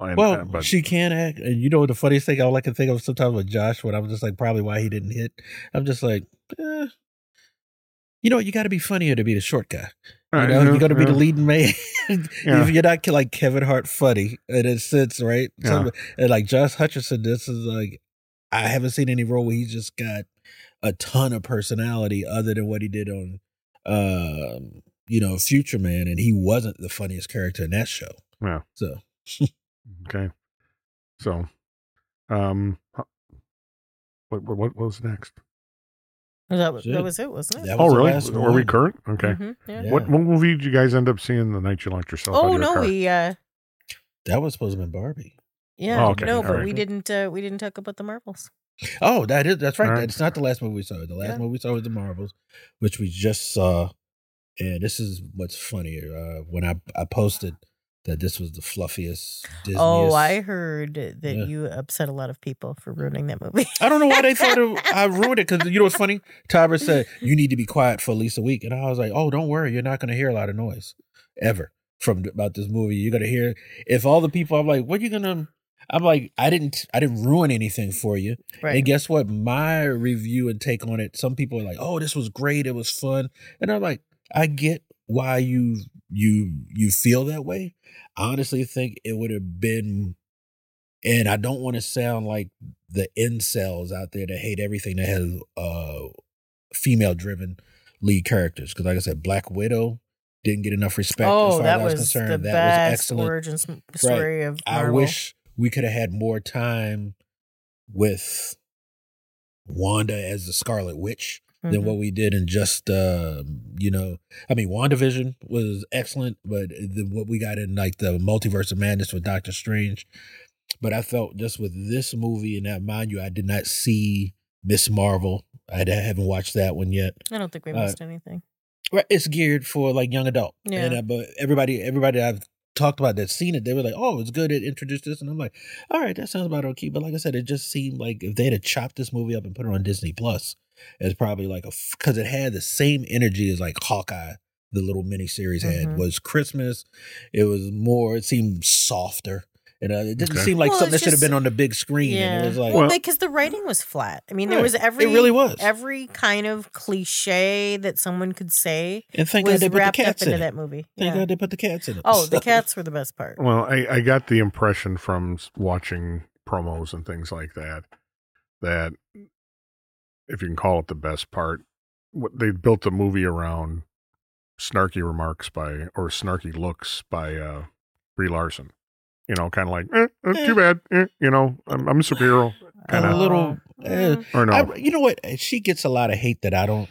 And, Well, uh, but she can act, and you know what the funniest thing I like to think of sometimes with Josh, when I'm just like probably why he didn't hit. I'm just like, eh, you know, you got to be funnier to be the short guy. You know, you got to be the leading man. <laughs> Yeah. if you're not like Kevin Hart funny, and it sits right. So, Yeah. and like Josh Hutcherson, this is like I haven't seen any role where he's just got a ton of personality other than what he did on, um, you know, Future Man, and he wasn't the funniest character in that show. Yeah. So <laughs> Okay. So, um, What, what, what was next? That was, that was it, wasn't it? That Oh, was the really? last Were we current? Okay. Mhm, yeah. Yeah. What, what movie did you guys end up seeing the night you locked yourself Oh your no, car? we uh That was supposed to have been Barbie. yeah Oh, okay. no, All but right. we didn't uh we didn't talk about the Marvels. Oh, that is that's right. All right. It's not the last movie we saw. The last Yeah. movie we saw was the Marvels, which we just saw. And this is what's funny. Uh, when I I posted that this was the fluffiest Disney. Oh, I heard that Yeah. you upset a lot of people for ruining that movie. I don't know why they thought it, <laughs> I ruined it because you know what's funny? Tyra said you need to be quiet for at least a week, and I was like, "Oh, don't worry, you're not going to hear a lot of noise ever from about this movie. You're going to hear if all the people. I'm like, what are you going to? I'm like, I didn't, I didn't ruin anything for you. right. And guess what? My review and take on it. Some people are like, "Oh, this was great. It was fun," and I'm like, I get why you you you feel that way. I honestly think it would have been, and I don't want to sound like the incels out there that hate everything that has uh female driven lead characters. Because like I said, Black Widow didn't get enough respect. as oh, far that as I was concerned. the that best was excellent. origin story of Marvel. I wish we could have had more time with Wanda as the Scarlet Witch than Mhm. what we did in just uh you know I mean WandaVision was excellent, but the, what we got in like the multiverse of madness with Doctor Strange. But I felt just with this movie, and that mind you, I did not see Miss Marvel. I haven't watched that one yet. I don't think we uh, missed anything. Right, it's geared for like young adult. Yeah. And, uh, but everybody, everybody I've talked about that seen it, they were like, "Oh, it's good. It introduced this," and I'm like, "All right, that sounds about okay." But like I said, it just seemed like if they had chopped this movie up and put it on Disney Plus, it's probably like a because it had the same energy as like Hawkeye, the little mini series had. Was Christmas? It was more. It seemed softer. And uh, it didn't Okay. seem like Well, something that should have been on the big screen. And it was like, well, Well- because the writing was flat. I mean, there Right. was every it really was. every kind of cliche that someone could say and thank God was they put the wrapped up cats into in it. that movie. Thank Yeah. God they put the cats in it. Oh, the cats were the best part. Well, I, I got the impression from watching promos and things like that that if you can call it the best part, what they built the movie around snarky remarks by or snarky looks by uh Brie Larson. You know, kind of like, eh, eh, Eh. too bad. Eh, you know, I'm, I'm a superhero. <laughs> Kinda- a little. eh, Mm. Or no, I, you know what? She gets a lot of hate that I don't.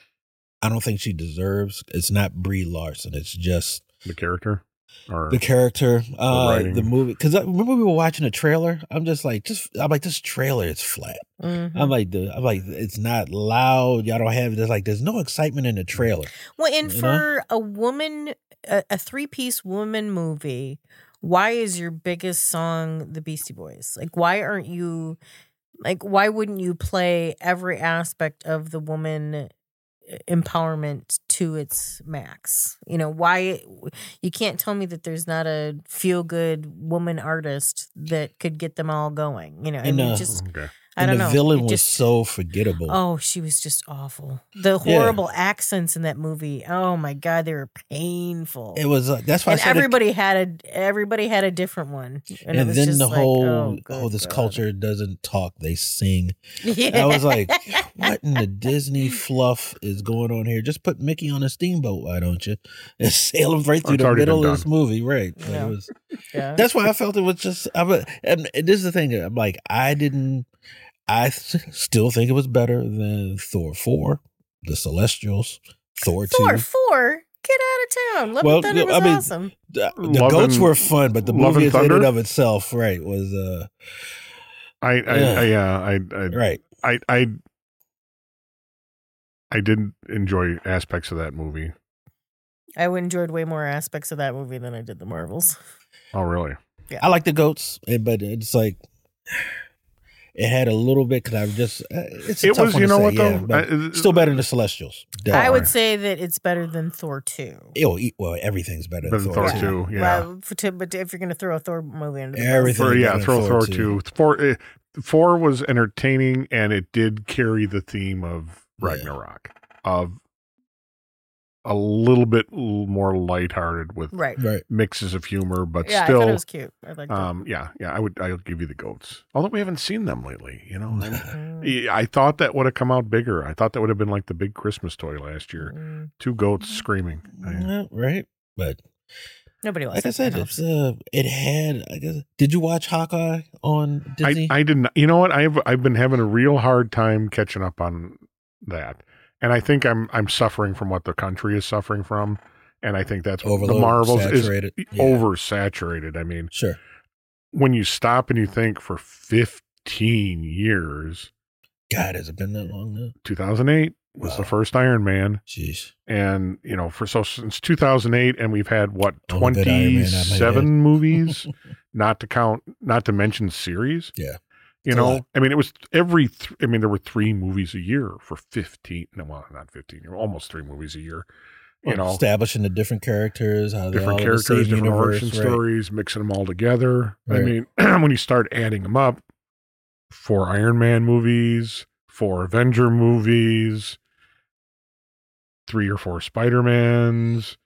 I don't think she deserves. It's not Brie Larson. It's just the character. Or the character, uh, writing. the movie. Because I remember we were watching a trailer. I'm just like, just I'm like, this trailer is flat. Mhm. I'm like, the, I'm like, it's not loud. Y'all don't have. There's like, there's no excitement in the trailer. Well, and You know? for a woman, a, a three piece woman movie, why is your biggest song the Beastie Boys? Like, why aren't you, like, why wouldn't you play every aspect of the woman empowerment to its max? You know, why you can't tell me that there's not a feel good woman artist that could get them all going. You know, I And, mean, uh, just, okay. I and don't the know. villain It was just- so forgettable. Oh, she was just awful. The Yeah. horrible accents in that movie. Oh my god, they were painful. It was. Uh, that's why and I said it- everybody had a everybody had a different one. And, And, then just the like, whole, oh, oh, this God. culture doesn't talk; they sing. Yeah. <laughs> I was like, what in the Disney fluff is going on here? Just put Mickey on a steamboat, why don't you? <laughs> And sail him right Oh, through it's the middle of this movie, right? Yeah. It was, <laughs> yeah. that's why I felt it was just. I'm a, and this is the thing. I'm like, I didn't. I s- still think it was better than Thor four, the Celestials, Thor, Thor two. four. Get out of town. Love Well, and Thunder I was mean, awesome. The, the Love goats and- were fun, but the Love movie in and of itself, right, was uh I, I, Yeah. I yeah, I, I, right. I, I, I didn't enjoy aspects of that movie. I enjoyed way more aspects of that movie than I did the Marvels. Oh, really? Yeah. I like the goats, eh, but it's like it had a little bit because I was just. Uh, it's a It tough was, one you to know say, what yeah, though? but I- still better than the Celestials. I would say that it's better than Thor two. Oh, e- well, everything's better Better than than Thor, Thor two. two. Yeah. Well, for, to, but if you're going to throw a Thor movie into the Everything. For, yeah, throw than Thor Thor two. Four, uh, four was entertaining, and it did carry the theme of Yeah. Ragnarok of a little bit l- more lighthearted with right. Right. mixes of humor, but Yeah, I it still, was cute. I liked it. um, yeah, yeah. I would, I'll give you the goats. Although we haven't seen them lately, you know. I'm- Mm, I thought that would have come out bigger. I thought that would have been like the big Christmas toy last year. mm. Two goats screaming. Yeah, right. But Nobody wants like I said, it's uh, it had. I guess. Did you watch Hawkeye on Disney? I, I didn't. You know what? I've I've been having a real hard time catching up on that, and I think I'm I'm suffering from what the country is suffering from, and I think that's what the Marvels saturated. is Yeah. oversaturated. I mean, Sure. when you stop and you think for 15 years, God, has it been that long now? 2008 was the first Iron Man, Jeez. and you know, for so since 2008, and we've had what Only good Iron Man I've had. 27 movies, <laughs> not to count, not to mention series. Yeah. You know. I mean, it was every. Th- I mean, there were three movies a year for 15. No, well, not 15. Almost three movies a year. You know, establishing the different characters, how different the characters, same different universe, origin right. stories, mixing them all together. I mean, <clears throat> when you start adding them up, four Iron Man movies, four Avenger movies, three or four Spider Mans,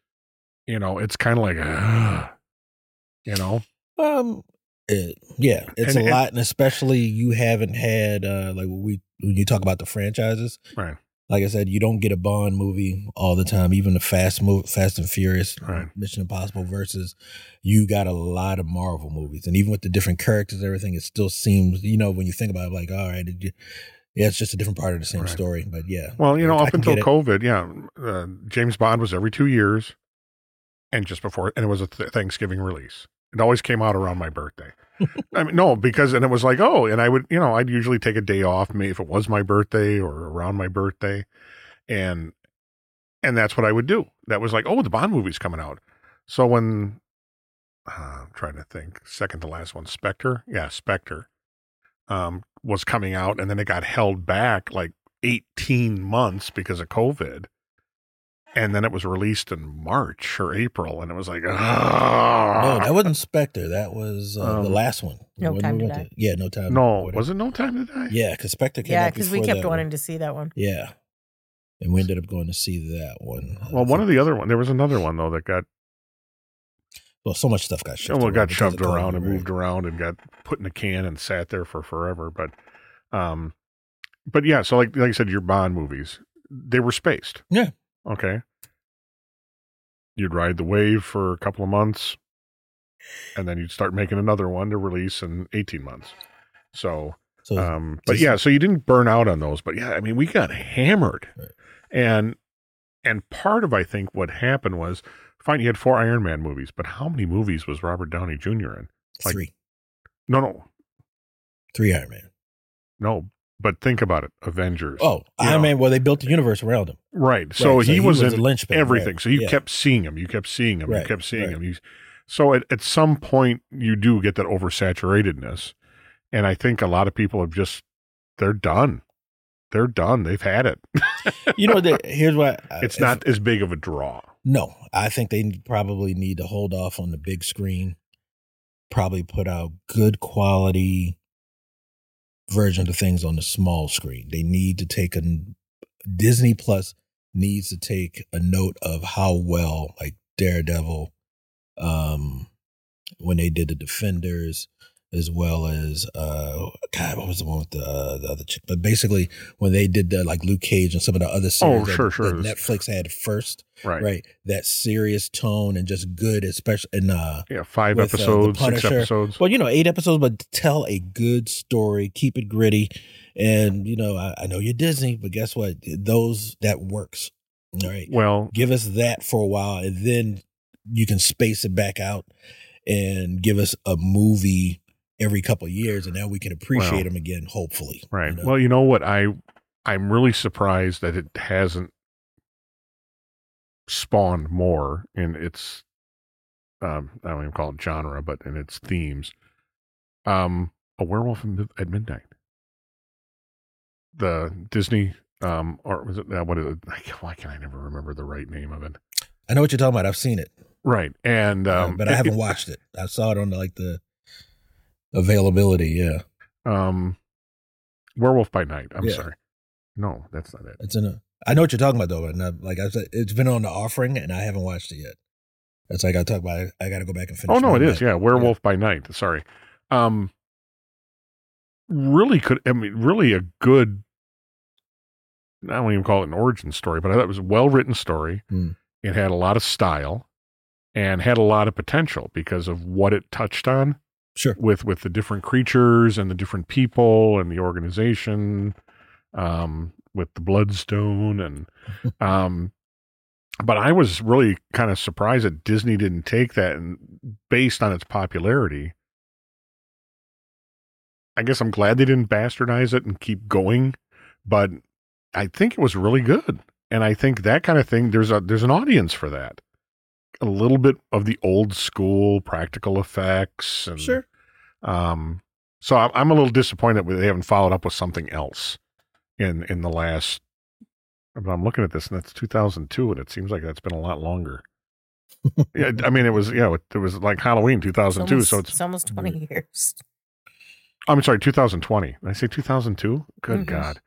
you know, it's kind of like, ah, <sighs> you know, Um, it, yeah, it's And- a and- lot, and especially you haven't had uh like when we when you talk about the franchises. Right. Like I said, you don't get a Bond movie all the time. Even the Fast move, Fast and Furious, Right. Mission Impossible versus you got a lot of Marvel movies, and even with the different characters, and everything, it still seems you know when you think about it, like all right, did you? Yeah, it's just a different part of the same Right. story, but yeah. Well, you know, up until. COVID, yeah, uh, James Bond was every two years, and just before, and it was a th- Thanksgiving release. It always came out around my birthday. I mean, no, because and it was like, oh, and I would, you know, I'd usually take a day off, maybe if it was my birthday or around my birthday, and and that's what I would do. That was like, oh, the Bond movie's coming out. So when uh, I'm trying to think, second to last one, Spectre, yeah, Spectre, um, was coming out, and then it got held back like 18 months because of COVID. And then it was released in March or April, and it was like, ah, No, that wasn't Spectre. That was uh, the Um, last one. No When Time we to went Die. yeah, no time. no, whatever. was it No Time to Die? Yeah, because Spectre came Yeah, out because we kept wanting one. to see that one. Yeah, and we ended up going to see that one. Well, one of the other one, there was another one though that got well, so much stuff got shoved. well, it got shoved around and moved around and got put in a can and sat there for forever. But, um, but yeah, so like like I said, your Bond movies, they were spaced. Yeah. Okay. You'd ride the wave for a couple of months, and then you'd start making another one to release in eighteen months. So, So um, but yeah, so you didn't burn out on those. But yeah, I mean, we got hammered, Right. and and part of I think what happened was fine. You had four Iron Man movies, but how many movies was Robert Downey Jr. in? like- three, No, no, three Iron Man. no. But think about it, Avengers. Oh, I know. Man. Well, they built the universe around him. right. So, Right, he, was the in linchpin, everything. right. So you Yeah. kept seeing him. You kept seeing him. Right, You kept seeing him. You, so at, at some point, you do get that oversaturatedness, and I think a lot of people have just they're done. They're done. They've had it. You know, that <laughs> here's what I- uh, it's if- not as big of a draw. No, I think they probably need to hold off on the big screen. Probably put out good quality versions of things on the small screen. They need to take a Disney Plus needs to take a note of how well like Daredevil, um, when they did the Defenders, as well as uh, God, what was the one with the uh, the other chick? But basically, when they did the like Luke Cage and some of the other series, Oh, that- sure, sure. that Netflix had first Right. right that serious tone and just good especially in uh Yeah. Five With, uh, episodes, six episodes. well you know eight episodes but tell a good story keep it gritty and you know i, I know you're disney but guess what those that works all right Well, give us that for a while and then you can space it back out and give us a movie every couple of years and now we can appreciate Well, them again hopefully right. you know? Well, you know what? I I'm really surprised that it hasn't spawned more in its um I don't even call it genre, but in its themes. Um, a werewolf at midnight. The Disney um or was it uh, what is it? Why can I never remember the right name of it? i know what you're talking about i've seen it Right, and uh, um, but i haven't it- watched it i saw it on like the availability yeah um, Werewolf by Night. I'm Yeah. sorry. No, that's not it. It's in a. I know what you're talking about though, and I, like I said, it's been on the offering, and I haven't watched it yet. That's like I talk about. I, I got to go back and finish. Oh no, it is. night. Yeah, Werewolf by Night. Sorry. Um, really could. I mean, really a good. I don't even call it an origin story, but I thought it was a well written story. Hmm. It had a lot of style, and had a lot of potential because of what it touched on Sure. with with the different creatures and the different people and the organization um with the bloodstone and <laughs> um but I was really kind of surprised that Disney didn't take that and based on its popularity I guess I'm glad they didn't bastardize it and keep going but I think it was really good and I think that kind of thing there's a there's an audience for that a little bit of the old school practical effects and Sure. Um, so I'm, I'm a little disappointed that they haven't followed up with something else in in the last. But I'm looking at this, and that's 2002, and it seems like that's been a lot longer. <laughs> yeah, I mean, it was yeah, it, it was like Halloween 2002, almost, so it's it's almost 20 years. I'm sorry, 2020. Did I say 2002? Good Mhm. God,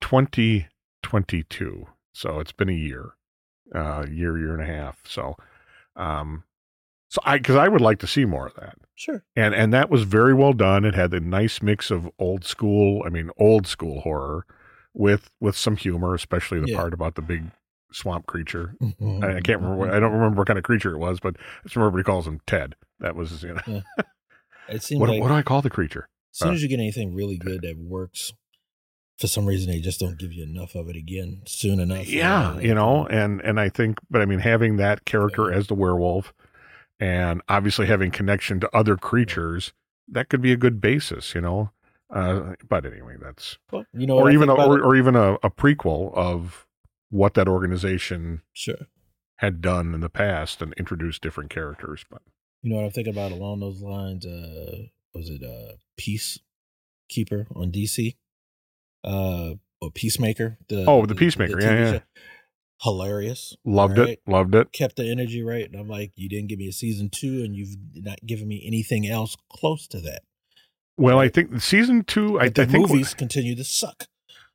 2022. So it's been a year, uh, year, year and a half. So, um, so I because I would like to see more of that. Sure. and and that was very well done. It had a nice mix of old school, I mean, old school horror with with some humor, especially the Yeah. part about the big swamp creature. Mm-hmm. I, I can't remember. What, I don't remember what kind of creature it was, but I just remember he calls him Ted. That was you know <laughs> It seems what, like what do I call the creature? as soon uh, as you get anything really good that works, for some reason they just don't give you enough of it again soon enough. Yeah, you know, and and I think, but I mean, having that character Yeah. as the werewolf, and obviously having connection to other creatures, that could be a good basis, you know. Uh, but anyway, that's Well, you know, or even a, or, or even a, a prequel of what that organization sure. had done in the past and introduced different characters. But You know what I'm thinking about along those lines? Uh, was it uh, Peacekeeper on DC? Uh, or Peacemaker? The, Oh, the Peacemaker, yeah, yeah. show. Hilarious. loved right? it, loved it. Kept the energy right, and I'm like, you didn't give me a season two, and you've not given me anything else close to that. Well, I think season two. I, I But the think movies continue to suck.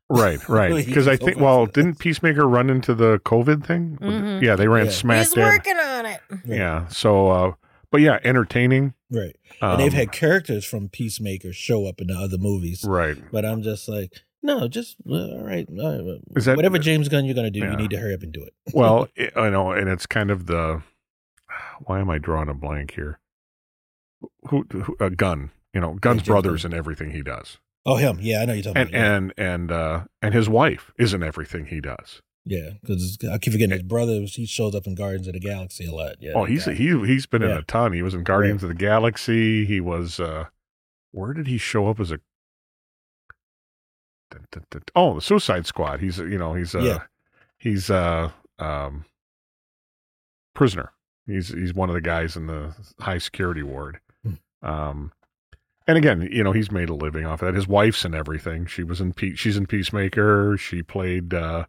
right, <laughs> right. Because I think well, <laughs> didn't Peacemaker run into the COVID thing? Mhm. Yeah, they ran Yeah. smack He's dab. working on it. Yeah. So, uh, but yeah, entertaining. Right. Um, and they've had characters from Peacemaker show up in the other movies. right. But I'm just like, no, just uh, all right. Uh, that- whatever James Gunn you're going to do, Yeah. you need to hurry up and do it. <laughs> Well, it, I know, and it's kind of the. Why am I drawing a blank here? Who, who a gun? You know, Gunn's brothers Gunn. in everything he does, oh, him. Yeah, I know you're talking and about. yeah. and and uh, and his wife is in everything he does. Yeah, because I keep forgetting his brother. He shows up in Guardians of the Galaxy a lot. Yeah. oh, he's guy. he he's been in a ton. He was in Guardians of the Galaxy. He was. uh Where did he show up as a? Oh, the Suicide Squad. He's you know he's a Yeah. he's a um prisoner. He's he's one of the guys in the high security ward. Hmm. Um, and again, you know, he's made a living off of that. His wife's in everything. She was in Pe- she's in Peacemaker. She played. uh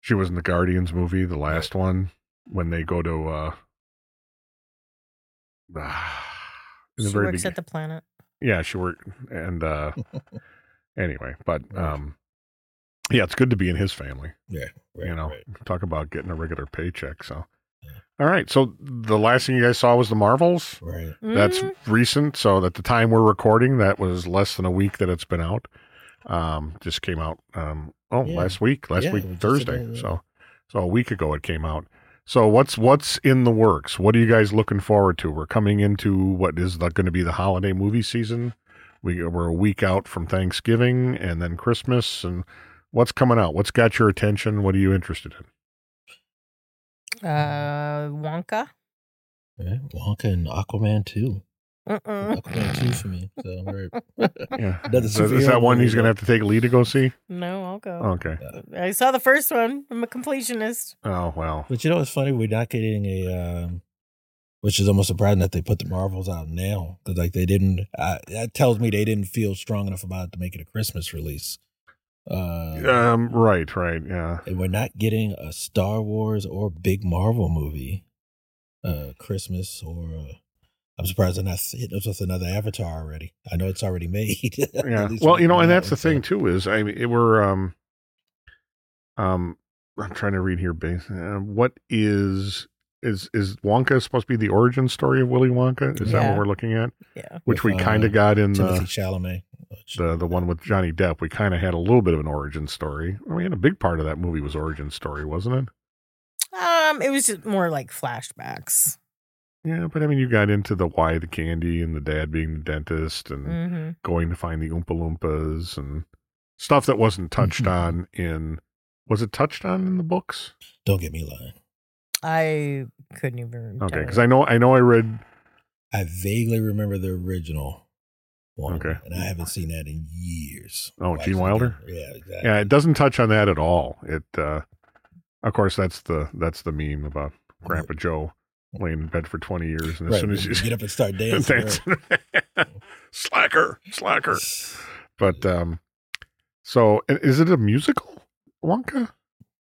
She was in the Guardians movie, the last one, when they go to. uh <sighs> the She works begin- at the planet. yeah, she worked and uh <laughs> anyway, but um yeah, it's good to be in his family. yeah, right, you know, right. talk about getting a regular paycheck. So, Yeah. all right. So the last thing you guys saw was the Marvels. right. That's Mhm. recent. So at the time we're recording, that was less than a week that it's been out. Um, just came out. Um, oh, Yeah. last week, last Yeah, week it was just Thursday. about, yeah. So, so a week ago it came out. So what's what's in the works? What are you guys looking forward to? We're coming into what is going to be the holiday movie season. We we're a week out from Thanksgiving and then Christmas and what's coming out? What's got your attention? What are you interested in? Uh, Wonka. Yeah, Wonka and Aquaman too. Mm-mm. Aquaman two for me. So right. <laughs> Yeah, <laughs> Another is, that- is superhero that one he's going to have to take Lee to go see? No, I'll go. Okay. I saw the first one. I'm a completionist. Oh well. But you know what's funny? We're not getting a, um, which is almost surprising that they put the Marvels out now because like they didn't. Uh, that tells me they didn't feel strong enough about it to make it a Christmas release. Uh, Um. Right. Right. Yeah. and we're not getting a Star Wars or big Marvel movie, uh, Christmas or. Uh, I'm surprised they're not hitting us with another Avatar already. I know it's already made. <laughs> Yeah well you know and that's the thing too is i mean it, we're um um i'm trying to read here base uh, what is is is wonka supposed to be the origin story of willy wonka is that what we're looking at Yeah. which With, we kind of uh, got in Timothy the Chalamet. the the one with johnny depp we kind of had a little bit of an origin story i mean a big part of that movie was origin story wasn't it Um, it was just more like flashbacks. Yeah, but I mean, you got into the why the candy and the dad being the dentist and hmm going to find the Oompa Loompas and stuff that wasn't <laughs> touched on in. Was it touched on in the books? Don't get me lying. I couldn't even. Remember. Okay, because. I know I know I read. I vaguely remember the original one. Okay. And I haven't seen that in years. Oh, Watched Gene Wilder? again. Yeah, exactly. Yeah, it doesn't touch on that at all. It, uh of course, that's the that's the meme about Grandpa Joe laying in bed for twenty years, and as Right, soon as you you get up and start <laughs> dancing. right. <laughs> slacker, slacker. <laughs> But um, so is it a musical, Wonka?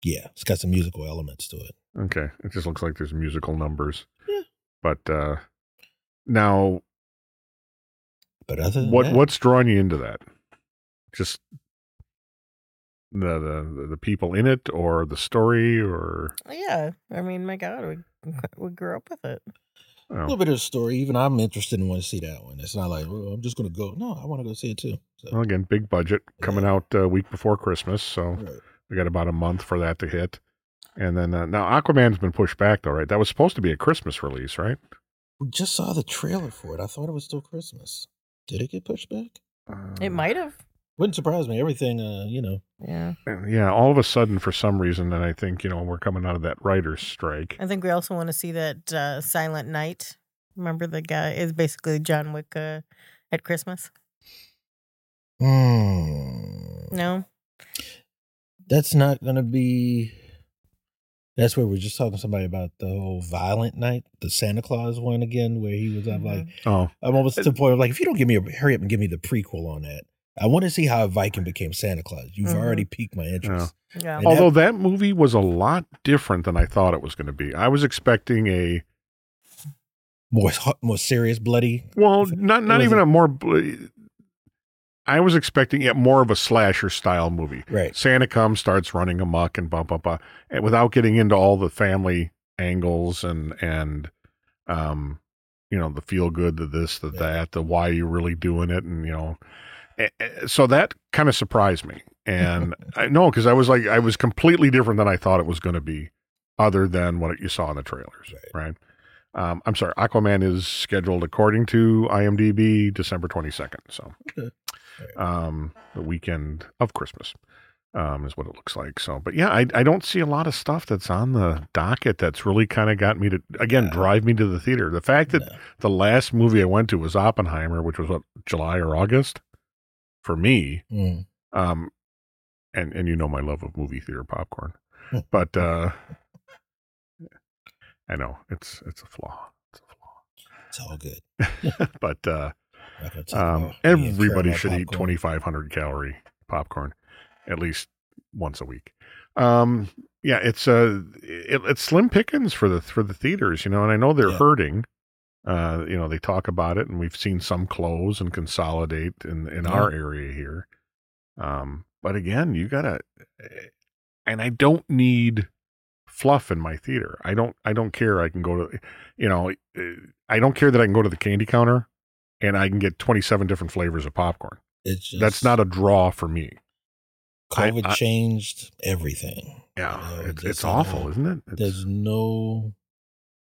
Yeah, it's got some musical elements to it. Okay, it just looks like there's musical numbers. Yeah. But uh now, But other than what that, what's drawn you into that? Just the the the people in it, or the story, or yeah, I mean, my God, we <laughs> we grew up with it. a oh, little bit of the story. Even I'm interested in want to see that one. It's not like, well, I'm just going to go. No, I want to go see it too. So, well, again, big budget coming Yeah. out a week before Christmas, so right. we got about a month for that to hit. And then uh, now Aquaman's been pushed back though, right? That was supposed to be a Christmas release, right? We just saw the trailer for it. I thought it was still Christmas. Did it get pushed back? It might have. Wouldn't surprise me. Everything, uh, you know. Yeah, Yeah, all of a sudden, for some reason, and I think you know we're coming out of that writer's strike. I think we also want to see that uh, Silent Night. Remember the guy is basically John Wick uh, at Christmas. Hmm. No, That's not going to be. That's where we are just talking to somebody about the whole Violent Night, the Santa Claus one again, where he was. I'm like, Oh, I'm almost to the point of like, if you don't give me a hurry up and give me the prequel on that. I want to see how a Viking became Santa Claus. You've Mhm. already piqued my interest. yeah, And although that movie was a lot different than I thought it was going to be. I was expecting a More more serious, bloody. well, not not even it? a more. I was expecting it more of a slasher style movie. Right. Santa comes, starts running amok, and bump, bump, bump, and without getting into all the family angles and and um, you know, the feel good, the this, the Yeah. that, the why you're really doing it, and you know, eh, eh, so that kind of surprised me, and <laughs> I know because I was like, I was completely different than I thought it was going to be, other than what you saw in the trailers, Right. right? Um, I'm sorry, Aquaman is scheduled according to IMDb December 22nd, so Okay. Um, the weekend of Christmas um, is what it looks like. So, but yeah, I, I don't see a lot of stuff that's on the docket that's really kind of got me to again No. drive me to the theater. The fact that No. the last movie I went to was Oppenheimer, which was what July or August for me. Mm. Um, and and you know my love of movie theater popcorn, but uh, I know it's it's a flaw. It's a flaw. It's all good. <laughs> but uh, Not gonna talk um, everybody should eat 2,500 calorie popcorn at least once a week. Um, yeah, it's uh, it, it's slim pickings for the for the theaters, you know, and I know they're Yeah. hurting. Uh, you know, they talk about it, and we've seen some close and consolidate in in Yeah. our area here. Um, but again, you gotta, and I don't need fluff in my theater. I don't. I don't care. I can go to, you know, uh, I don't care that I can go to the candy counter, and I can get twenty seven different flavors of popcorn. It's just, That's not a draw for me. COVID I- changed everything. Yeah, You know, it's, it's awful, uh, isn't it? It's- There's no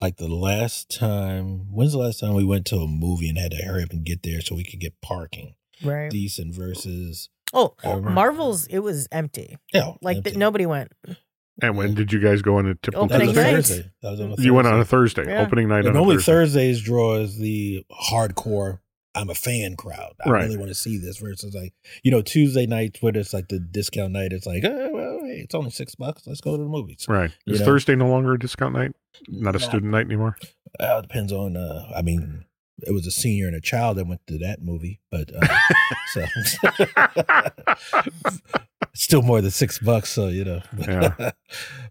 like the last time. When's the last time we went to a movie and had to hurry up and get there so we could get parking right. decent versus Oh, Marvel's it was empty. yeah, Like empty. th- nobody went. And when did you guys go on a typical Opening a night. Thursday. That was on a You went on a Thursday. Thursday, Yeah. opening night And on normally a Thursday. Only Thursdays draws the hardcore. I'm a fan crowd. I Right. really want to see this versus like you know Tuesday nights where it's like the discount night. It's like oh well, hey, it's only six bucks. Let's go to the movies. Right. You Is know? Thursday no longer a discount night? Not a Nah, student night anymore? Uh, it depends on. Uh, I mean, it was a senior and a child that went to that movie, but uh, <laughs> so <laughs> <laughs> still more than six bucks. So you know, <laughs> Yeah.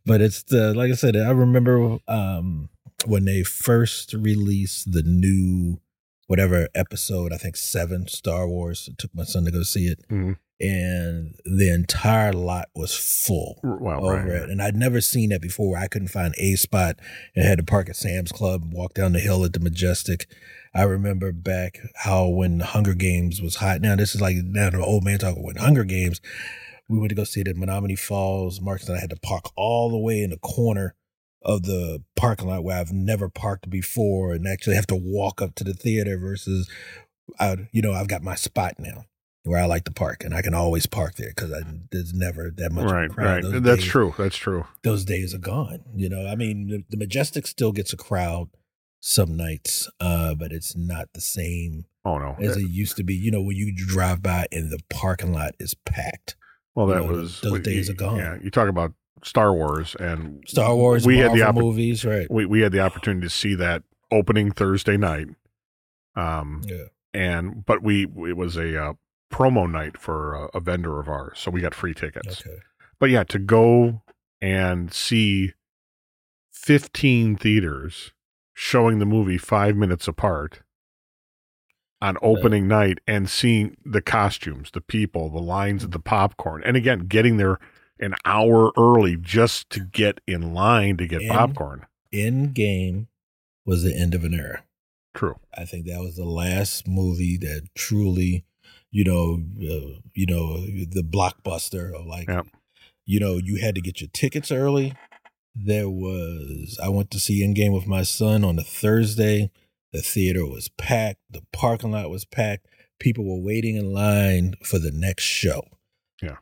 but it's the like I said. I remember um, when they first released the new whatever episode. I think seven Star Wars. I took my son to go see it, Mhm. and the entire lot was full Well, over right. it. And I'd never seen that before. I couldn't find a spot and had to park at Sam's Club, and walk down the hill at the Majestic. I remember back how when Hunger Games was hot. Now this is like now the old man talking when Hunger Games. We went to go see it at Menomonee Falls. Marcus and I had to park all the way in the corner of the parking lot where I've never parked before and actually have to walk up to the theater versus, I, you know, I've got my spot now where I like to park and I can always park there because there's never that much right, crowd. right. Those That's days- true. That's true. Those days are gone. You know, I mean, the, the Majestic still gets a crowd some nights, uh, but it's not the same Oh no. as it used to be. You know, when you drive by and the parking lot is packed. Well, you that know, was those days are gone. Yeah, you talk about Star Wars and Star Wars, We Marvel had the movies, right? we we had the opportunity to see that opening Thursday night. Um, Yeah. and but we it was a uh, promo night for a, a vendor of ours, so we got free tickets. Okay. But yeah, to go and see 15 theaters showing the movie five minutes apart on opening night and seeing the costumes, the people, the lines of the popcorn. And again, getting there an hour early just to get in line to get And- popcorn. End game was the end of an era. True. I think that was the last movie that truly, you know, uh, you know, the blockbuster of like, Yep. you know, you had to get your tickets early. There was, I went to see Endgame with my son on a Thursday. The theater was packed. The parking lot was packed. People were waiting in line for the next show. Yeah.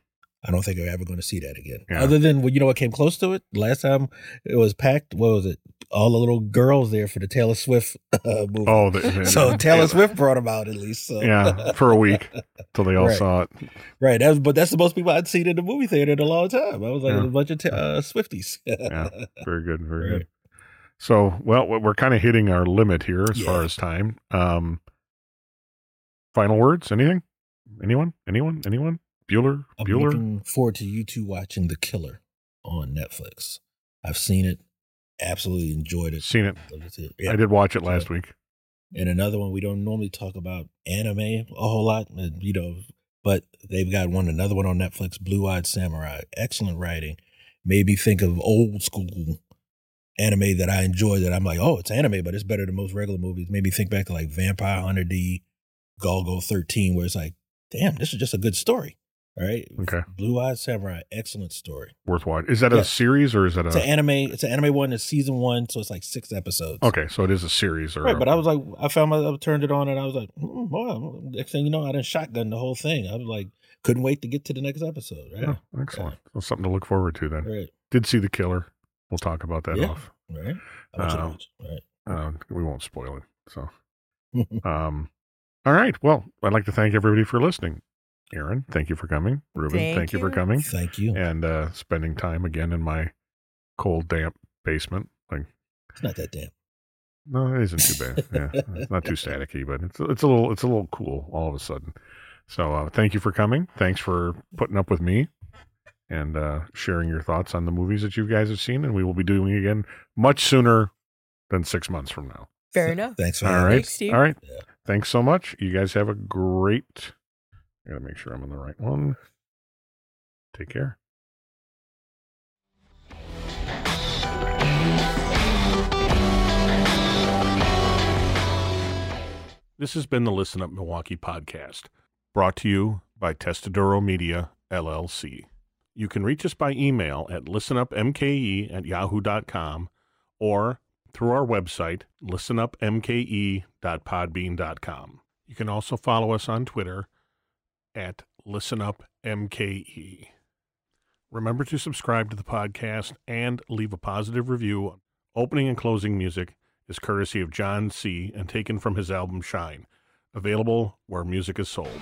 I don't think I'm ever going to see that again. Yeah. Other than, well, you know what came close to it? Last time it was packed, what was it? All the little girls there for the Taylor Swift <laughs> uh, movie. Oh, the, So Taylor Swift brought them out at least. So. Yeah, for a week <laughs> till they all Right. saw it. right. That was, but that's the most people I'd seen in the movie theater in a long time. I was like Yeah. a bunch of ta- uh, Swifties. Yeah. Very good. Very <laughs> Right. good. So, well, we're kind of hitting our limit here as far as time. Um, final words? Anything? Anyone? Anyone? Anyone? Bueller? I'm Bueller? looking forward to you two watching The Killer on Netflix. I've seen it. Absolutely enjoyed it. Seen it. It. Yeah. I did watch it last week. And another one we don't normally talk about anime a whole lot, uh, you know, but they've got one another one on Netflix, Blue Eyed Samurai. Excellent writing. Made me think of old school anime that I enjoy that I'm like, oh, it's anime, but it's better than most regular movies. Made me think back to like Vampire Hunter D, Golgo 13, where it's like, damn, this is just a good story. All right. Okay. Blue Eyed Samurai, excellent story. Worth watching. Is that a series or is that It's an a? anime. It's an anime one. It's season one, so it's like six episodes. Okay, so it is a series or. Right, a- but I was like, I found myself I turned it on, and I was like, mm, wow. Next thing you know, I didn't shotgun the whole thing. I was like, couldn't wait to get to the next episode. Right, Oh, excellent. So something to look forward to then. right, Did see the killer. We'll talk about that Yeah. off. right. I want you to watch. Right. Uh, we won't spoil it. So, <laughs> um, all right. Well, I'd like to thank everybody for listening. Erin, thank you for coming. Reuben, Thank thank, you. for coming Thank you. and uh, spending time again in my cold, damp basement. Like, It's not that damp. no, it isn't too bad. <laughs> Yeah, it's not too staticky, but it's it's a little it's a little cool all of a sudden. So, uh, thank you for coming. Thanks for putting up with me and uh, sharing your thoughts on the movies that you guys have seen. And we will be doing it again much sooner than six months from now. Fair enough. Thanks for All having right. me. Thanks, Steve. All right. Yeah. Thanks so much. You guys have a great. I gotta make sure I'm on the right one. Take care. This has been the Listen Up Milwaukee podcast, brought to you by Testadoro Media, LLC. You can reach us by email at listenupmke at yahoo.com or through our website, listenupmke.podbean.com. You can also follow us on Twitter at listenupmke. Remember to subscribe to the podcast and leave a positive review. Opening and closing music is courtesy of John C. and taken from his album Shine, available where music is sold.